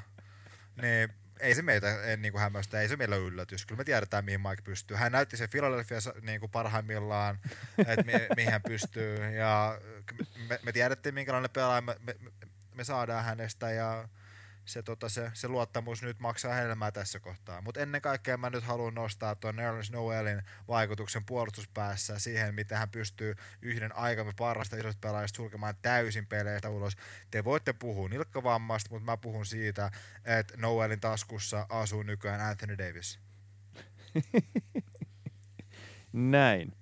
niin ei se meitä en, niin kuin hämmästä, ei se meillä ole yllätys. Kyllä me tiedetään, mihin Mike pystyy. Hän näytti se Philadelphia niin kuin parhaimmillaan, [laughs] että mi, mihin hän pystyy. Ja me, me tiedettiin, minkälainen pelaaja me, me, me saadaan hänestä ja se, tota, se, se luottamus nyt maksaa helmää tässä kohtaa. Mutta ennen kaikkea mä nyt haluan nostaa tuon Nerlens Noelin vaikutuksen puolustuspäässä siihen, miten hän pystyy yhden aikamme parasta isosta pelaajista sulkemaan täysin peleistä ulos. Te voitte puhua nilkkavammasta, mutta mä puhun siitä, että Noelin taskussa asuu nykyään Anthony Davis. [laughs] Näin.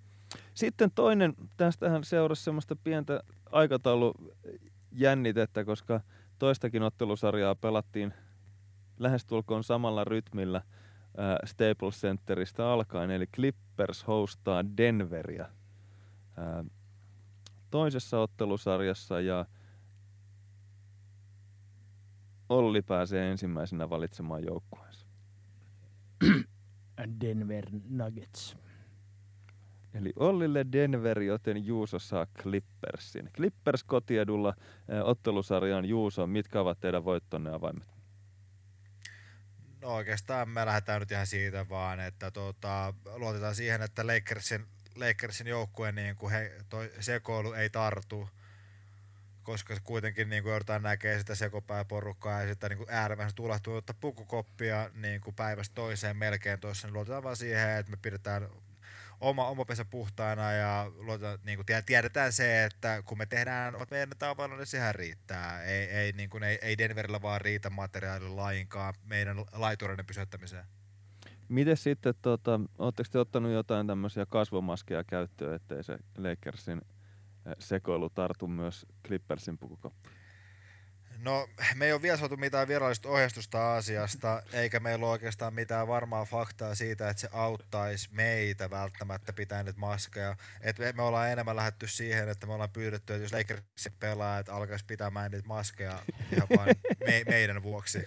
Sitten toinen, tästähän seurasi semmoista pientä aikataulujännitettä, koska toistakin ottelusarjaa pelattiin lähestulkoon samalla rytmillä äh, Staples Centeristä alkaen, eli Clippers hostaa Denveria äh, toisessa ottelusarjassa ja Olli pääsee ensimmäisenä valitsemaan joukkueensa. Denver Nuggets. Eli Ollille Denver, joten Juuso saa Clippersin. Clippers kotiedulla äh, ottelusarjaan Juuso. Mitkä ovat teidän voittonne avaimet? No oikeastaan me lähdetään nyt ihan siitä vaan, että tota, luotetaan siihen, että Lakersin, Lakersin joukkue niin kuin he, toi sekoilu ei tartu, koska kuitenkin niin kuin joudutaan näkemään sitä sekopääporukkaa ja sitä niin kuin äärimmäisen tulehtunutta pukukoppia niin kuin päivästä toiseen melkein tuossa, niin luotetaan vaan siihen, että me pidetään oma, oma pesä puhtaana ja luotetaan, niin kuin tiedetään se, että kun me tehdään omat meidän tavalla, niin sehän riittää. Ei, ei, niin kuin, ei, ei Denverillä vaan riitä materiaali lainkaan meidän laitureiden pysyttämiseen. Miten sitten, tota, oletteko te ottanut jotain tämmöisiä kasvomaskeja käyttöön, ettei se Lakersin sekoilu tartu myös Clippersin pukukoppiin? No, me ei ole vielä saatu mitään virallista ohjeistusta asiasta, eikä meillä ole oikeastaan mitään varmaa faktaa siitä, että se auttaisi meitä välttämättä pitää nyt maskeja. Et me, ollaan enemmän lähetty siihen, että me ollaan pyydetty, että jos Lakersin pelaajat alkaisi pitämään niitä maskeja ihan vain me, meidän vuoksi.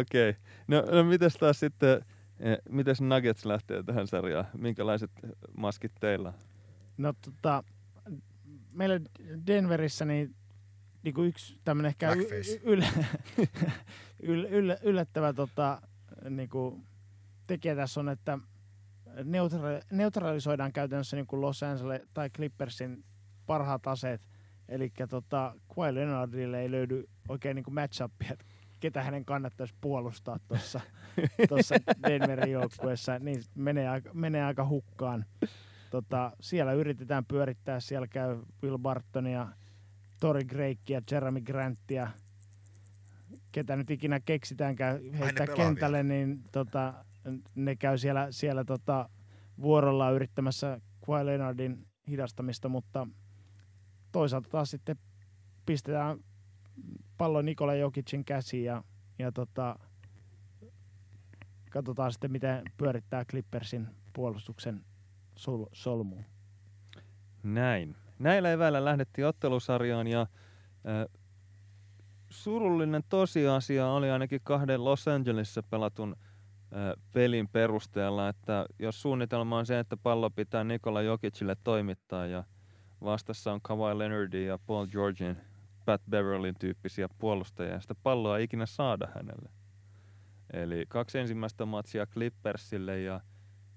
Okei. Okay. No, no mites taas sitten, eh, mites Nuggets lähtee tähän sarjaan? Minkälaiset maskit teillä on? No tota, meillä Denverissä niin, niin kuin yksi tämmöinen ehkä y- yl- yl- yl- yllättävä tota, niin kuin tekijä tässä on, että neutra- neutralisoidaan käytännössä niin kuin Los Angeles tai Clippersin parhaat aseet. Eli tota, Kawhi Leonardille ei löydy oikein niin match-upia, että ketä hänen kannattaisi puolustaa tuossa [laughs] Denverin joukkueessa, niin menee aika, menee aika hukkaan tota, siellä yritetään pyörittää, siellä käy Will Bartonia, Tori Greikkiä, Jeremy Grantia, ketä nyt ikinä keksitäänkään heittää kentälle, niin tota, ne käy siellä, siellä tota, vuorolla yrittämässä Kawhi Leonardin hidastamista, mutta toisaalta taas sitten pistetään pallo Nikola Jokicin käsiin ja, ja tota, katsotaan sitten, miten pyörittää Clippersin puolustuksen sol, solmuun. Näin. Näillä eväillä lähdettiin ottelusarjaan ja äh, surullinen tosiasia oli ainakin kahden Los Angelesissa pelatun pelin perusteella, että jos suunnitelma on se, että pallo pitää Nikola Jokicille toimittaa ja vastassa on Kawhi Leonardin ja Paul Georgin, Pat Beverlin tyyppisiä puolustajia, ja sitä palloa ei ikinä saada hänelle. Eli kaksi ensimmäistä matsia Clippersille ja,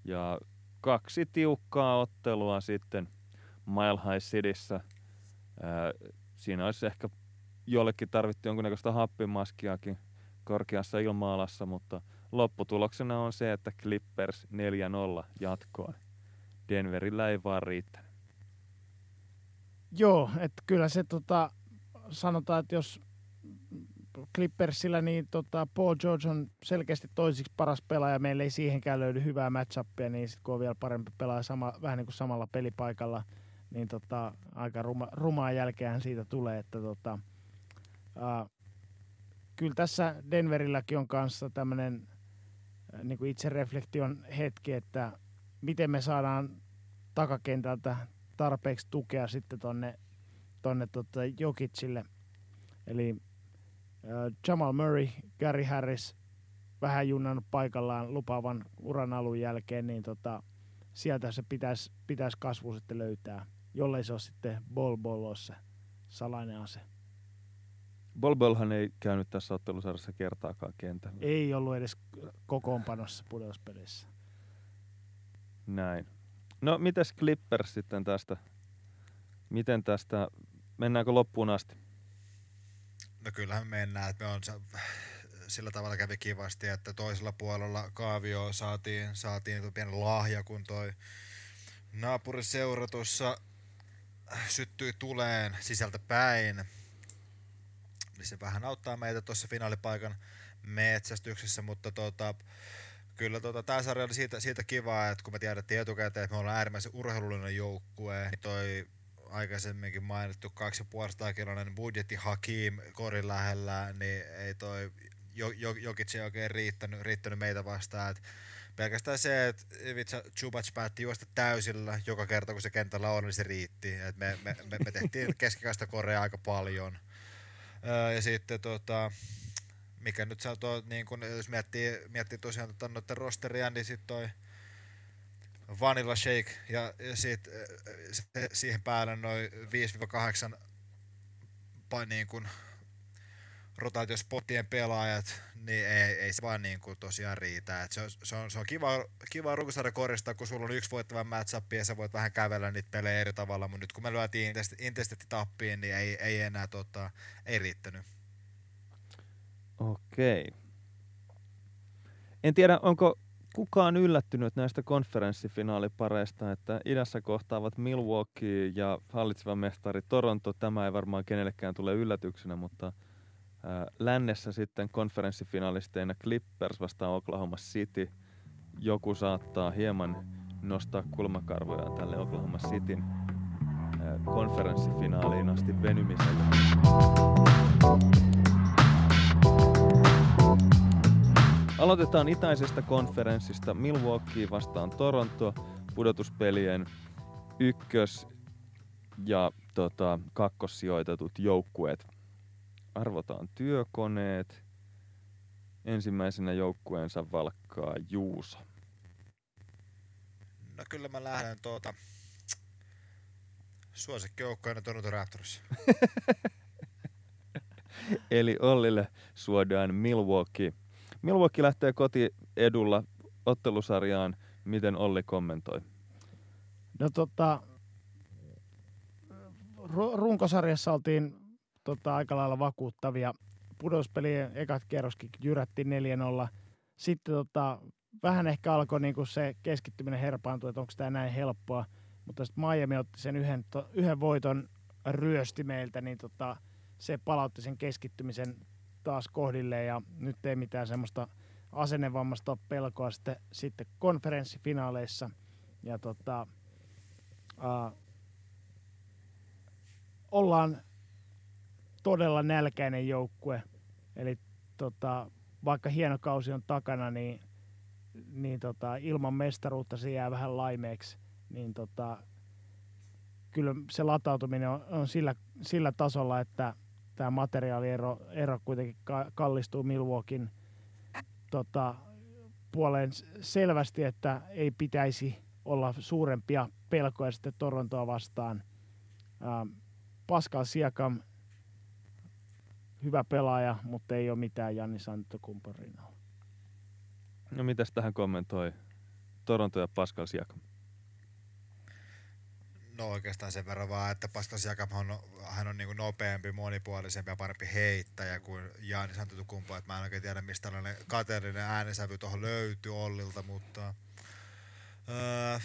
ja kaksi tiukkaa ottelua sitten Mile High Cityssä. Ää, siinä olisi ehkä jollekin tarvittu jonkunnäköistä happimaskiakin korkeassa ilmaalassa, mutta lopputuloksena on se, että Clippers 4-0 jatkoon. Denverillä ei vaan riittänyt. Joo, että kyllä se tota, sanotaan, että jos Clippersillä, niin tota, Paul George on selkeästi toisiksi paras pelaaja. Meillä ei siihenkään löydy hyvää matchupia, niin sitten kun on vielä parempi pelaaja sama, vähän niin kuin samalla pelipaikalla, niin tota, aika ruma, rumaa jälkeen siitä tulee. Että tota, uh, kyllä tässä Denverilläkin on kanssa tämmöinen niin kuin reflektion hetki, että miten me saadaan takakentältä tarpeeksi tukea sitten tonne, tonne tota Jokicille. Eli Jamal Murray, Gary Harris, vähän junnannut paikallaan lupaavan uran alun jälkeen, niin tota, sieltä se pitäisi, pitäisi kasvu sitten löytää, jollei se ole sitten Bol Bolossa salainen ase. Bol Bolhan ei käynyt tässä ottelusarjassa kertaakaan kentällä. Ei ollut edes kokoonpanossa pudotuspelissä. Näin. No mitäs Clippers sitten tästä? Miten tästä, mennäänkö loppuun asti? No kyllähän me mennään, että me on sillä tavalla kävi kivasti, että toisella puolella kaavio saatiin, saatiin pieni lahja, kun toi naapuriseura tuossa syttyi tuleen sisältä päin. Niin se vähän auttaa meitä tuossa finaalipaikan metsästyksessä, mutta tota, kyllä tota, tämä sarja oli siitä, siitä kivaa, että kun me tiedettiin etukäteen, että me ollaan äärimmäisen urheilullinen joukkue, niin toi aikaisemminkin mainittu 2,5 kiloinen budjetti Hakim korin lähellä, niin ei toi Jokic ei oikein riittänyt, riittänyt meitä vastaan. Et pelkästään se, että Ivica Chubac päätti juosta täysillä joka kerta, kun se kentällä on, niin se riitti. Et me, me, me, me tehtiin [laughs] keskikaista korea aika paljon. Öö, ja sitten tota, mikä nyt saa tuo, niin kun, jos miettii, miettii tosiaan tota, noiden rosteria, niin sitten toi Vanilla Shake ja, ja sit, se, siihen päälle noin 5-8 niin kun, rotaatiospottien pelaajat, niin ei, ei se vaan niin kuin tosiaan riitä. Et se, on, se, on, se on kiva, kiva runkosarja koristaa, kun sulla on yksi voittava matchup ja sä voit vähän kävellä niitä pelejä eri tavalla, mutta nyt kun me lyötiin intensity tappiin, niin ei, ei enää tota, ei riittänyt. Okei. En tiedä, onko kukaan yllättynyt näistä konferenssifinaalipareista, että idässä kohtaavat Milwaukee ja hallitseva mestari Toronto. Tämä ei varmaan kenellekään tule yllätyksenä, mutta – Lännessä sitten konferenssifinalisteina Clippers vastaan Oklahoma City. Joku saattaa hieman nostaa kulmakarvoja tälle Oklahoma Cityn konferenssifinaaliin asti venymiselle. Aloitetaan itäisestä konferenssista Milwaukee vastaan Toronto pudotuspelien ykkös- ja tota, kakkossijoitetut joukkueet arvotaan työkoneet. Ensimmäisenä joukkueensa valkkaa Juuso. No kyllä mä lähden tuota suosikkijoukkoina Toronto Raptors. [laughs] Eli Ollille suodaan Milwaukee. Milwaukee lähtee koti edulla ottelusarjaan. Miten Olli kommentoi? No tota, runkosarjassa oltiin tota, aika lailla vakuuttavia. Pudospelien ekat kierroskin jyrättiin 4-0. Sitten tota, vähän ehkä alkoi niinku se keskittyminen herpaantua, että onko tämä näin helppoa. Mutta sitten Miami otti sen yhden, to, yhden voiton ryösti meiltä, niin tota, se palautti sen keskittymisen taas kohdille ja nyt ei mitään semmoista asennevammasta pelkoa sitten, sitten konferenssifinaaleissa. Ja tota, uh, ollaan todella nälkäinen joukkue. Eli tota, vaikka hieno kausi on takana, niin, niin tota, ilman mestaruutta se jää vähän laimeeksi. Niin tota, kyllä se latautuminen on, on sillä, sillä tasolla, että tämä materiaaliero ero kuitenkin kallistuu Milwaukeein tota, puoleen selvästi, että ei pitäisi olla suurempia pelkoja sitten Torontoa vastaan. Ähm, Pascal Siakam hyvä pelaaja, mutta ei ole mitään Janni Santokumpon rinnalla. No mitäs tähän kommentoi Toronto ja Pascal Siakam? No oikeastaan sen verran vaan, että Pascal Siakam on, hän on niin nopeampi, monipuolisempi ja parempi heittäjä kuin Jaani Santokumpo. Että mä en oikein tiedä, mistä tällainen kateellinen äänisävy tuohon löytyy Ollilta, mutta öö,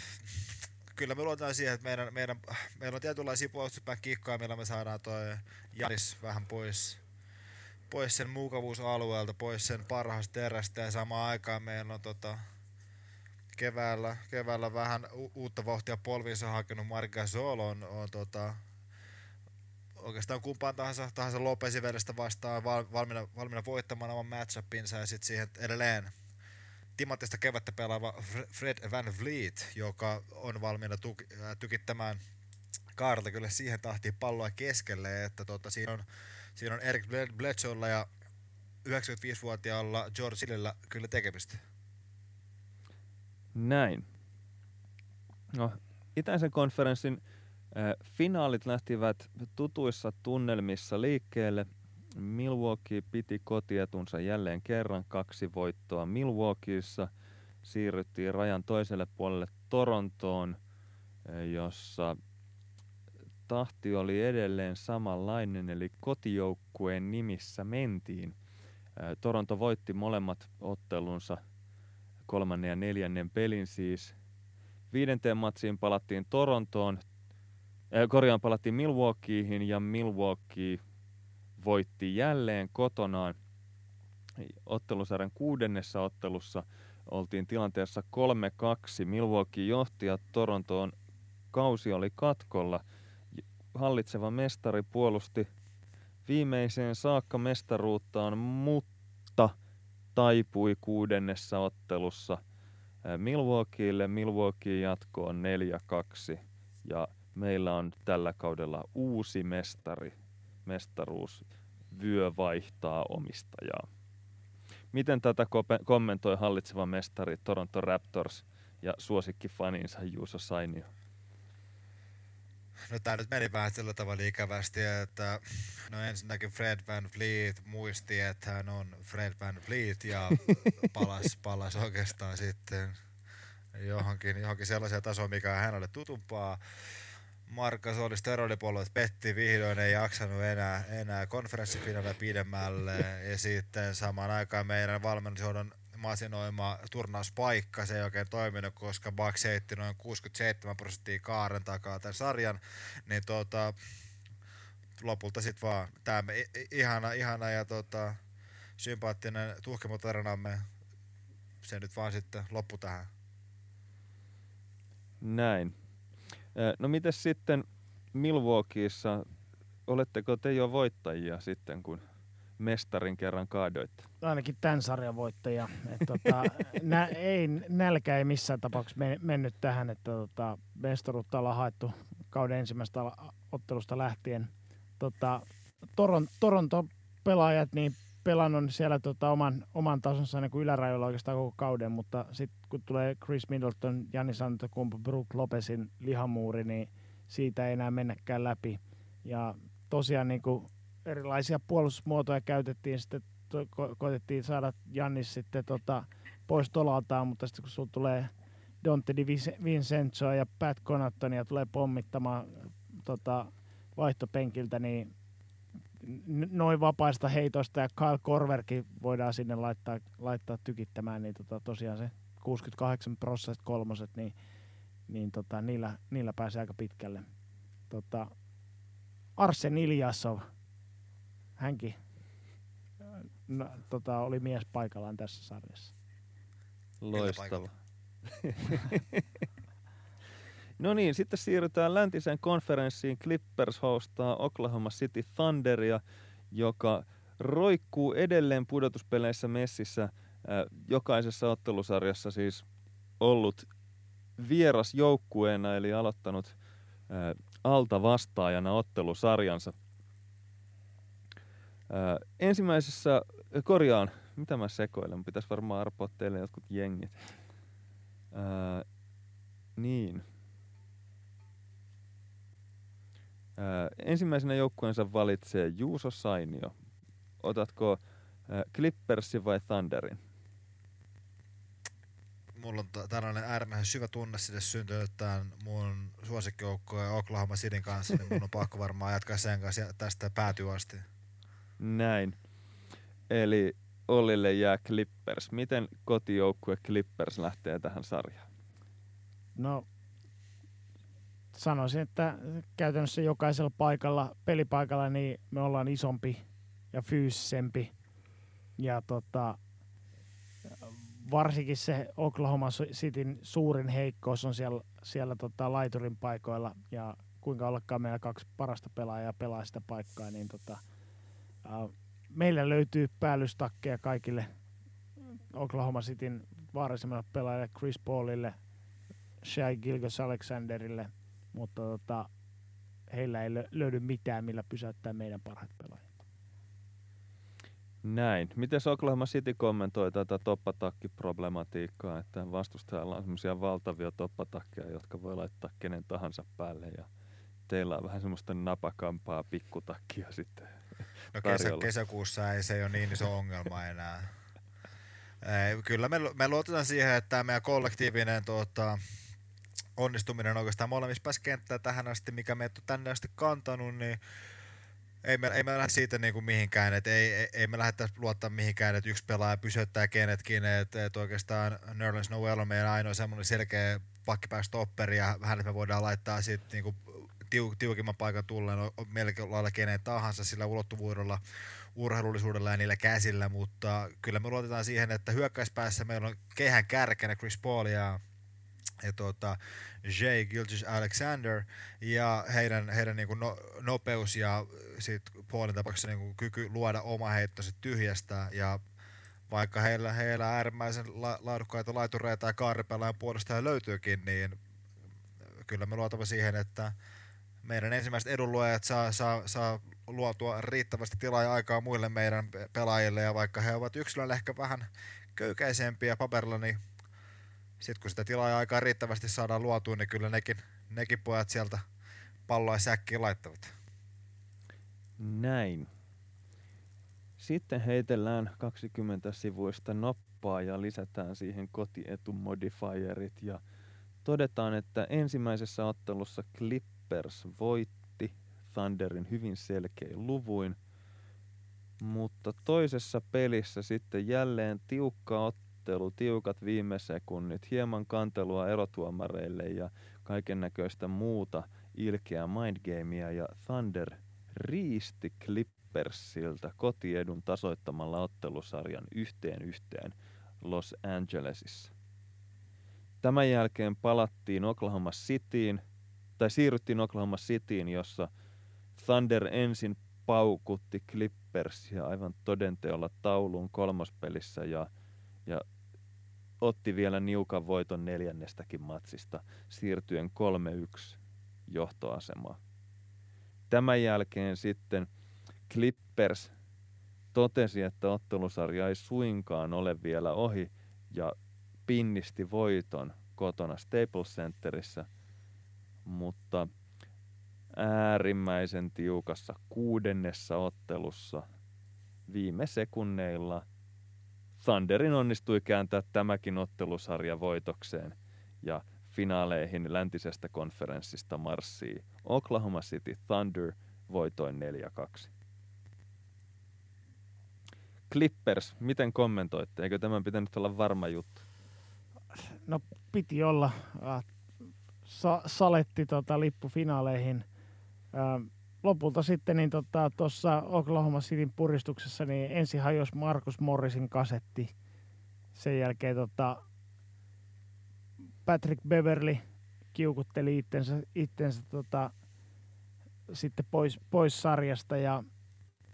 kyllä me luotaan siihen, että meidän, meidän, meillä on tietynlaisia puolustuspäin kikkoja, millä me saadaan toi Janis vähän pois pois sen mukavuusalueelta, pois sen parhaasta terästä ja samaan aikaan meillä on tota, keväällä, keväällä vähän u- uutta vauhtia polviinsa hakenut Marga Sol on, on tota, oikeastaan kumpaan tahansa, tahansa Lopesivedestä vastaan val, valmiina, valmiina voittamaan oman matchupinsa ja sitten siihen edelleen Timotista kevättä pelaava Fred Van Vliet, joka on valmiina tuki, äh, tykittämään Kaarta kyllä siihen tahtiin palloa keskelle, että tota, siinä on siinä on Eric Bledsoella ja 95-vuotiaalla George Hillillä kyllä tekemistä. Näin. No, itäisen konferenssin äh, finaalit lähtivät tutuissa tunnelmissa liikkeelle. Milwaukee piti kotietunsa jälleen kerran kaksi voittoa Milwaukeeissa. Siirryttiin rajan toiselle puolelle Torontoon, jossa tahti oli edelleen samanlainen, eli kotijoukkueen nimissä mentiin. Toronto voitti molemmat ottelunsa, kolmannen ja neljännen pelin siis. Viidenteen matsiin palattiin Torontoon, äh, korjaan palattiin Milwaukeehin ja Milwaukee voitti jälleen kotonaan. Ottelusarjan kuudennessa ottelussa oltiin tilanteessa 3-2. Milwaukee johti ja Torontoon kausi oli katkolla. Hallitseva mestari puolusti viimeiseen saakka mestaruuttaan, mutta taipui kuudennessa ottelussa Milwaukeelle. Milwaukee jatkoon 4-2 ja meillä on tällä kaudella uusi mestari. Mestaruus vyö vaihtaa omistajaa. Miten tätä kommentoi hallitseva mestari Toronto Raptors ja suosikki faninsa Juuso Sainio? No tämä nyt meni vähän sillä tavalla ikävästi, että no ensinnäkin Fred Van Fleet muisti, että hän on Fred Van Fleet ja palas, [laughs] palas oikeastaan sitten johonkin, johonkin sellaiseen tasoon, mikä on hänelle tutumpaa. Markka oli steroidipolvet petti vihdoin, ei jaksanut enää, enää konferenssifinaalia pidemmälle. Ja sitten samaan aikaan meidän valmennusjohdon masinoima turnauspaikka, se ei oikein toiminut, koska Bucks heitti noin 67 prosenttia kaaren takaa tämän sarjan, niin tota, lopulta sitten vaan tämä ihana, ihana ja tota, sympaattinen tuhkimotarinamme, se nyt vaan sitten loppu tähän. Näin. No miten sitten Milwaukeeissa, oletteko te jo voittajia sitten, kun mestarin kerran kaadoitte? Ainakin tämän sarjan voittajia. tota, [laughs] nä, ei, nälkä ei missään tapauksessa mennyt tähän, että tota, mestaruutta ollaan haettu kauden ensimmäisestä ottelusta lähtien. Tota, Toron, Toronto pelaajat niin pelannut siellä tota, oman, oman tasonsa niin kuin ylärajoilla oikeastaan koko kauden, mutta sitten kun tulee Chris Middleton, Janni Santokumpu, Brook Lopesin lihamuuri, niin siitä ei enää mennäkään läpi. Ja tosiaan niin kuin erilaisia puolustusmuotoja käytettiin sitten, ko- koitettiin saada Jannis sitten tota, pois tolaltaan, mutta sitten kun sulla tulee Dante Di Vincenzo ja Pat Connaughtonia tulee pommittamaan tota, vaihtopenkiltä, niin noin vapaista heitoista ja Kyle Korverkin voidaan sinne laittaa, laittaa tykittämään, niin tota, tosiaan se 68 prosessit kolmoset, niin, niin tota, niillä, niillä pääsee aika pitkälle. Tota, Arsen Iljasov, hänkin no, tota, oli mies paikallaan tässä sarjassa. Loistava. [laughs] no niin, sitten siirrytään läntiseen konferenssiin. Clippers hostaa Oklahoma City Thunderia, joka roikkuu edelleen pudotuspeleissä messissä. Äh, jokaisessa ottelusarjassa siis ollut vieras joukkueena, eli aloittanut äh, alta vastaajana ottelusarjansa. Ensimmäisessä, korjaan, mitä mä sekoilen, pitäisi varmaan arpoa teille jotkut jengit. Äh, niin. Äh, ensimmäisenä joukkueensa valitsee Juuso Sainio. Otatko äh, Clippersin vai Thunderin? Mulla on tällainen äärimmäisen syvä tunne sinne syntynyt tämän mun suosikkijoukkojen Oklahoma Cityn kanssa, niin mun on pakko varmaan jatkaa sen kanssa tästä päätyy asti. Näin. Eli Ollille jää Clippers. Miten kotijoukkue Clippers lähtee tähän sarjaan? No sanoisin, että käytännössä jokaisella paikalla, pelipaikalla, niin me ollaan isompi ja fyysisempi. Ja tota, varsinkin se Oklahoma Cityn suurin heikkous on siellä, siellä tota laiturin paikoilla. Ja kuinka ollakaan meillä kaksi parasta pelaajaa pelaa sitä paikkaa, niin tota, meillä löytyy päällystakkeja kaikille Oklahoma Cityn vaarallisemmille pelaajille, Chris Paulille, Shai Gilgos Alexanderille, mutta tota, heillä ei löydy mitään, millä pysäyttää meidän parhaat pelaajat. Näin. Miten Oklahoma City kommentoi tätä toppatakkiproblematiikkaa, että vastustajalla on semmoisia valtavia toppatakkeja, jotka voi laittaa kenen tahansa päälle ja teillä on vähän semmoista napakampaa pikkutakkia sitten No kesä, kesäkuussa ei se ole niin iso ongelma enää. Ei, kyllä me, me luotetaan siihen, että tämä meidän kollektiivinen tuota, onnistuminen oikeastaan molemmissa päässä kenttää tähän asti, mikä meitä on tänne asti kantanut, niin ei me, ei me lähde siitä niin kuin mihinkään, että ei, ei, ei me lähdettäisi luottaa mihinkään, että yksi pelaaja pysyttää kenetkin, että, että oikeastaan Nerlens Noel on meidän ainoa semmoinen selkeä pakkipäistopperi ja hänet me voidaan laittaa sitten niin kuin tiu, tiukimman paikan tulleen melkein lailla kenen tahansa sillä ulottuvuudella, urheilullisuudella ja niillä käsillä, mutta kyllä me luotetaan siihen, että hyökkäispäässä meillä on kehän kärkenä Chris Paul ja, ja tuota, Jay Gilgis Alexander ja heidän, heidän niin no, nopeus ja sit Paulin tapauksessa niin kyky luoda oma heittonsa tyhjästä ja vaikka heillä, heillä äärimmäisen la, laadukkaita laitureita ja kaaripelaajan puolustajia löytyykin, niin kyllä me luotamme siihen, että meidän ensimmäiset edunluojat saa, saa, saa luotua riittävästi tilaa ja aikaa muille meidän pelaajille, ja vaikka he ovat yksilöllä ehkä vähän köykäisempiä paperilla, niin sitten kun sitä tilaa ja aikaa riittävästi saadaan luotua, niin kyllä nekin, nekin pojat sieltä palloa säkkiin laittavat. Näin. Sitten heitellään 20 sivuista nappaa ja lisätään siihen kotietumodifierit ja todetaan, että ensimmäisessä ottelussa Clippers voitti Thunderin hyvin selkein luvuin, mutta toisessa pelissä sitten jälleen tiukka ottelu, tiukat viime sekunnit, hieman kantelua erotuomareille ja kaiken näköistä muuta ilkeää mindgamea ja Thunder riisti Clippersiltä kotiedun tasoittamalla ottelusarjan yhteen yhteen Los Angelesissa. Tämän jälkeen palattiin Oklahoma Cityin, tai siirryttiin Oklahoma Cityin, jossa Thunder ensin paukutti Clippersia aivan todenteolla taulun kolmospelissä ja, ja otti vielä niukan voiton neljännestäkin matsista siirtyen 3-1 johtoasemaan. Tämän jälkeen sitten Clippers totesi, että ottelusarja ei suinkaan ole vielä ohi ja pinnisti voiton kotona Staples Centerissä, mutta äärimmäisen tiukassa kuudennessa ottelussa viime sekunneilla Thunderin onnistui kääntää tämäkin ottelusarja voitokseen ja finaaleihin läntisestä konferenssista marssii Oklahoma City Thunder voitoin 4-2. Clippers, miten kommentoitte? Eikö tämän pitänyt olla varma juttu? No piti olla. Sa- saletti tota, lippu finaaleihin. lopulta sitten niin tuossa tota, Oklahoma Cityn puristuksessa niin ensin hajosi Markus Morrisin kasetti. Sen jälkeen tota, Patrick Beverly kiukutteli itsensä, itsensä tota, sitten pois, pois sarjasta ja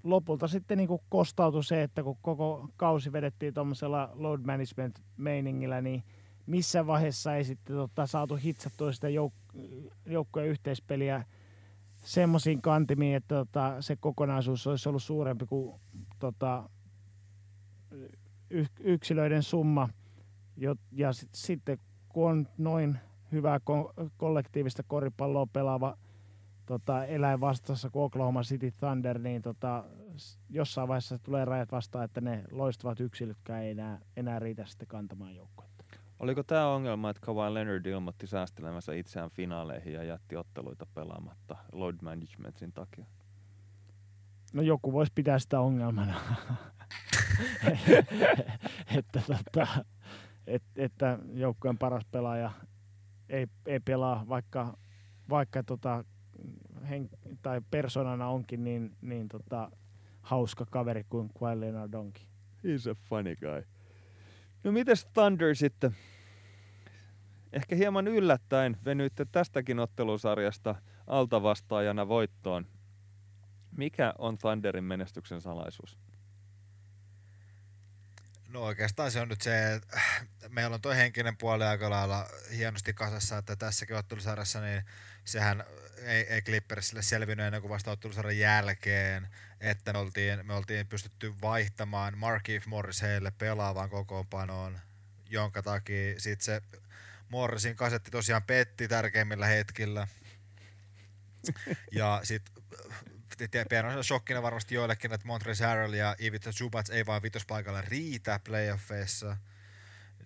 lopulta sitten niin kostautui se, että kun koko kausi vedettiin tuommoisella load management meiningillä, niin missä vaiheessa ei sitten tota, saatu hitsattua sitä jouk- joukkojen yhteispeliä semmoisiin kantimiin, että tota, se kokonaisuus olisi ollut suurempi kuin tota, yksilöiden summa. Ja sit, sitten kun on noin hyvää ko- kollektiivista koripalloa pelaava tota, eläin vastassa kuin Oklahoma City Thunder, niin tota, jossain vaiheessa tulee rajat vastaan, että ne loistavat yksilötkään ei enää, enää riitä sitten kantamaan joukkuetta. Oliko tämä ongelma, että Kawhi Leonard ilmoitti säästelemänsä itseään finaaleihin ja jätti otteluita pelaamatta load managementin takia? No joku voisi pitää sitä ongelmana. [laughs] että, tota, et, että joukkueen paras pelaaja ei, ei pelaa, vaikka, vaikka tota, hen, tai persoonana onkin niin, niin tota, hauska kaveri kuin Kawhi Leonard onkin. He's a funny guy. No mites Thunder sitten? Ehkä hieman yllättäen venyitte tästäkin ottelusarjasta altavastaajana voittoon. Mikä on Thunderin menestyksen salaisuus? No oikeastaan se on nyt se, että meillä on tuo henkinen puoli aika lailla hienosti kasassa, että tässäkin ottelusarjassa niin sehän ei, ei Clippersille selvinnyt ennen kuin vasta ottelusarjan jälkeen, että me oltiin, me oltiin pystytty vaihtamaan Markif Morris heille pelaavaan kokoonpanoon, jonka takia sitten se Morrisin kasetti tosiaan petti tärkeimmillä hetkillä. ja sitten pienoisena shokkina varmasti joillekin, että Montrezl Harrell ja Ivica Zubats ei vaan vitospaikalla riitä playoffeissa.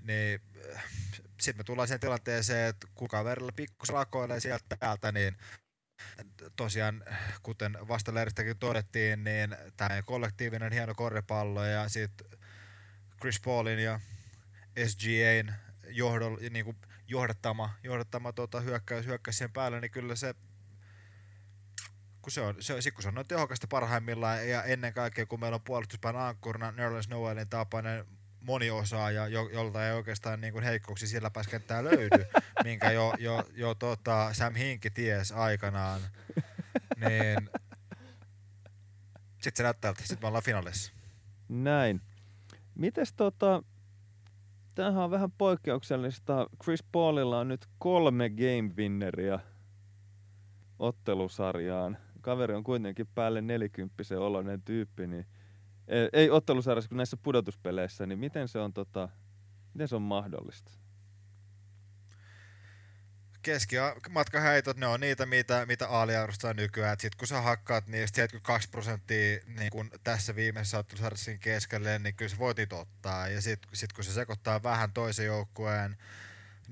Niin sitten me tullaan siihen tilanteeseen, että kun kaverilla pikkus rakoilee sieltä täältä, niin tosiaan, kuten vastaleiristäkin todettiin, niin tämä kollektiivinen hieno korrepallo ja sitten Chris Paulin ja SGAn johdol, niin kuin johdattama, johdattama tota, hyökkäys, hyökkäys siihen päälle, niin kyllä se kun se on, se, kun se on noin tehokasta parhaimmillaan ja ennen kaikkea kun meillä on puolustuspään ankkurina Nerlens Noelin tapainen moniosaaja, jo, jolta ei oikeastaan niin kuin heikkouksia siellä päässä kenttää löydy, [laughs] minkä jo, jo, jo tota Sam Hinki ties aikanaan, niin sitten se näyttää, että sitten me ollaan finaalissa. Näin. Mites tota, tämähän on vähän poikkeuksellista. Chris Paulilla on nyt kolme game winneria ottelusarjaan. Kaveri on kuitenkin päälle nelikymppisen oloinen tyyppi, niin ei ottelusarjassa kuin näissä pudotuspeleissä, niin miten se on, tota, miten se on mahdollista? keskimatkaheitot, ne on niitä, mitä, mitä aaliarvostaa nykyään. Sitten kun sä hakkaat niistä 72 prosenttia niin kun tässä viimeisessä ottelusarjassa keskelle, niin kyllä sä voitit ottaa. Ja sitten sit kun se sekoittaa vähän toisen joukkueen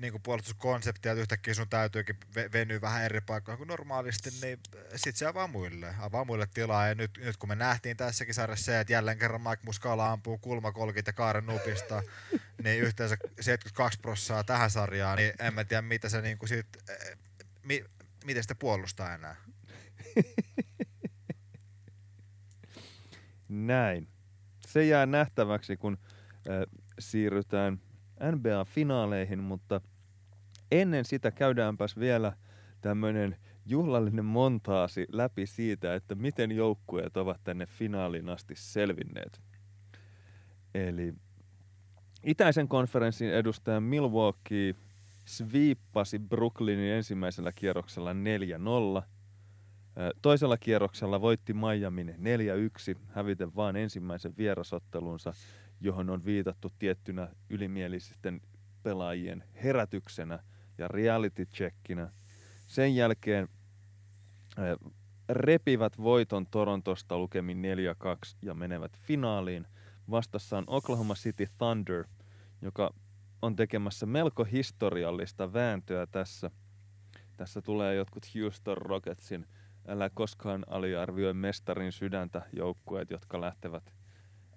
niin kuin puolustuskonseptia, että yhtäkkiä sun täytyykin venyä vähän eri paikkoihin kuin normaalisti, niin sit se avaa muille, avaa muille tilaa. Ja nyt, nyt kun me nähtiin tässäkin sarjassa se, että jälleen kerran Mike Muscala ampuu kulmakolkit ja kaaren nupista, [laughs] niin yhteensä 72 prossaa tähän sarjaan, niin en mä tiedä, mitä se niin kuin sit, eh, mi, miten sitä puolustaa enää. [laughs] Näin. Se jää nähtäväksi, kun äh, siirrytään NBA-finaaleihin, mutta ennen sitä käydäänpäs vielä tämmöinen juhlallinen montaasi läpi siitä, että miten joukkueet ovat tänne finaaliin asti selvinneet. Eli itäisen konferenssin edustaja Milwaukee sviippasi Brooklynin ensimmäisellä kierroksella 4-0. Toisella kierroksella voitti Miamin 4-1, häviten vaan ensimmäisen vierasottelunsa johon on viitattu tiettynä ylimielisten pelaajien herätyksenä ja reality checkinä. Sen jälkeen repivät voiton Torontosta lukemin 4-2 ja menevät finaaliin. Vastassa on Oklahoma City Thunder, joka on tekemässä melko historiallista vääntöä tässä. Tässä tulee jotkut Houston Rocketsin älä koskaan aliarvioi mestarin sydäntä joukkueet, jotka lähtevät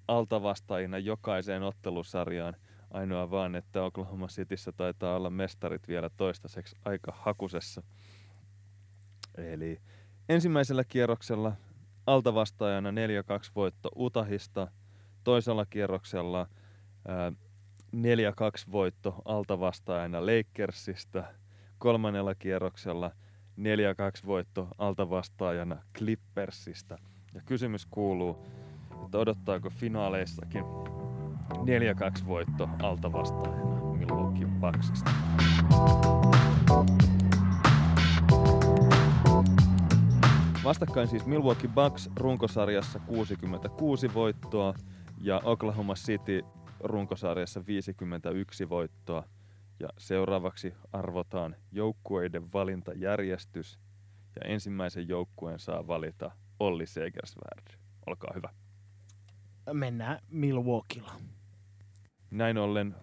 altavastaajina jokaiseen ottelusarjaan. Ainoa vaan, että Oklahoma Cityssä taitaa olla mestarit vielä toistaiseksi aika hakusessa. Eli ensimmäisellä kierroksella altavastaajana 4-2 voitto Utahista, toisella kierroksella ää, 4-2 voitto altavastaajana Lakersista, kolmannella kierroksella 4-2 voitto altavastaajana Clippersista. Ja kysymys kuuluu, että odottaako finaaleissakin 4-2 voitto alta vastaajana Milwaukee Bucksista. Vastakkain siis Milwaukee Bucks runkosarjassa 66 voittoa ja Oklahoma City runkosarjassa 51 voittoa. Ja seuraavaksi arvotaan joukkueiden valintajärjestys ja ensimmäisen joukkueen saa valita Olli Segersvärd. Olkaa hyvä mennään Milwaukeella. Näin ollen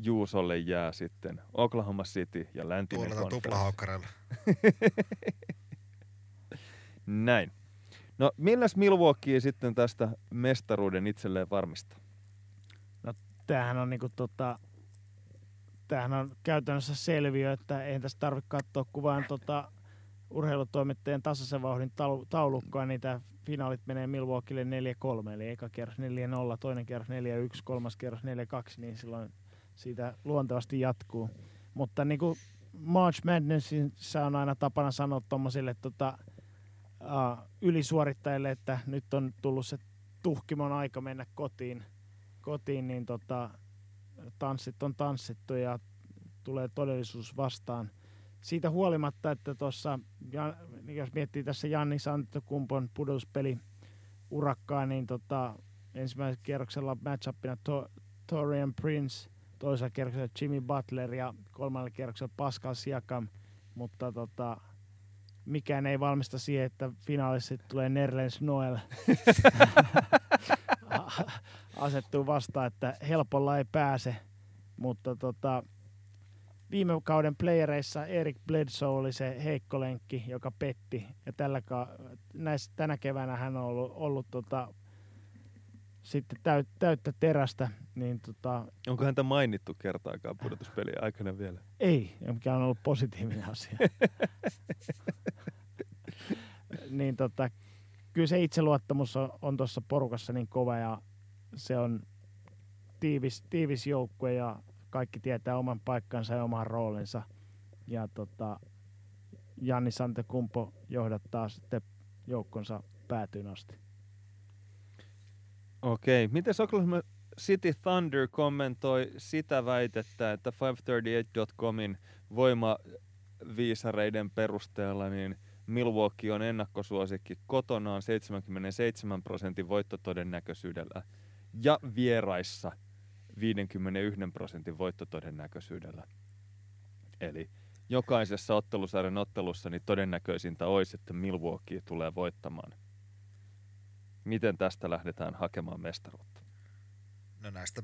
Juusolle jää sitten Oklahoma City ja läntinen konferenssi. [laughs] Näin. No milläs Milwaukee sitten tästä mestaruuden itselleen varmistaa? No tämähän on niinku tota, tämähän on käytännössä selviö, että ei tässä tarvitse katsoa kuvaan tota urheilutoimittajan tasaisen vauhdin taulukkoa, niin tämä finaalit menee Milwaukeelle 4-3, eli eka kierros 4-0, toinen kierros 4-1, kolmas kierros 4-2, niin silloin siitä luontevasti jatkuu. Mutta niin kuin March Madnessissa on aina tapana sanoa tuommoisille tota, uh, ylisuorittajille, että nyt on tullut se tuhkimon aika mennä kotiin, kotiin niin tota, tanssit on tanssittu ja tulee todellisuus vastaan siitä huolimatta, että tuossa, jos miettii tässä Janni Santokumpon pudotuspeli urakkaa, niin tota, ensimmäisellä kierroksella matchupina to, Torian Prince, toisella kierroksella Jimmy Butler ja kolmannella kierroksella Pascal Siakam, mutta tota, mikään ei valmista siihen, että finaalissa tulee Nerlens Noel [laughs] [laughs] asettuu vastaan, että helpolla ei pääse, mutta tota, viime kauden playereissa Erik Bledsoe oli se heikko lenkki, joka petti. Ja tällä ka- näissä, tänä keväänä hän on ollut, ollut tota, sitten täyt, täyttä terästä. Niin tota, Onko häntä mainittu kertaakaan pudotuspelien aikana vielä? ei, mikä on ollut positiivinen asia. [laughs] niin tota, kyllä se itseluottamus on, on tuossa porukassa niin kova ja se on tiivis, tiivis joukkue ja kaikki tietää oman paikkansa ja oman roolinsa. Ja tota, Janni Santekumpo johdattaa sitten joukkonsa päätyyn asti. Okei. Miten Oklahoma City Thunder kommentoi sitä väitettä, että 538.comin voimaviisareiden perusteella niin Milwaukee on ennakkosuosikki kotonaan 77 prosentin voittotodennäköisyydellä ja vieraissa 51 prosentin voittotodennäköisyydellä. Eli jokaisessa ottelusarjan ottelussa niin todennäköisintä olisi, että Milwaukee tulee voittamaan. Miten tästä lähdetään hakemaan mestaruutta? No näistä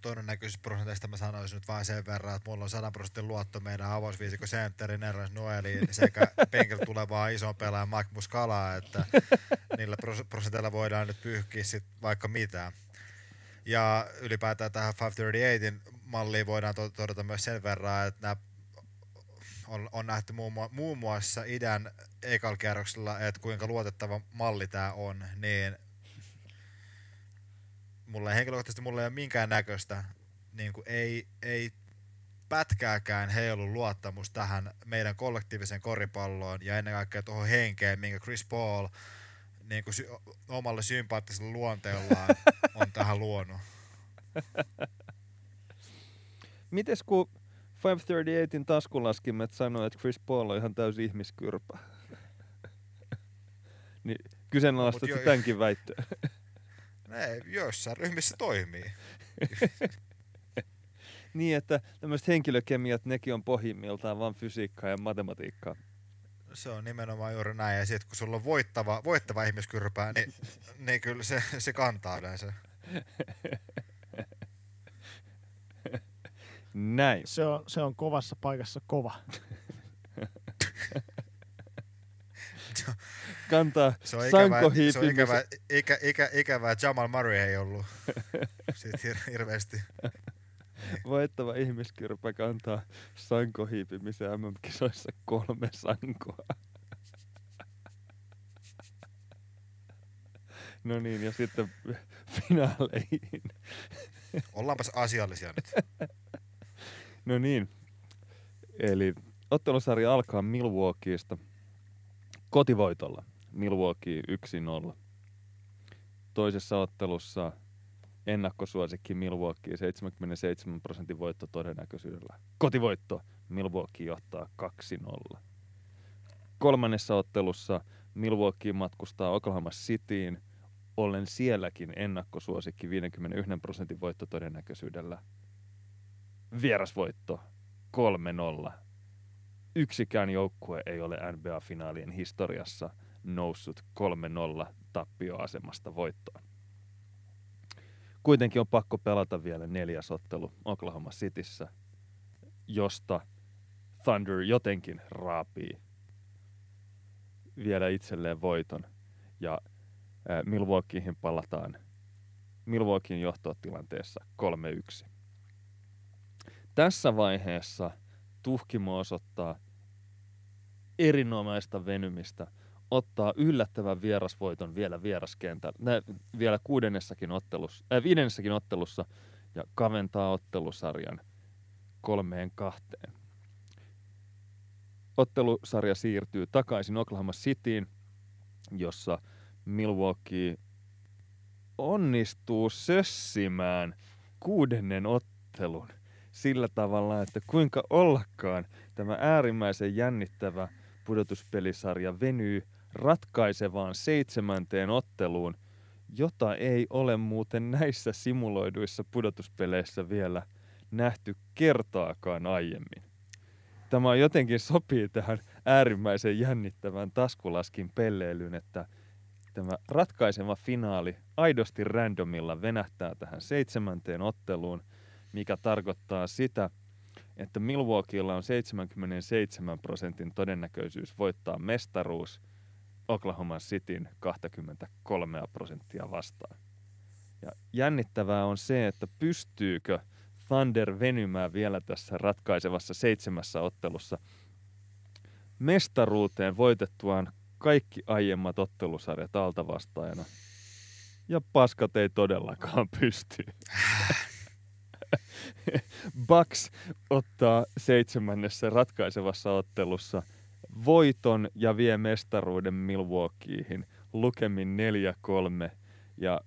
todennäköisyysprosenteista mä sanoisin nyt vain sen verran, että mulla on 100 prosentin luotto meidän avausviisikko sentterin Erlas Noeliin sekä [laughs] penkillä tulevaa ison pelaajan Mike Muscalaa, että niillä pros- prosenteilla voidaan nyt pyyhkiä sit vaikka mitä. Ja ylipäätään tähän 538 malliin voidaan to- todeta myös sen verran, että nämä on, on nähty muun, muun muassa idän ekalkierroksella, että kuinka luotettava malli tämä on, niin mulla ei henkilökohtaisesti mulla ei ole minkään näköistä, niin kuin ei, ei pätkääkään heilu luottamus tähän meidän kollektiiviseen koripalloon ja ennen kaikkea tuohon henkeen, minkä Chris Paul niin kuin sy- omalla sympaattisella luonteellaan [laughs] on tähän luonut. Mites kun 538in taskulaskimet sanoi, että Chris Paul on ihan täysi ihmiskyrpä? [laughs] niin kyseenalaistat Mut no, jo- tämänkin väittöä. [laughs] Ne joissain ryhmissä toimii. niin, että tämmöiset henkilökemiat, nekin on pohjimmiltaan vain fysiikkaa ja matematiikkaa. Se on nimenomaan juuri näin. Ja sitten kun sulla on voittava, voittava ihmiskyrpää, niin, niin kyllä se, se kantaa yleensä. Näin. Se on, se on kovassa paikassa kova. Kantaa Se on ikävää, se on ikävää, ikä, ikä, ikävää, Jamal Murray ei ollut siitä hir- hirveästi. Voittava ihmiskyrpä kantaa sankohiipimisen MM-kisoissa kolme sankoa. No niin, ja sitten finaaleihin. Ollaanpas asiallisia nyt. No niin, eli ottelusarja alkaa Milwaukeeista kotivoitolla. Milwaukee 1-0. Toisessa ottelussa ennakkosuosikki Milwaukee 77 prosentin voitto todennäköisyydellä. Kotivoitto Milwaukee johtaa 2-0. Kolmannessa ottelussa Milwaukee matkustaa Oklahoma Cityin, ollen sielläkin ennakkosuosikki 51 prosentin voittotodennäköisyydellä. Vierasvoitto 3-0. Yksikään joukkue ei ole NBA-finaalien historiassa noussut 3-0 tappioasemasta voittoon. Kuitenkin on pakko pelata vielä neljäs ottelu Oklahoma Cityssä, josta Thunder jotenkin raapii vielä itselleen voiton. Ja ää, Milwaukeehin palataan Milwaukeein johtotilanteessa 3-1. Tässä vaiheessa Tuhkimo osoittaa erinomaista venymistä, ottaa yllättävän vierasvoiton vielä vieraskentällä, nä, vielä kuudennessakin ottelussa, äh, viidennessäkin ottelussa ja kaventaa ottelusarjan kolmeen kahteen. Ottelusarja siirtyy takaisin Oklahoma Cityin, jossa Milwaukee onnistuu sössimään kuudennen ottelun sillä tavalla, että kuinka ollakaan tämä äärimmäisen jännittävä pudotuspelisarja venyy ratkaisevaan seitsemänteen otteluun, jota ei ole muuten näissä simuloiduissa pudotuspeleissä vielä nähty kertaakaan aiemmin. Tämä jotenkin sopii tähän äärimmäisen jännittävään taskulaskin pelleilyyn, että tämä ratkaiseva finaali aidosti randomilla venähtää tähän seitsemänteen otteluun, mikä tarkoittaa sitä, että Milwaukeella on 77 prosentin todennäköisyys voittaa mestaruus Oklahoma Cityn 23 prosenttia vastaan. Ja jännittävää on se, että pystyykö Thunder venymään vielä tässä ratkaisevassa seitsemässä ottelussa mestaruuteen voitettuaan kaikki aiemmat ottelusarjat alta vastaajana. Ja paskat ei todellakaan pysty. [laughs] Bucks ottaa seitsemännessä ratkaisevassa ottelussa voiton ja vie mestaruuden Milwaukeeihin lukemin 4-3 ja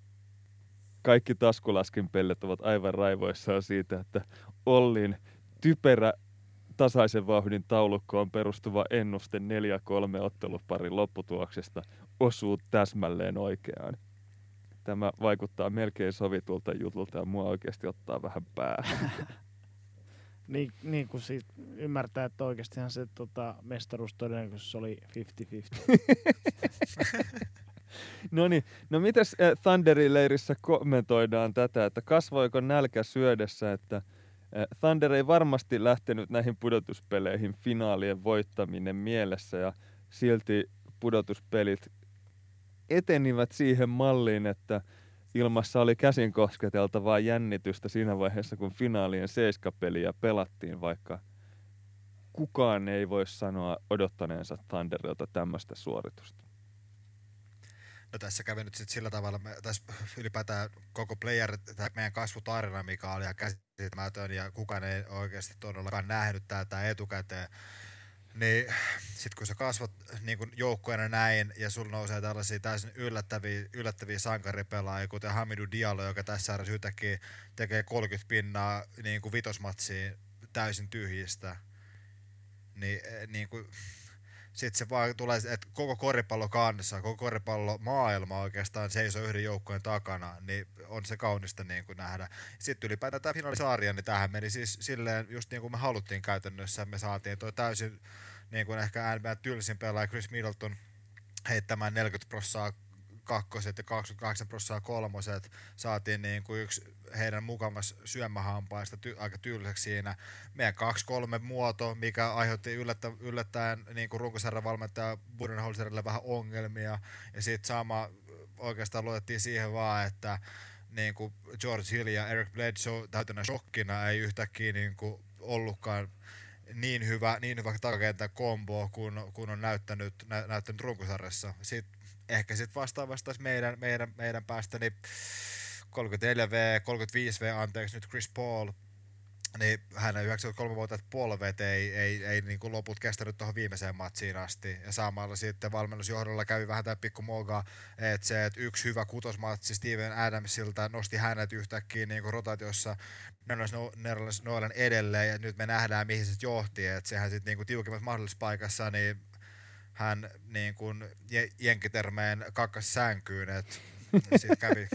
kaikki taskulaskin pellet ovat aivan raivoissaan siitä, että Ollin typerä tasaisen vauhdin taulukkoon perustuva ennuste 4-3 otteluparin lopputuloksesta osuu täsmälleen oikeaan. Tämä vaikuttaa melkein sovitulta jutulta ja mua oikeasti ottaa vähän päähän. [laughs] niin, niin kuin siitä ymmärtää, että oikeastihan se tota, mestaruus todennäköisesti oli 50-50. [laughs] no niin, no mitäs äh, Thunderin leirissä kommentoidaan tätä, että kasvoiko nälkä syödessä, että äh, Thunder ei varmasti lähtenyt näihin pudotuspeleihin finaalien voittaminen mielessä ja silti pudotuspelit etenivät siihen malliin, että ilmassa oli käsin kosketeltavaa jännitystä siinä vaiheessa, kun finaalien seiskapeliä pelattiin, vaikka kukaan ei voi sanoa odottaneensa Thunderilta tämmöistä suoritusta. No tässä kävi nyt sit sillä tavalla, me, tässä ylipäätään koko player, meidän kasvutarina, mikä oli ihan käsittämätön ja kukaan ei oikeasti todellakaan nähnyt tätä etukäteen. Niin sit kun sä kasvat niin kun joukkueena näin ja sulla nousee tällaisia täysin yllättäviä, yllättäviä sankaripelaajia, kuten Hamidu Diallo, joka tässä sarjassa yhtäkkiä tekee 30 pinnaa niin kuin vitosmatsiin täysin tyhjistä, niin, niin kuin, sitten se vaan tulee, että koko koripallo kanssa, koko koripallo maailma oikeastaan seisoo yhden joukkueen takana, niin on se kaunista niin kuin nähdä. Sitten ylipäätään tämä finaalisarja, niin tähän meni siis silleen just niin kuin me haluttiin käytännössä, me saatiin toi täysin niin kuin ehkä NBA tylsin pelaaja Chris Middleton heittämään 40 prosenttia kakkoset ja 28 prosenttia kolmoset. Saatiin niin kuin yksi heidän mukamas syömähampaista ty- aika tylsäksi siinä. Meidän 2-3 muoto, mikä aiheutti yllättä- yllättäen niin kuin runkosarjan valmentaja Budenholzerille vähän ongelmia. Ja sitten sama oikeastaan luotettiin siihen vaan, että niin kuin George Hill ja Eric Bledsoe täytänä shokkina ei yhtäkkiä niin kuin ollutkaan niin hyvä, niin hyvä takakentän kombo, kun, kun on näyttänyt, nä, näyttänyt runkosarjassa. Sitten ehkä sitten vastaavasti meidän, meidän, meidän päästä niin 34V, 35V, anteeksi nyt Chris Paul, niin hänen 93 vuotta polvet ei, ei, ei niin kuin loput kestänyt tuohon viimeiseen matsiin asti. Ja samalla sitten valmennusjohdolla kävi vähän tämä pikku moga, että se, että yksi hyvä kutosmatsi Steven Adamsilta nosti hänet yhtäkkiä niin kuin rotaatiossa Nerlens Noelen edelleen, ja nyt me nähdään, mihin se johti, että sehän sitten niin tiukimmassa mahdollisessa paikassa, niin hän niin kuin jenkitermeen kakkas sänkyyn, että [laughs] sitten kävi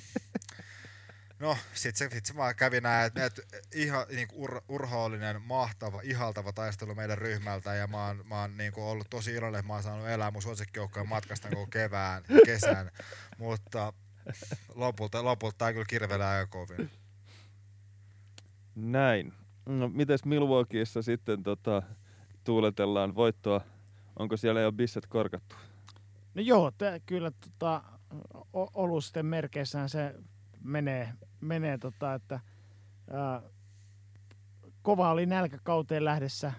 No, sit se, sit se vaan kävi näin, että et, ihan niin ur, urhoollinen, mahtava, ihaltava taistelu meidän ryhmältä ja mä oon, mä oon niin kuin ollut tosi iloinen, että mä oon saanut elää mun suosikkijoukkojen matkasta koko kevään, kesän, mutta lopulta, lopulta tämä kyllä kirvelee aika kovin. Näin. No, mites Milwaukeeissa sitten tota, tuuletellaan voittoa? Onko siellä jo bisset korkattu? No joo, te, kyllä tota, olusten merkeissään se menee, menee tota, että ää, kova oli nälkäkauteen lähdessä,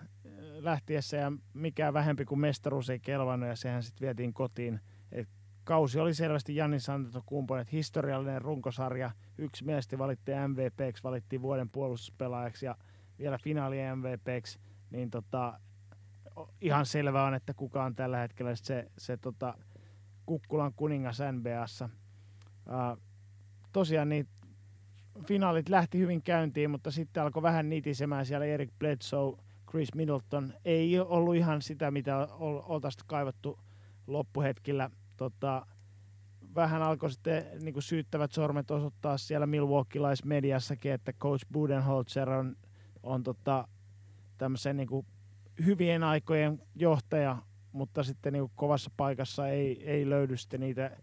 lähtiessä ja mikään vähempi kuin mestaruus ei kelvannut ja sehän sitten vietiin kotiin. Et kausi oli selvästi Jannis Antetokounmpon, että historiallinen runkosarja. Yksimielisesti valittiin MVPksi, valittiin vuoden puolustuspelaajaksi ja vielä finaali MVPksi. Niin tota, ihan selvää on, että kuka on tällä hetkellä se, se tota, Kukkulan kuningas NBAssa. Uh, tosiaan niin finaalit lähti hyvin käyntiin, mutta sitten alkoi vähän nitisemään siellä Eric Bledsoe, Chris Middleton. Ei ollut ihan sitä, mitä oltaisiin kaivattu loppuhetkillä. Tota, vähän alkoi sitten niin kuin syyttävät sormet osoittaa siellä Milwaukeelaismediassakin, että Coach Budenholzer on, on tota, tämmöisen niin kuin hyvien aikojen johtaja, mutta sitten niin kovassa paikassa ei, ei löydy sitten niitä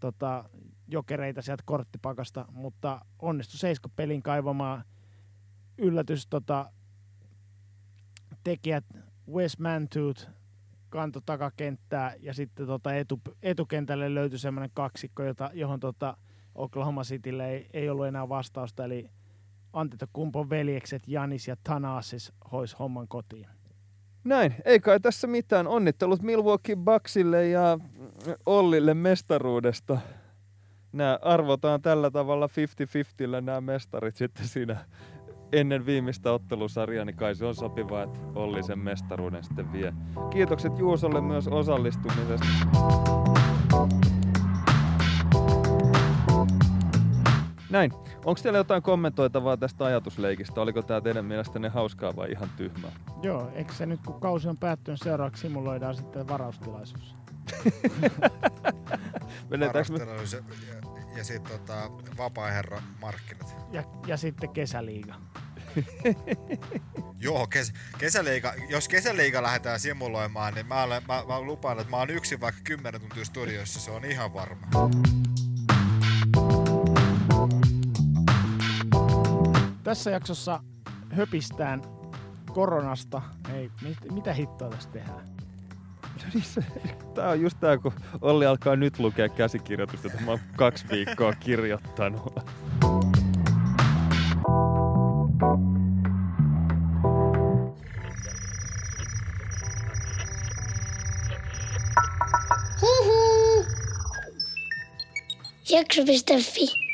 tota, jokereita sieltä korttipakasta, mutta onnistui Seisko pelin kaivamaan. Yllätys tota, tekijät Wes Mantooth kanto takakenttää ja sitten tota etu, etukentälle löytyi semmoinen kaksikko, jota, johon tota Oklahoma Citylle ei, ei ollut enää vastausta, eli Antetokumpon veljekset Janis ja Thanasis hois homman kotiin. Näin, ei kai tässä mitään. Onnittelut Milwaukee Bucksille ja Ollille mestaruudesta. Nämä arvotaan tällä tavalla 50-50 nämä mestarit sitten siinä ennen viimeistä ottelusarjaa, niin kai se on sopivaa, että Olli sen mestaruuden sitten vie. Kiitokset Juusolle myös osallistumisesta. Näin. Onko teillä jotain kommentoitavaa tästä ajatusleikistä? Oliko tämä teidän mielestänne hauskaa vai ihan tyhmää? Joo, eikö se nyt kun kausi on päättynyt seuraavaksi simuloidaan sitten varaustilaisuus? [laughs] Varustelus ja, ja, ja sitten tota, vapaa-herra markkinat. Ja, ja sitten kesäliiga. [laughs] Joo, kes, kesäliiga, jos kesäliiga lähdetään simuloimaan, niin mä, olen, mä, mä lupaan, että mä oon yksin vaikka 10 tuntia studiossa, se on ihan varma. Tässä jaksossa höpistään koronasta. Ei, mit, mitä hittoa tässä tehdään? Tää on just tää, kun Olli alkaa nyt lukea käsikirjoitusta, että mä oon kaksi viikkoa kirjoittanut. Jakso.fi